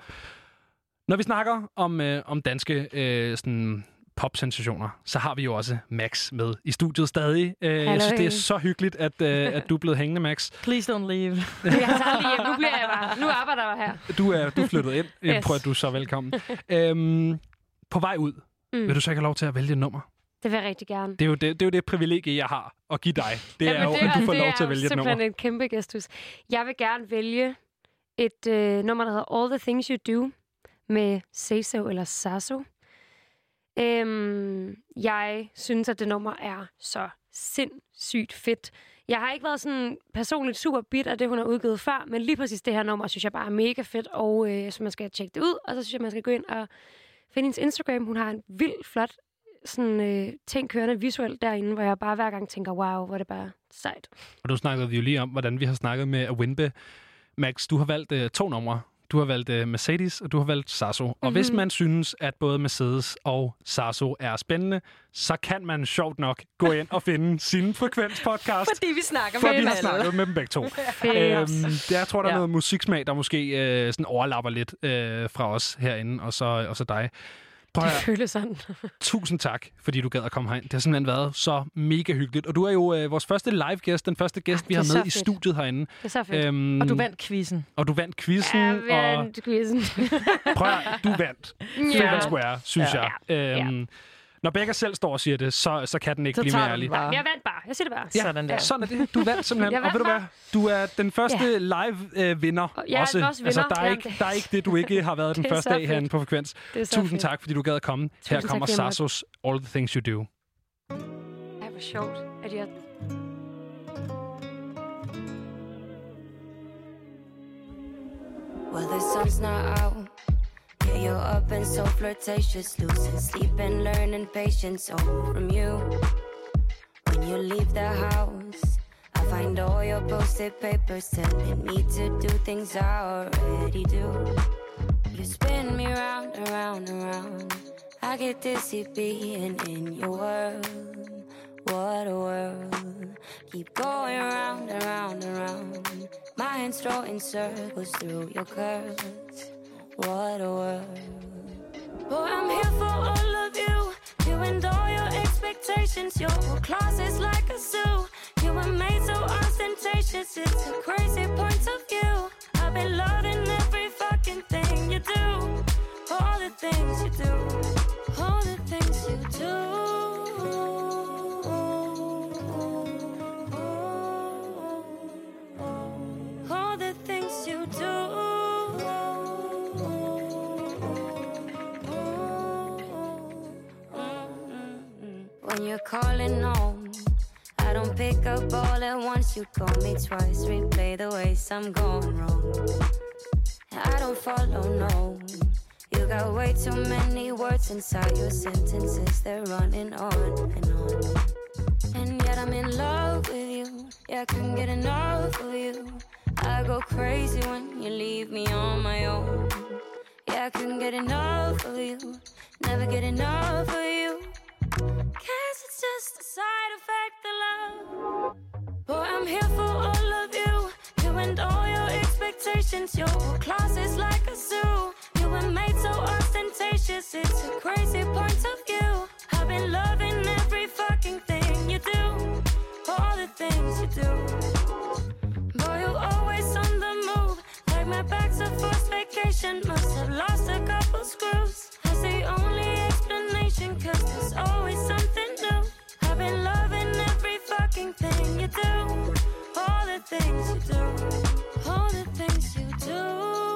Når vi snakker om, øh, om danske øh, sådan popsensationer, så har vi jo også Max med i studiet stadig. Øh, jeg synes, det er så hyggeligt, at, øh, at du er blevet hængende, Max. Please don't leave. <laughs> Jeg tager lige hjem. Nu, bliver jeg bare, nu arbejder jeg her. Du er, du er flyttet ind. Jeg Yes. prøver, at du er så velkommen. øhm, på vej ud, Mm. vil du så ikke have lov til at vælge et nummer? Det vil jeg rigtig gerne. Det er jo det, det, er jo det privilegie, jeg har at give dig. Det er Jamen, jo, at du får det lov er til at vælge et simpelthen nummer. en kæmpe gestus. Jeg vil gerne vælge et øh, nummer, der hedder All the Things You Do med Seso eller Sasso. Øhm, jeg synes, at det nummer er så sindssygt fedt. Jeg har ikke været sådan personligt super bit af det, hun har udgivet før, men lige præcis det her nummer, synes jeg bare er mega fedt, og øh, så man skal tjekke det ud, og så synes jeg, man skal gå ind og finde hendes Instagram. Hun har en vild flot sådan, øh, ting kørende visuelt derinde, hvor jeg bare hver gang tænker, wow, hvor er det bare sejt. Og du snakkede vi jo lige om, hvordan vi har snakket med Winbe. Max, du har valgt øh, to numre. Du har valgt uh, Mercedes, og du har valgt Sasso. Mm-hmm. Og hvis Mhm. man synes, at både Mercedes og Sasso er spændende, så kan man sjovt nok gå ind og finde <laughs> sin frekvenspodcast. Fordi vi snakker For med vi dem har snakket med dem begge to. <laughs> Øhm, jeg tror, der er Ja. noget musiksmag, der måske øh, sådan overlapper lidt øh, fra os herinde, og så, og så dig. Prøv Det føles sådan. <laughs> tusind tak, fordi du gad at komme herind. Det har simpelthen været så mega hyggeligt. Og du er jo øh, vores første live-gæst, den første gæst, vi det har med så i fedt. studiet herinde. Det er så fedt. Øhm, Og du vandt quizzen. Og du vandt quizzen. Ja, og vandt quizzen. prøv at, du vandt. <laughs> Ja. Fair square, synes Ja. jeg. Øhm, Når Becca selv står og siger det, så, så kan den ikke Så blive mere ærlig. Jeg vandt bare. Jeg siger det bare. Ja, Sådan der. Sådan er det. Du vandt simpelthen. <laughs> Jeg og ved du hvad? vandt Du er den første Ja. live-vinder. jeg er også. også Altså, vinder. der, er ikke, det- der er ikke det, du ikke har været <laughs> den Det første dag herinde på Frekvens. Det Tusind fedt. tak, fordi du gad at komme. Her Tusind tak, kommer. Sassos All the Things You Do. Ej, hvor sjovt, at jeg... Well, the sun's not out. Yeah, you're up and so flirtatious, losing sleep and learning patience all from you. When you leave the house, I find all your posted papers telling me to do things I already do. You spin me round, around, around. I get dizzy being in your world. What a world. Keep going round, around, around. My hands throw in circles through your curves. What a world. Boy, I'm here for all of you. You and all your expectations. Your whole closet's like a zoo. You were made so ostentatious. It's a crazy point of view. I've been loving every fucking thing you do. All the things you do. All the things you do. You call me twice, replay the ways I'm going wrong. I don't follow, no. You got way too many words inside your sentences. They're running on and on. And yet I'm in love with you. Yeah, I couldn't get enough of you. I go crazy when you leave me on my own. Yeah, I couldn't get enough of you. Never get enough of you. Guess it's just a side effect You all your expectations. Your class is like a zoo. You were made so ostentatious. It's a crazy point of view. I've been loving every fucking thing you do. All the things you do. Boy, you're always on the move. Like my back's a forced vacation. Must have lost a couple screws. That's the only explanation. Cause there's always something things you do. All the things you do.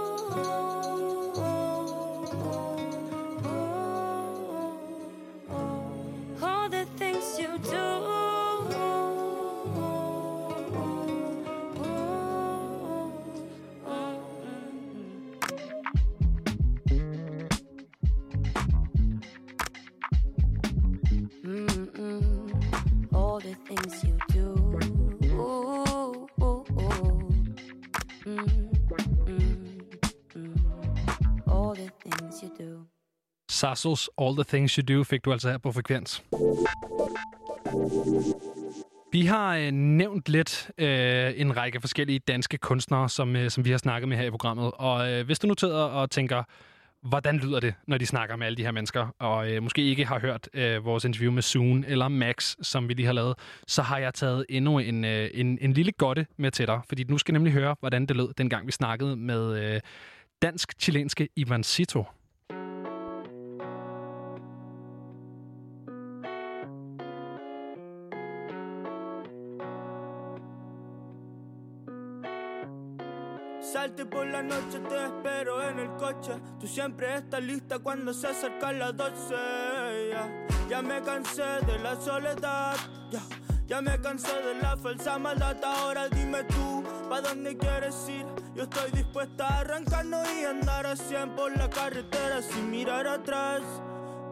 Do. Sassos All the Things You Do fik du altså her på Frekvens. Vi har øh, nævnt lidt øh, en række forskellige danske kunstnere, som, øh, som vi har snakket med her i programmet. Og øh, hvis du nu og tænker, hvordan lyder det, når de snakker med alle de her mennesker, og øh, måske ikke har hørt øh, vores interview med Soon eller Max, som vi lige har lavet, så har jeg taget endnu en, øh, en, en lille godte med til dig. Fordi nu skal nemlig høre, hvordan det lød, dengang vi snakkede med øh, dansk-chilenske Ivan Salte por la noche, te espero en el coche. Tú siempre estás lista cuando se acercan las 12. Ya, ya me cansé de la soledad. Ya, ya me cansé de la falsa maldad. Ahora dime tú, ¿pa' dónde quieres ir? Yo estoy dispuesta a arrancarnos y andar a 100 por la carretera sin mirar atrás.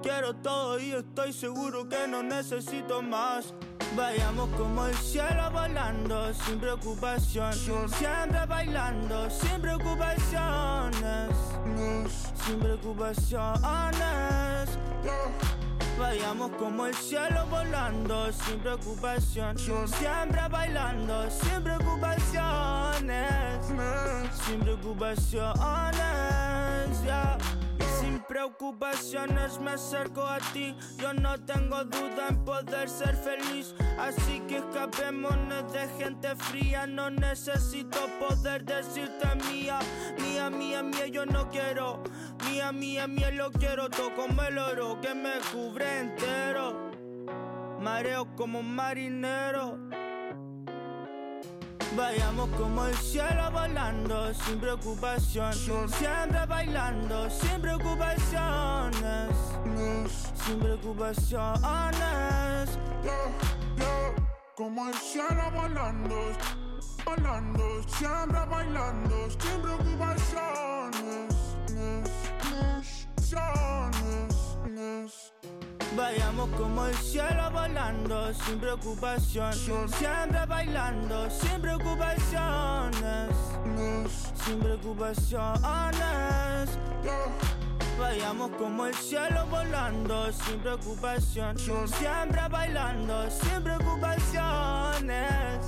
Quiero todo y estoy seguro que no necesito más. Vayamos como el cielo volando sin preocupación. Siempre bailando sin preocupaciones. Sin preocupaciones. Vayamos como el cielo volando sin preocupación. Siempre bailando sin preocupaciones. Sin preocupaciones. yeah. Sin preocupaciones me acerco a ti. Yo no tengo duda en poder ser feliz. Así que escapémonos de gente fría. No necesito poder decirte mía. Mía, mía, mía, yo no quiero. Mía, mía, mía, lo quiero todo como el oro que me cubre entero. Mareo como un marinero. Vayamos como el cielo volando sin preocupación. Siempre bailando sin preocupaciones. Sin preocupaciones. Como el cielo volando, volando, siempre bailando, sin preocupaciones. Vayamos como el cielo volando sin preocupación. Siempre bailando sin preocupaciones. Sin preocupaciones. Vayamos como el cielo volando sin preocupación. Siempre bailando sin preocupaciones.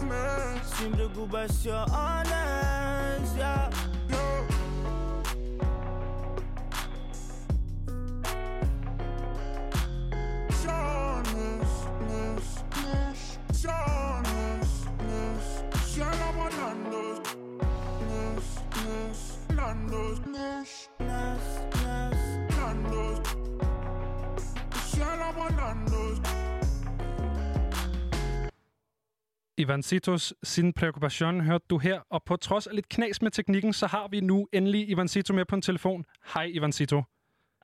Sin preocupaciones. yeah. Cielo volando, volando, volando, cielo volando. Ivan Citos Sin Preoccupation hørte du her, og på trods af lidt knas med teknikken, så har vi nu endelig Ivan Cito med på en telefon. Hej Ivan Cito.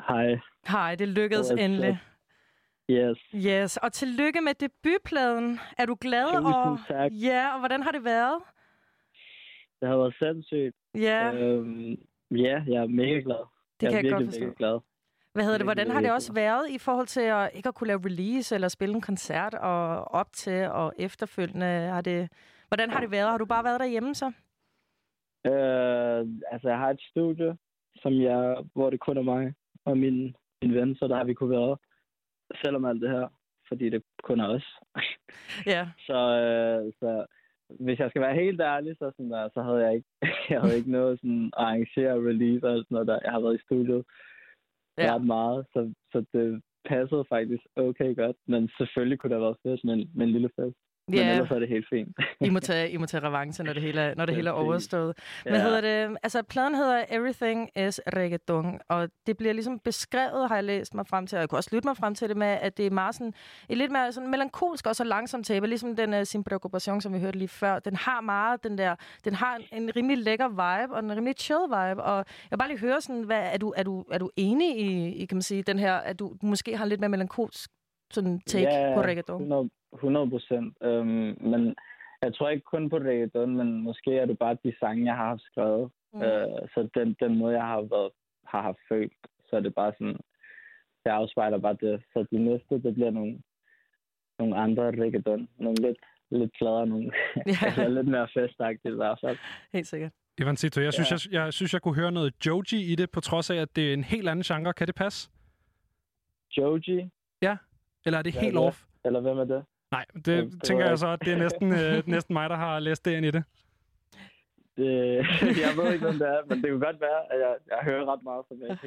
Hej. Hej, det lykkedes Yes, endelig. Yes. Yes, og tillykke med debutpladen. Er du glad? Tusind og, tak. Ja, og hvordan har det været? Det har været sindssygt. Ja. Øhm, ja, jeg er mega glad. Det jeg kan er jeg godt virkelig, forstå. mega glad. Hvad hedder det? Hvordan har det også været i forhold til at ikke at kunne lave release eller spille en koncert og op til og efterfølgende? Har det, Hvordan har det været? Har du bare været derhjemme så? Øh, altså, jeg har et studie, som jeg, hvor det kun er mig og min, min ven, så der har vi kunne være selvom alt det her, fordi det kun er os. Ja. <laughs> så, øh, så hvis jeg skal være helt ærlig, så, sådan der, så havde jeg ikke, <laughs> jeg havde ikke noget sådan at arrangere release og sådan noget der. Jeg har været i studiet ja. ret meget, så, så det passede faktisk okay godt. Men selvfølgelig kunne det have været fedt med med en lille fest. Men Ja. ellers er det helt fint. I må tage, I må tage revanche, når det hele er, når det hele er overstået. Hvad Ja. hedder det? Altså, pladen hedder Everything is Reggaeton, og det bliver ligesom beskrevet, har jeg læst mig frem til, og jeg kunne også lytte mig frem til det med, at det er meget sådan, et lidt mere sådan melankolsk og så langsomt tape, ligesom den uh, Sin Preoccupation, som vi hørte lige før. Den har meget den der, den har en, en rimelig lækker vibe, og en rimelig chill vibe, og jeg vil bare lige høre sådan, hvad, er, du, er, du, er du enig i, i, kan man sige, den her, at du måske har lidt mere melankolsk sådan take ja, på reggaeton? 100, 100 procent. Øhm, men jeg tror ikke kun på reggaeton, men måske er det bare de sange, jeg har haft skrevet. Mm. Øh, så den, den måde, jeg har, været, har haft følt, så er det bare sådan, jeg afspejler bare det. Så de næste, det bliver nogle, nogle andre reggaeton. Nogle lidt, lidt gladere, nogle <laughs> <laughs> Ja. altså lidt mere festagtigt i hvert fald. Helt sikkert. Ivan Tito, jeg synes, Ja. jeg, jeg, synes, jeg kunne høre noget Joji i det, på trods af, at det er en helt anden genre. Kan det passe? Joji? Ja. Eller er det Hvad helt det? off? Eller hvem er det? Nej, det, Det- det det tænker jeg så, at det er næsten, øh, <laughs> næsten mig, der har læst det ind i det. Det, <laughs> jeg ved ikke, hvem det er, men det kunne godt være, at jeg, jeg hører ret meget som jeg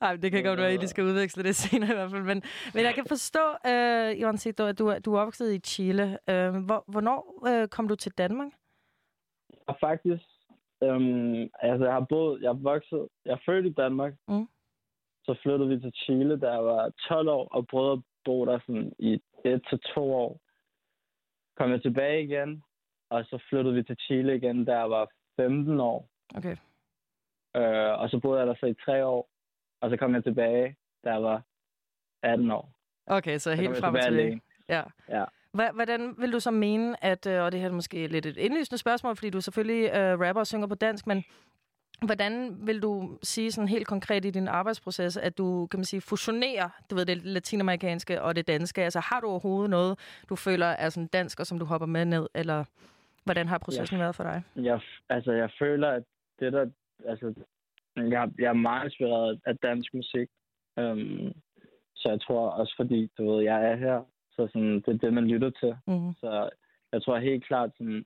Nej, <laughs> det kan godt være, at I skal udveksle det senere i hvert fald. Men, men jeg kan forstå, uh, Ivan Cito, at du, er- du er opvokset i Chile. Uh, hvor, hvornår uh, kom du til Danmark? Jeg faktisk, øhm, altså jeg har boet, jeg er vokset, jeg er født i Danmark. Mm. Så flyttede vi til Chile, da jeg var 12 år, og prøvede at bo der sådan i et til to år. Kom jeg tilbage igen, og så flyttede vi til Chile igen, da jeg var 15 år. Okay. Øh, og så boede jeg der så i tre år, og så kom jeg tilbage, da jeg var 18 år. Okay, så kom helt frem tilbage. alene. Ja. Ja. Hvordan vil du så mene, at, øh, og det her er måske lidt et indlysende spørgsmål, fordi du selvfølgelig øh, rapper og synger på dansk, men hvordan vil du sige sådan helt konkret i din arbejdsproces, at du, kan man sige, fusionerer, du ved, det latinamerikanske og det danske? Altså har du overhovedet noget, du føler er sådan dansk, og som du hopper med ned, eller hvordan har processen Ja. været for dig? Jeg, altså, jeg føler, at det der... Altså, jeg, jeg er meget inspireret af dansk musik. Um, så jeg tror også, fordi du ved, jeg er her, så sådan, det er det, man lytter til. Mm. Så jeg tror helt klart, sådan,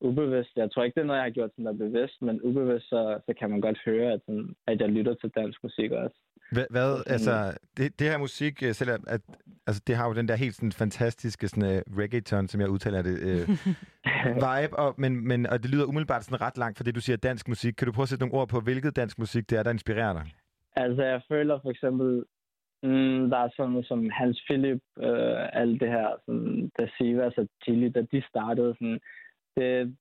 ubevidst, jeg tror ikke, det er noget, jeg har gjort sådan, der er bevidst, men ubevidst, så, så kan man godt høre, at, sådan, at jeg lytter til dansk musik også. Hvad, hvad sådan- altså, det, det her musik, øh, selv at, altså, det har jo den der helt sådan fantastiske sådan, uh, reggaeton, som jeg udtaler det, uh, <laughs> vibe, og, men, men, og det lyder umiddelbart sådan ret langt fra det, du siger dansk musik. Kan du prøve at sætte nogle ord på, hvilket dansk musik det er, der inspirerer dig? Altså, jeg føler for eksempel, mm, der er sådan noget som Hans Philip, øh, alt det her, sådan, da Sivas og Chili, da de startede, sådan, det,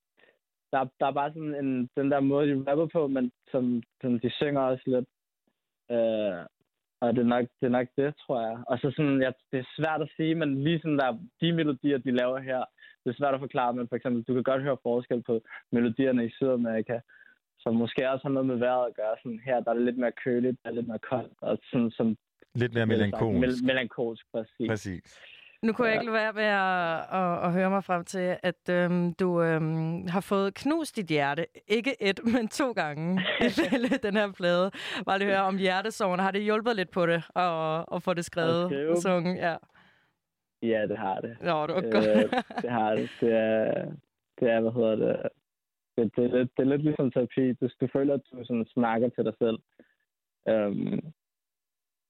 der, der er bare sådan en, den der måde, de rapper på, men som, som de synger også lidt. Øh, og det er, nok, det er nok det, tror jeg. Og så sådan, ja, det er svært at sige, men lige sådan der, de melodier, de laver her, det er svært at forklare, men for eksempel, du kan godt høre forskel på melodierne i Sydamerika, som måske også har noget med vejret at gøre. Sådan her, der er det lidt mere køligt, der er lidt mere koldt, og sådan som... Lidt mere melankolsk. Mel- melankolsk, præcis. Præcis. Nu kunne jeg Ja. ikke lade være med at, at, at høre mig frem til, at øhm, du øhm, har fået knust dit hjerte. Ikke et, <laughs> men to gange ifølge <laughs> den her plade. Bare lige høre om hjertesorgen. Har det hjulpet lidt på det at, at få det skrevet skrive? og sunget? Ja. Ja, det har det. Nå, det var Øh, godt. <laughs> det har det. Det er, det er hvad hedder det, det, det, er lidt, det er lidt ligesom terapi. Du, du føler, at du sådan snakker til dig selv. Um,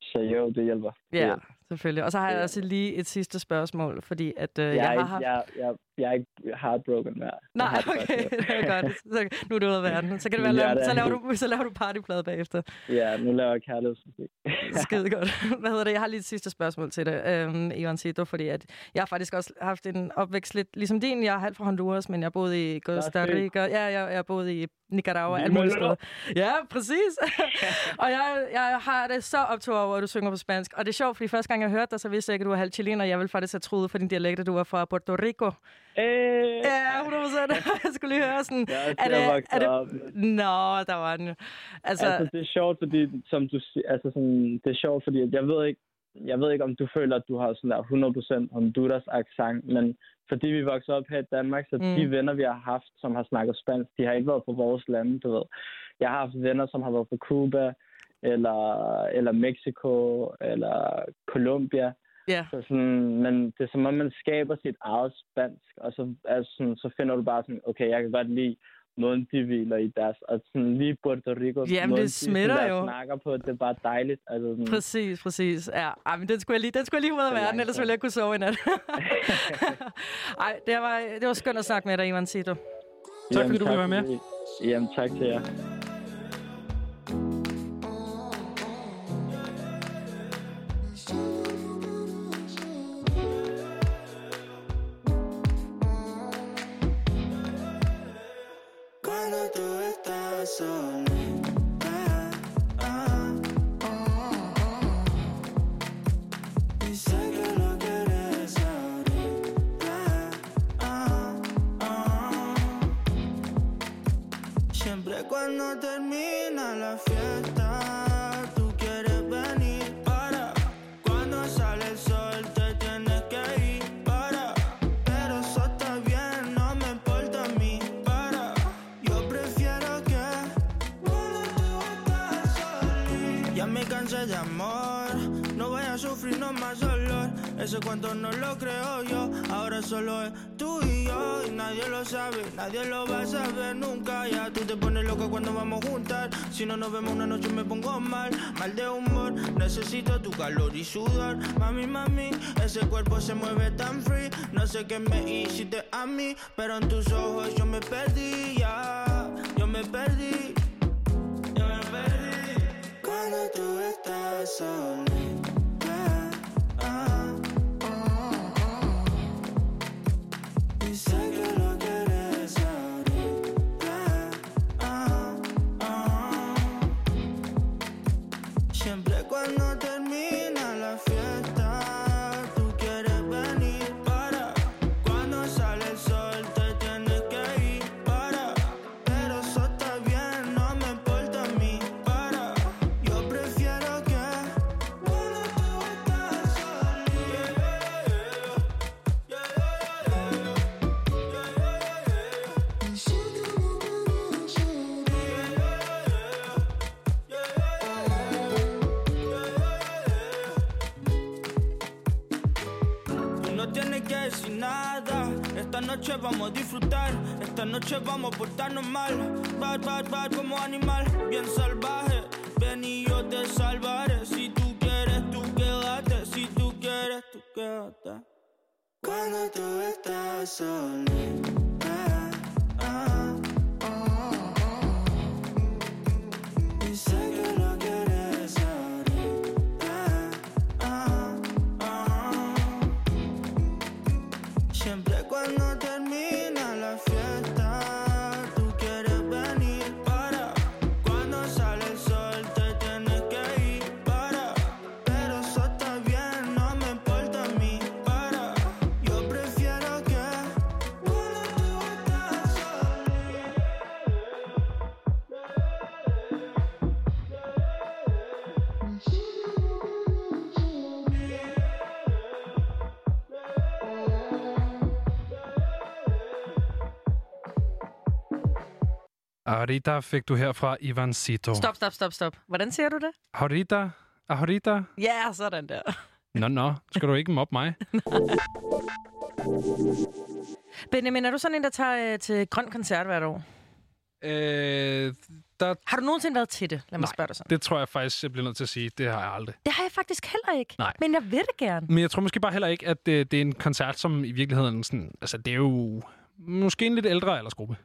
så jo, det hjælper. Ja, hjælper. Selvfølgelig. Og så har jeg også lige et sidste spørgsmål, fordi at øh, Jeg, jeg, har haft... jeg, jeg, jeg er ikke heartbroken mere. Nej, okay, <laughs> det er godt. <laughs> Så, nu er det ud af verden. Så, kan det være, Ja, lave, er så, laver du, så laver du partyplade bagefter. Ja, nu laver jeg kærlighedsmusik. <laughs> Skide godt. Hvad hedder det? Jeg har lige et sidste spørgsmål til dig, øhm, Ivan Cito, fordi at jeg har faktisk også haft en opvækst lidt ligesom din. Jeg er halvt fra Honduras, men jeg boede i Costa. Rica. Ja, jeg, jeg boede i Nicaragua, Dímelo. mulige steder. Ja, præcis. og jeg, jeg har det så optog over, at du synger på spansk. Og det er sjovt, fordi første gang jeg hørte dig, så vidste jeg ikke, at du var halv chilener. Jeg ville faktisk have troet for din dialekt, at du var fra Puerto Rico. Hey. Ja, 100 <laughs> jeg skulle lige høre sådan... Ja, er det, er det. Nå, der var den. jo. Altså, Altså, det er sjovt, fordi, som du altså sådan, det er sjovt, fordi at jeg ved ikke, jeg ved ikke, om du føler, at du har sådan der 100% Honduras accent, men fordi vi voksede op her i Danmark, så Mm. de venner, vi har haft, som har snakket spansk, de har ikke været på vores lande, du ved. Jeg har haft venner, som har været på Cuba, eller, eller Mexico, eller Colombia. Ja. Så sådan, men det er som om, man skaber sit eget spansk, og så, altså, sådan, så finder du bare sådan, okay, jeg kan godt lide måden, de hviler i deres, og sådan lige Puerto Rico, Jamen, måden, det de sådan smitter jo. snakker på, det er bare dejligt. Altså, sådan, Præcis, præcis. Ja, Ej, men den skulle jeg lige, den skulle jeg lige ud af Så verden, ellers ville jeg ikke kunne sove i nat. <laughs> Ej, det var, det var skønt at snakke med dig, Ivan Sito. Tak, fordi du ville være med. Jamen, tak til jer. Termina la fiesta. Tú quieres venir para Cuando sale el sol te tienes que ir para. Pero eso está bien, no me importa a mí para. Yo prefiero que Cuando tú estás solita Ya me cansé de amor No voy a sufrir no más dolor. Ese cuento no lo creo yo Ahora solo es Y nadie lo sabe, nadie lo va a saber nunca. Ya tú te pones loca cuando vamos a juntar. Si no nos vemos una noche me pongo mal Mal de humor, necesito tu calor y sudor. Mami, mami, ese cuerpo se mueve tan free. No sé qué me hiciste a mí Pero en tus ojos yo me perdí ya. Yo me perdí Yo me perdí. Cuando tú estás solita a portarnos mal. Bad, bad, bad como animal. Bien salvaje. Ven y yo te salvaré. Si tú quieres, tú quédate. Si tú quieres, tú quédate. Cuando tú estás solita. Arita fik du her fra Ivan Sito. Stop, stop, stop, stop. Hvordan siger du det? Arita? Arita? Ja, sådan der. Nå, nå. Skal du ikke mobbe mig? <laughs> Benjamin, er du sådan en, der tager øh, til grøn koncert hvert år? Øh, der... Har du nogensinde været til det? Lad mig Nej, spørge dig sådan. det tror jeg faktisk, jeg bliver nødt til at sige. Det har jeg aldrig. Det har jeg faktisk heller ikke. Nej. Men jeg vil det gerne. Men jeg tror måske bare heller ikke, at det, det er en koncert, som i virkeligheden... Sådan, altså, det er jo måske en lidt ældre aldersgruppe,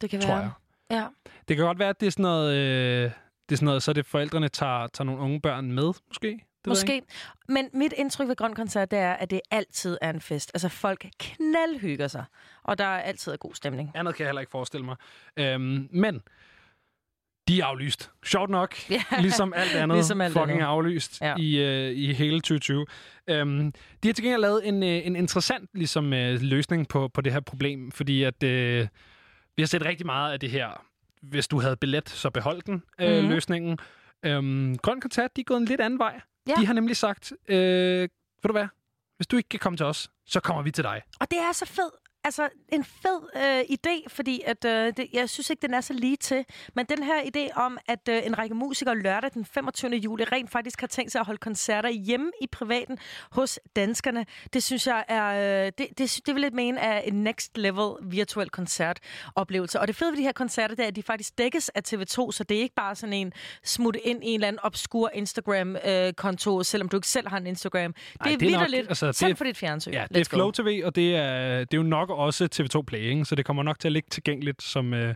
Det kan tror være. jeg. Ja. Det kan godt være, at det er sådan noget... Øh, det er sådan noget, så er det forældrene tager, tager nogle unge børn med, måske? Det. Måske. Men mit indtryk ved Grøn Koncert, det er, at det altid er en fest. Altså, folk knaldhygger sig. Og der er altid god stemning. Andet kan jeg heller ikke forestille mig. Øhm, men de er aflyst. Sjovt nok. Ja. <laughs> Ligesom alt andet Ligesom alt fucking andet. aflyst Ja. i, øh, i hele 2020. Øhm, de har til gengæld lavet en, øh, en interessant ligesom, øh, løsning på, på det her problem, fordi at øh, vi har set rigtig meget af det her, hvis du havde billet, så behold den øh, Mhm. løsningen. Øhm, Grøn Koncert, de er gået en lidt anden vej. Ja. De har nemlig sagt, øh, ved du hvad, hvis du ikke kan komme til os, så kommer vi til dig. Og det er så fedt. Altså, en fed øh, idé, fordi at, øh, det, jeg synes ikke, den er så lige til. Men den her idé om, at øh, en række musikere lørdag den 25. juli rent faktisk har tænkt sig at holde koncerter hjemme i privaten hos danskerne, det synes jeg er... Øh, det, det, det vil jeg mene er en next level virtuel koncertoplevelse. Og det fede ved de her koncerter, det er, at de faktisk dækkes af TV2, så det er ikke bare sådan en smut ind i en eller anden obskur Instagram-konto, øh, selvom du ikke selv har en Instagram. Det Ej, er det er lidt. altså, det Tænd er- for dit fjernsyn. Ja, det er Let's go. Flow TV, og det er, det er jo nok også TV2 Play, ikke? så det kommer nok til at ligge tilgængeligt som, øh,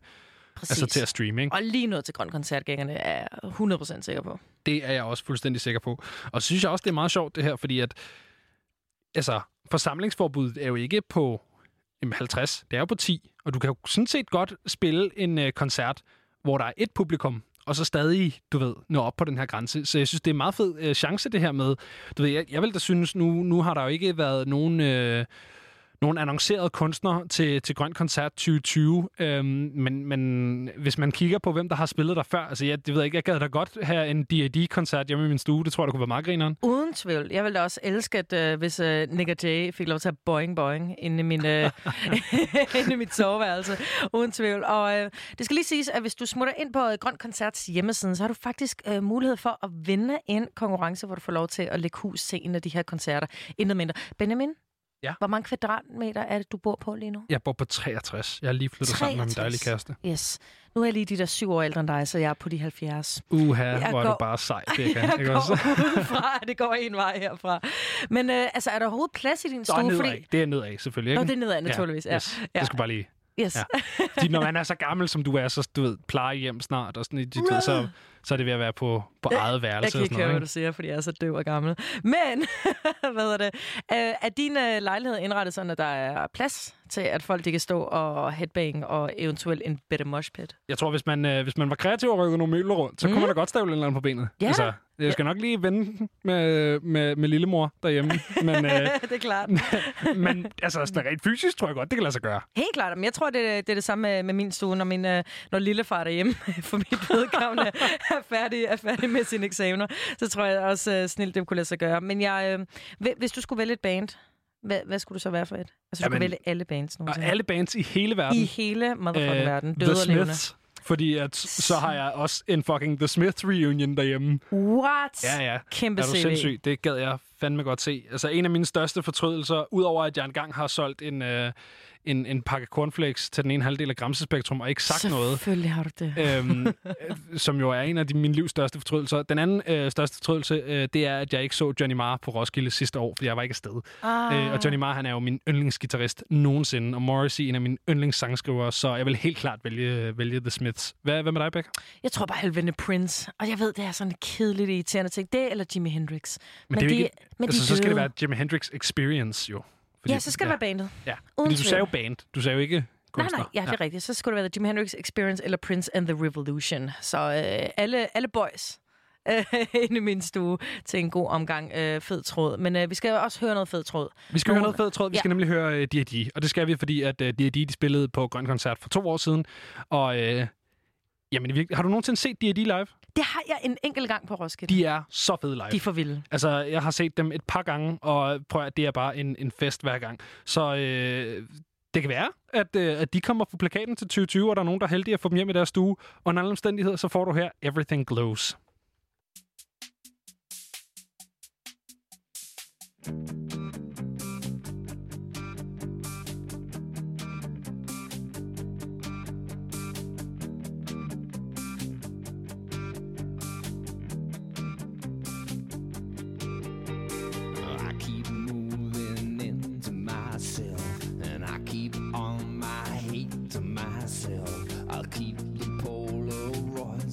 altså til at streame. Ikke? Og lige noget til grøn koncertgængerne er jeg 100% sikker på. Det er jeg også fuldstændig sikker på. Og så synes jeg også, det er meget sjovt det her, fordi at altså, forsamlingsforbuddet er jo ikke på jamen, 50, det er jo på 10. Og du kan jo sådan set godt spille en øh, koncert, hvor der er et publikum, og så stadig, du ved, nå op på den her grænse. Så jeg synes, det er en meget fed øh, chance, det her med. Du ved, jeg, jeg vil da synes, nu, nu har der jo ikke været nogen... Øh, nogle annoncerede kunstnere til, til Grøn Koncert 2020. Øhm, men, men hvis man kigger på, hvem der har spillet der før, altså jeg, det ved jeg ikke, jeg gad da godt have en D.A.D.-koncert hjemme i min stue. Det tror jeg, der kunne være meget grineren. Uden tvivl. Jeg ville da også elske, at øh, hvis øh, Nick og Jay fik lov til at boing boing inde i, min, øh, <laughs> <laughs> inde i mit soveværelse. Uden tvivl. Og øh, det skal lige siges, at hvis du smutter ind på øh, Grøn Koncerts hjemmeside, så har du faktisk øh, mulighed for at vinde en konkurrence, hvor du får lov til at lægge hus til en af de her koncerter. Intet mindre. Benjamin? Ja. Hvor mange kvadratmeter er det, du bor på lige nu? Jeg bor på 63. Jeg har lige flyttet sammen med min 63. dejlige kæreste. Yes. Nu er jeg lige de der syv år ældre end dig, så jeg er på de 70. Uha, Jeg hvor er går- du bare sej, <laughs> Becca. jeg ikke går også? <laughs> at det går en vej herfra. Men øh, altså, er der overhovedet plads i din Nå, stue? nedad. Fordi... Det er nedad, selvfølgelig. Ikke? Nå, det er nedad, naturligvis, ja. Yes. Ja. Det skal bare lige... Yes. Ja. Fordi når man er så gammel, som du er, så du ved, plejehjem snart, og sådan, du ved, så, så er det ved at være på, på eget værelse. Jeg kan ikke høre, hvad du siger, fordi jeg er så døv og gammel. Men, <laughs> hvad er det? Øh, er din øh, lejlighed indrettet sådan, at der er plads til, at folk de kan stå og headbang og eventuelt en bitte moshpit? Jeg tror, hvis man, øh, hvis man var kreativ og rykkede nogle møbler rundt, så mm. kunne man da godt stable en eller anden på benet. Ja. Altså, jeg skal nok lige vende med, med, med lillemor derhjemme. Men, øh, <laughs> det er klart. men altså, sådan rent fysisk tror jeg godt, det kan lade sig gøre. Helt klart, men jeg tror, det, det er det samme med, med min stue, når, min, øh, når lillefar derhjemme <laughs> for mit vedkommende er færdig, er færdig med sine eksamener. Så tror jeg også øh, snilt, det kunne lade sig gøre. Men jeg, øh, hvi- hvis du skulle vælge et band, hvad, hvad skulle du så være for et? Altså, du Jamen, vælge alle bands Og nogensinde. alle bands i hele verden. I hele motherfucking verden. Døde The levende. Smiths. Fordi at, så har jeg også en fucking The Smiths reunion derhjemme. What? Ja, ja. Kæmpe er du CV. sindssyg? Det gad jeg fandme godt se. Altså en af mine største fortrydelser, udover at jeg engang har solgt en, øh, en, en pakke cornflakes til den ene halvdel af Gramsespektrum og ikke sagt noget. Selvfølgelig har du det. øhm, <laughs> øh, som jo er en af de, mine livs største fortrydelser. Den anden øh, største fortrydelse, øh, det er, at jeg ikke så Johnny Marr på Roskilde sidste år, fordi jeg var ikke afsted. Ah. Øh, og Johnny Marr, han er jo min yndlingsgitarrist nogensinde, og Morrissey en af mine yndlingssangsskrivere, så jeg vil helt klart vælge, vælge The Smiths. Hvad, hvad med dig, Beck? Jeg tror bare, jeg vil vælge Prince. Og jeg ved, det er sådan en kedeligt irriterende ting. Det eller Jimi Hendrix. Men, det er de, ikke, men altså, de så skal det døde. være Jimi Hendrix Experience, jo. Ja, så skal det være bandet. Ja, Uden fordi du sagde jo band. Du sagde jo ikke Nej, kunstner. nej, ja, det er rigtigt. Så skulle det være The Jimi Hendrix Experience eller Prince and the Revolution. Så øh, alle, alle boys øh, <laughs> inde i min stue til en god omgang øh, fed tråd. Men øh, vi skal jo også høre noget fed tråd. Vi skal høre Nogle- noget fed tråd. Vi skal ja. nemlig høre uh, D.A.D. Og det skal vi, fordi at uh, D.A.D. de spillede på Grøn Koncert for to år siden. Og uh, jamen, har du nogensinde set D.A.D. live? Det har jeg en enkelt gang på Roskilde. De er så fede live. De er for vilde. Altså, jeg har set dem et par gange, og prøv at det er bare en, en fest hver gang. Så øh, det kan være, at, øh, at de kommer på plakaten til 2020, og der er nogen, der er heldige at få dem hjem i deres stue. Og under alle omstændigheder, så får du her Everything Glows. I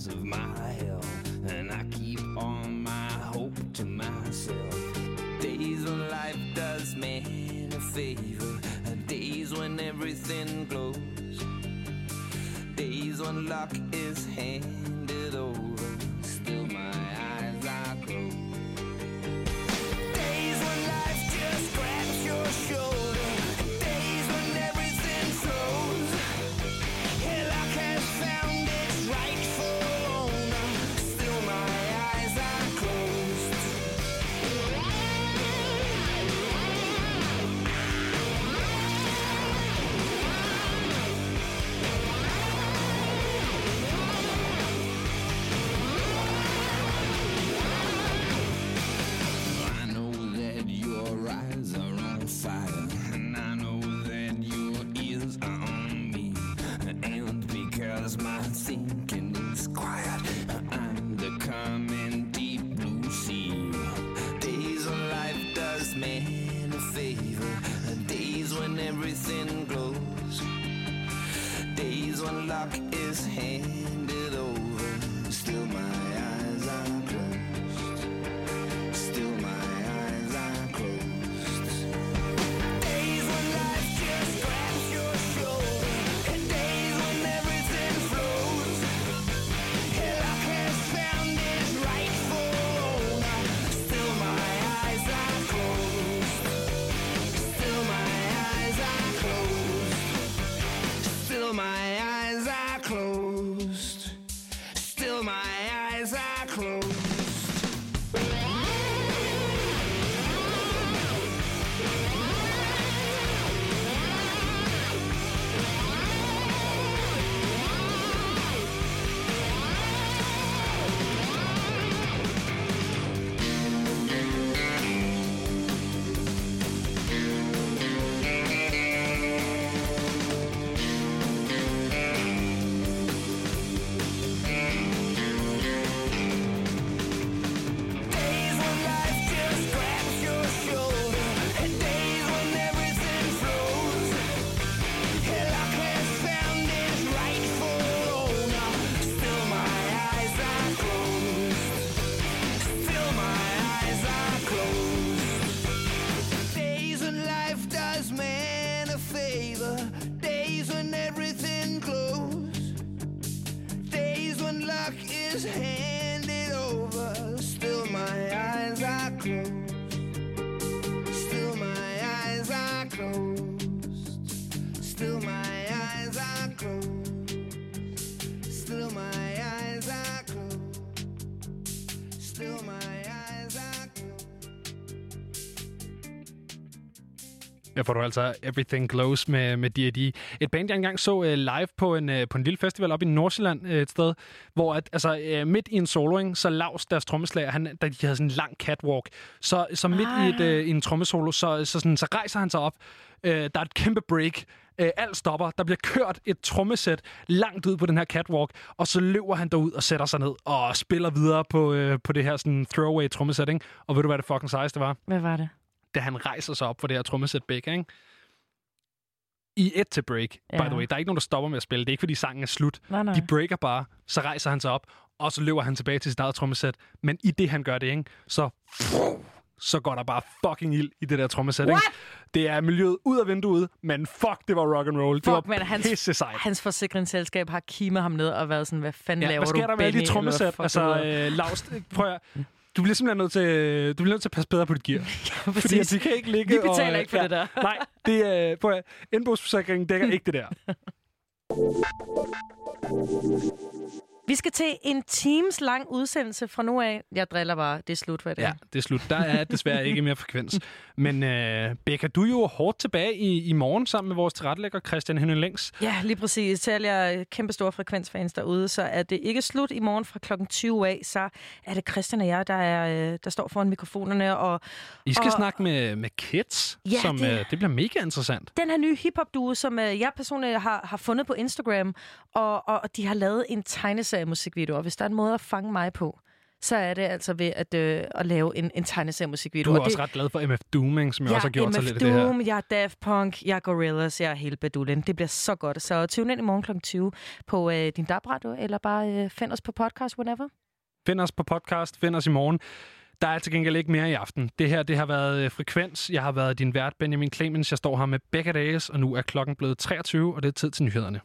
Of my hell, and I keep all my hope to myself. Days when life does me a favor, days when everything glows, days when luck is handed over. Jeg får du altså Everything Glows med, med D.A.D. Et band, jeg engang så uh, live på en, uh, på en lille festival op i Nordsjælland uh, et sted, hvor at, altså, uh, midt i en soloing, så Lars, deres trommeslager, han, der, de havde sådan en lang catwalk, så, så midt i, et, uh, i en trommesolo, så, så, sådan, så rejser han sig op. Uh, der er et kæmpe break. Uh, alt stopper. Der bliver kørt et trommesæt langt ud på den her catwalk, og så løber han derud og sætter sig ned og spiller videre på, uh, på det her sådan, throwaway trommesæt. Ikke? Og ved du, hvad det fucking sejeste var? Hvad var det? Da han rejser sig op for det her trommesæt begge, ikke? I et til break, ja. by the way. Der er ikke nogen, der stopper med at spille. Det er ikke, fordi sangen er slut. Nej, nej. De breaker bare, så rejser han sig op, og så løber han tilbage til sit eget trommesæt. Men i det, han gør det, ikke? Så, så går der bare fucking ild i det der trommesæt, ikke? Det er miljøet ud af vinduet, men fuck, det var rock and roll. det var Fuck, men hans, sejt. hans forsikringsselskab har kimet ham ned og været sådan, hvad fanden Ja, laver hvad sker du, der med alle de trommesæt? fuck Altså, øh, Lars, prøv at, du bliver simpelthen nødt til, du bliver nødt til at passe bedre på dit gear. <laughs> Fordi at præcis. de kan ikke ligge Vi betaler og, ikke for det der. Nej, det er, prøv at, indbogsforsikringen dækker ikke det der. <laughs> Vi skal til en times lang udsendelse fra nu af. Jeg driller bare. Det er slut for i dag. Ja, det er slut. Der er desværre ikke mere frekvens. <laughs> Men øh, Becca, du er jo hårdt tilbage i, i morgen sammen med vores tilrettelægger Christian Henning Længs. Ja, lige præcis. Til alle jer kæmpe store frekvensfans derude, så er det ikke slut i morgen fra klokken 20 af. Så er det Christian og jeg, der, er, øh, der står foran mikrofonerne. Og, I skal og, snakke med, med Kids, Ja, som det- øh, det bliver mega interessant. den her nye hiphop-duo, som øh, jeg personligt har, har fundet på Instagram, og, og, de har lavet en tegneserie-musikvideo. Og hvis der er en måde at fange mig på, så er det altså ved at, øh, at lave en, en tegneserie-musikvideo. Du er Og også det, ret glad for MF Dooming, som jeg jeg også har gjort er sig MF lidt i det her. Doom, jeg er Daft Punk, jeg er Gorillaz, jeg er hele baduljen. Det bliver så godt. Så tune ind i morgen kl. 20 på øh, din DAB-radio, eller bare øh, find os på podcast, whatever. Find os på podcast, find os i morgen. Der er til gengæld ikke mere i aften. Det her, det har været øh, Frekvens. Jeg har været din vært, Benjamin Clemens. Jeg står her med Becca Dages, og nu er klokken blevet 23, og det er tid til nyhederne.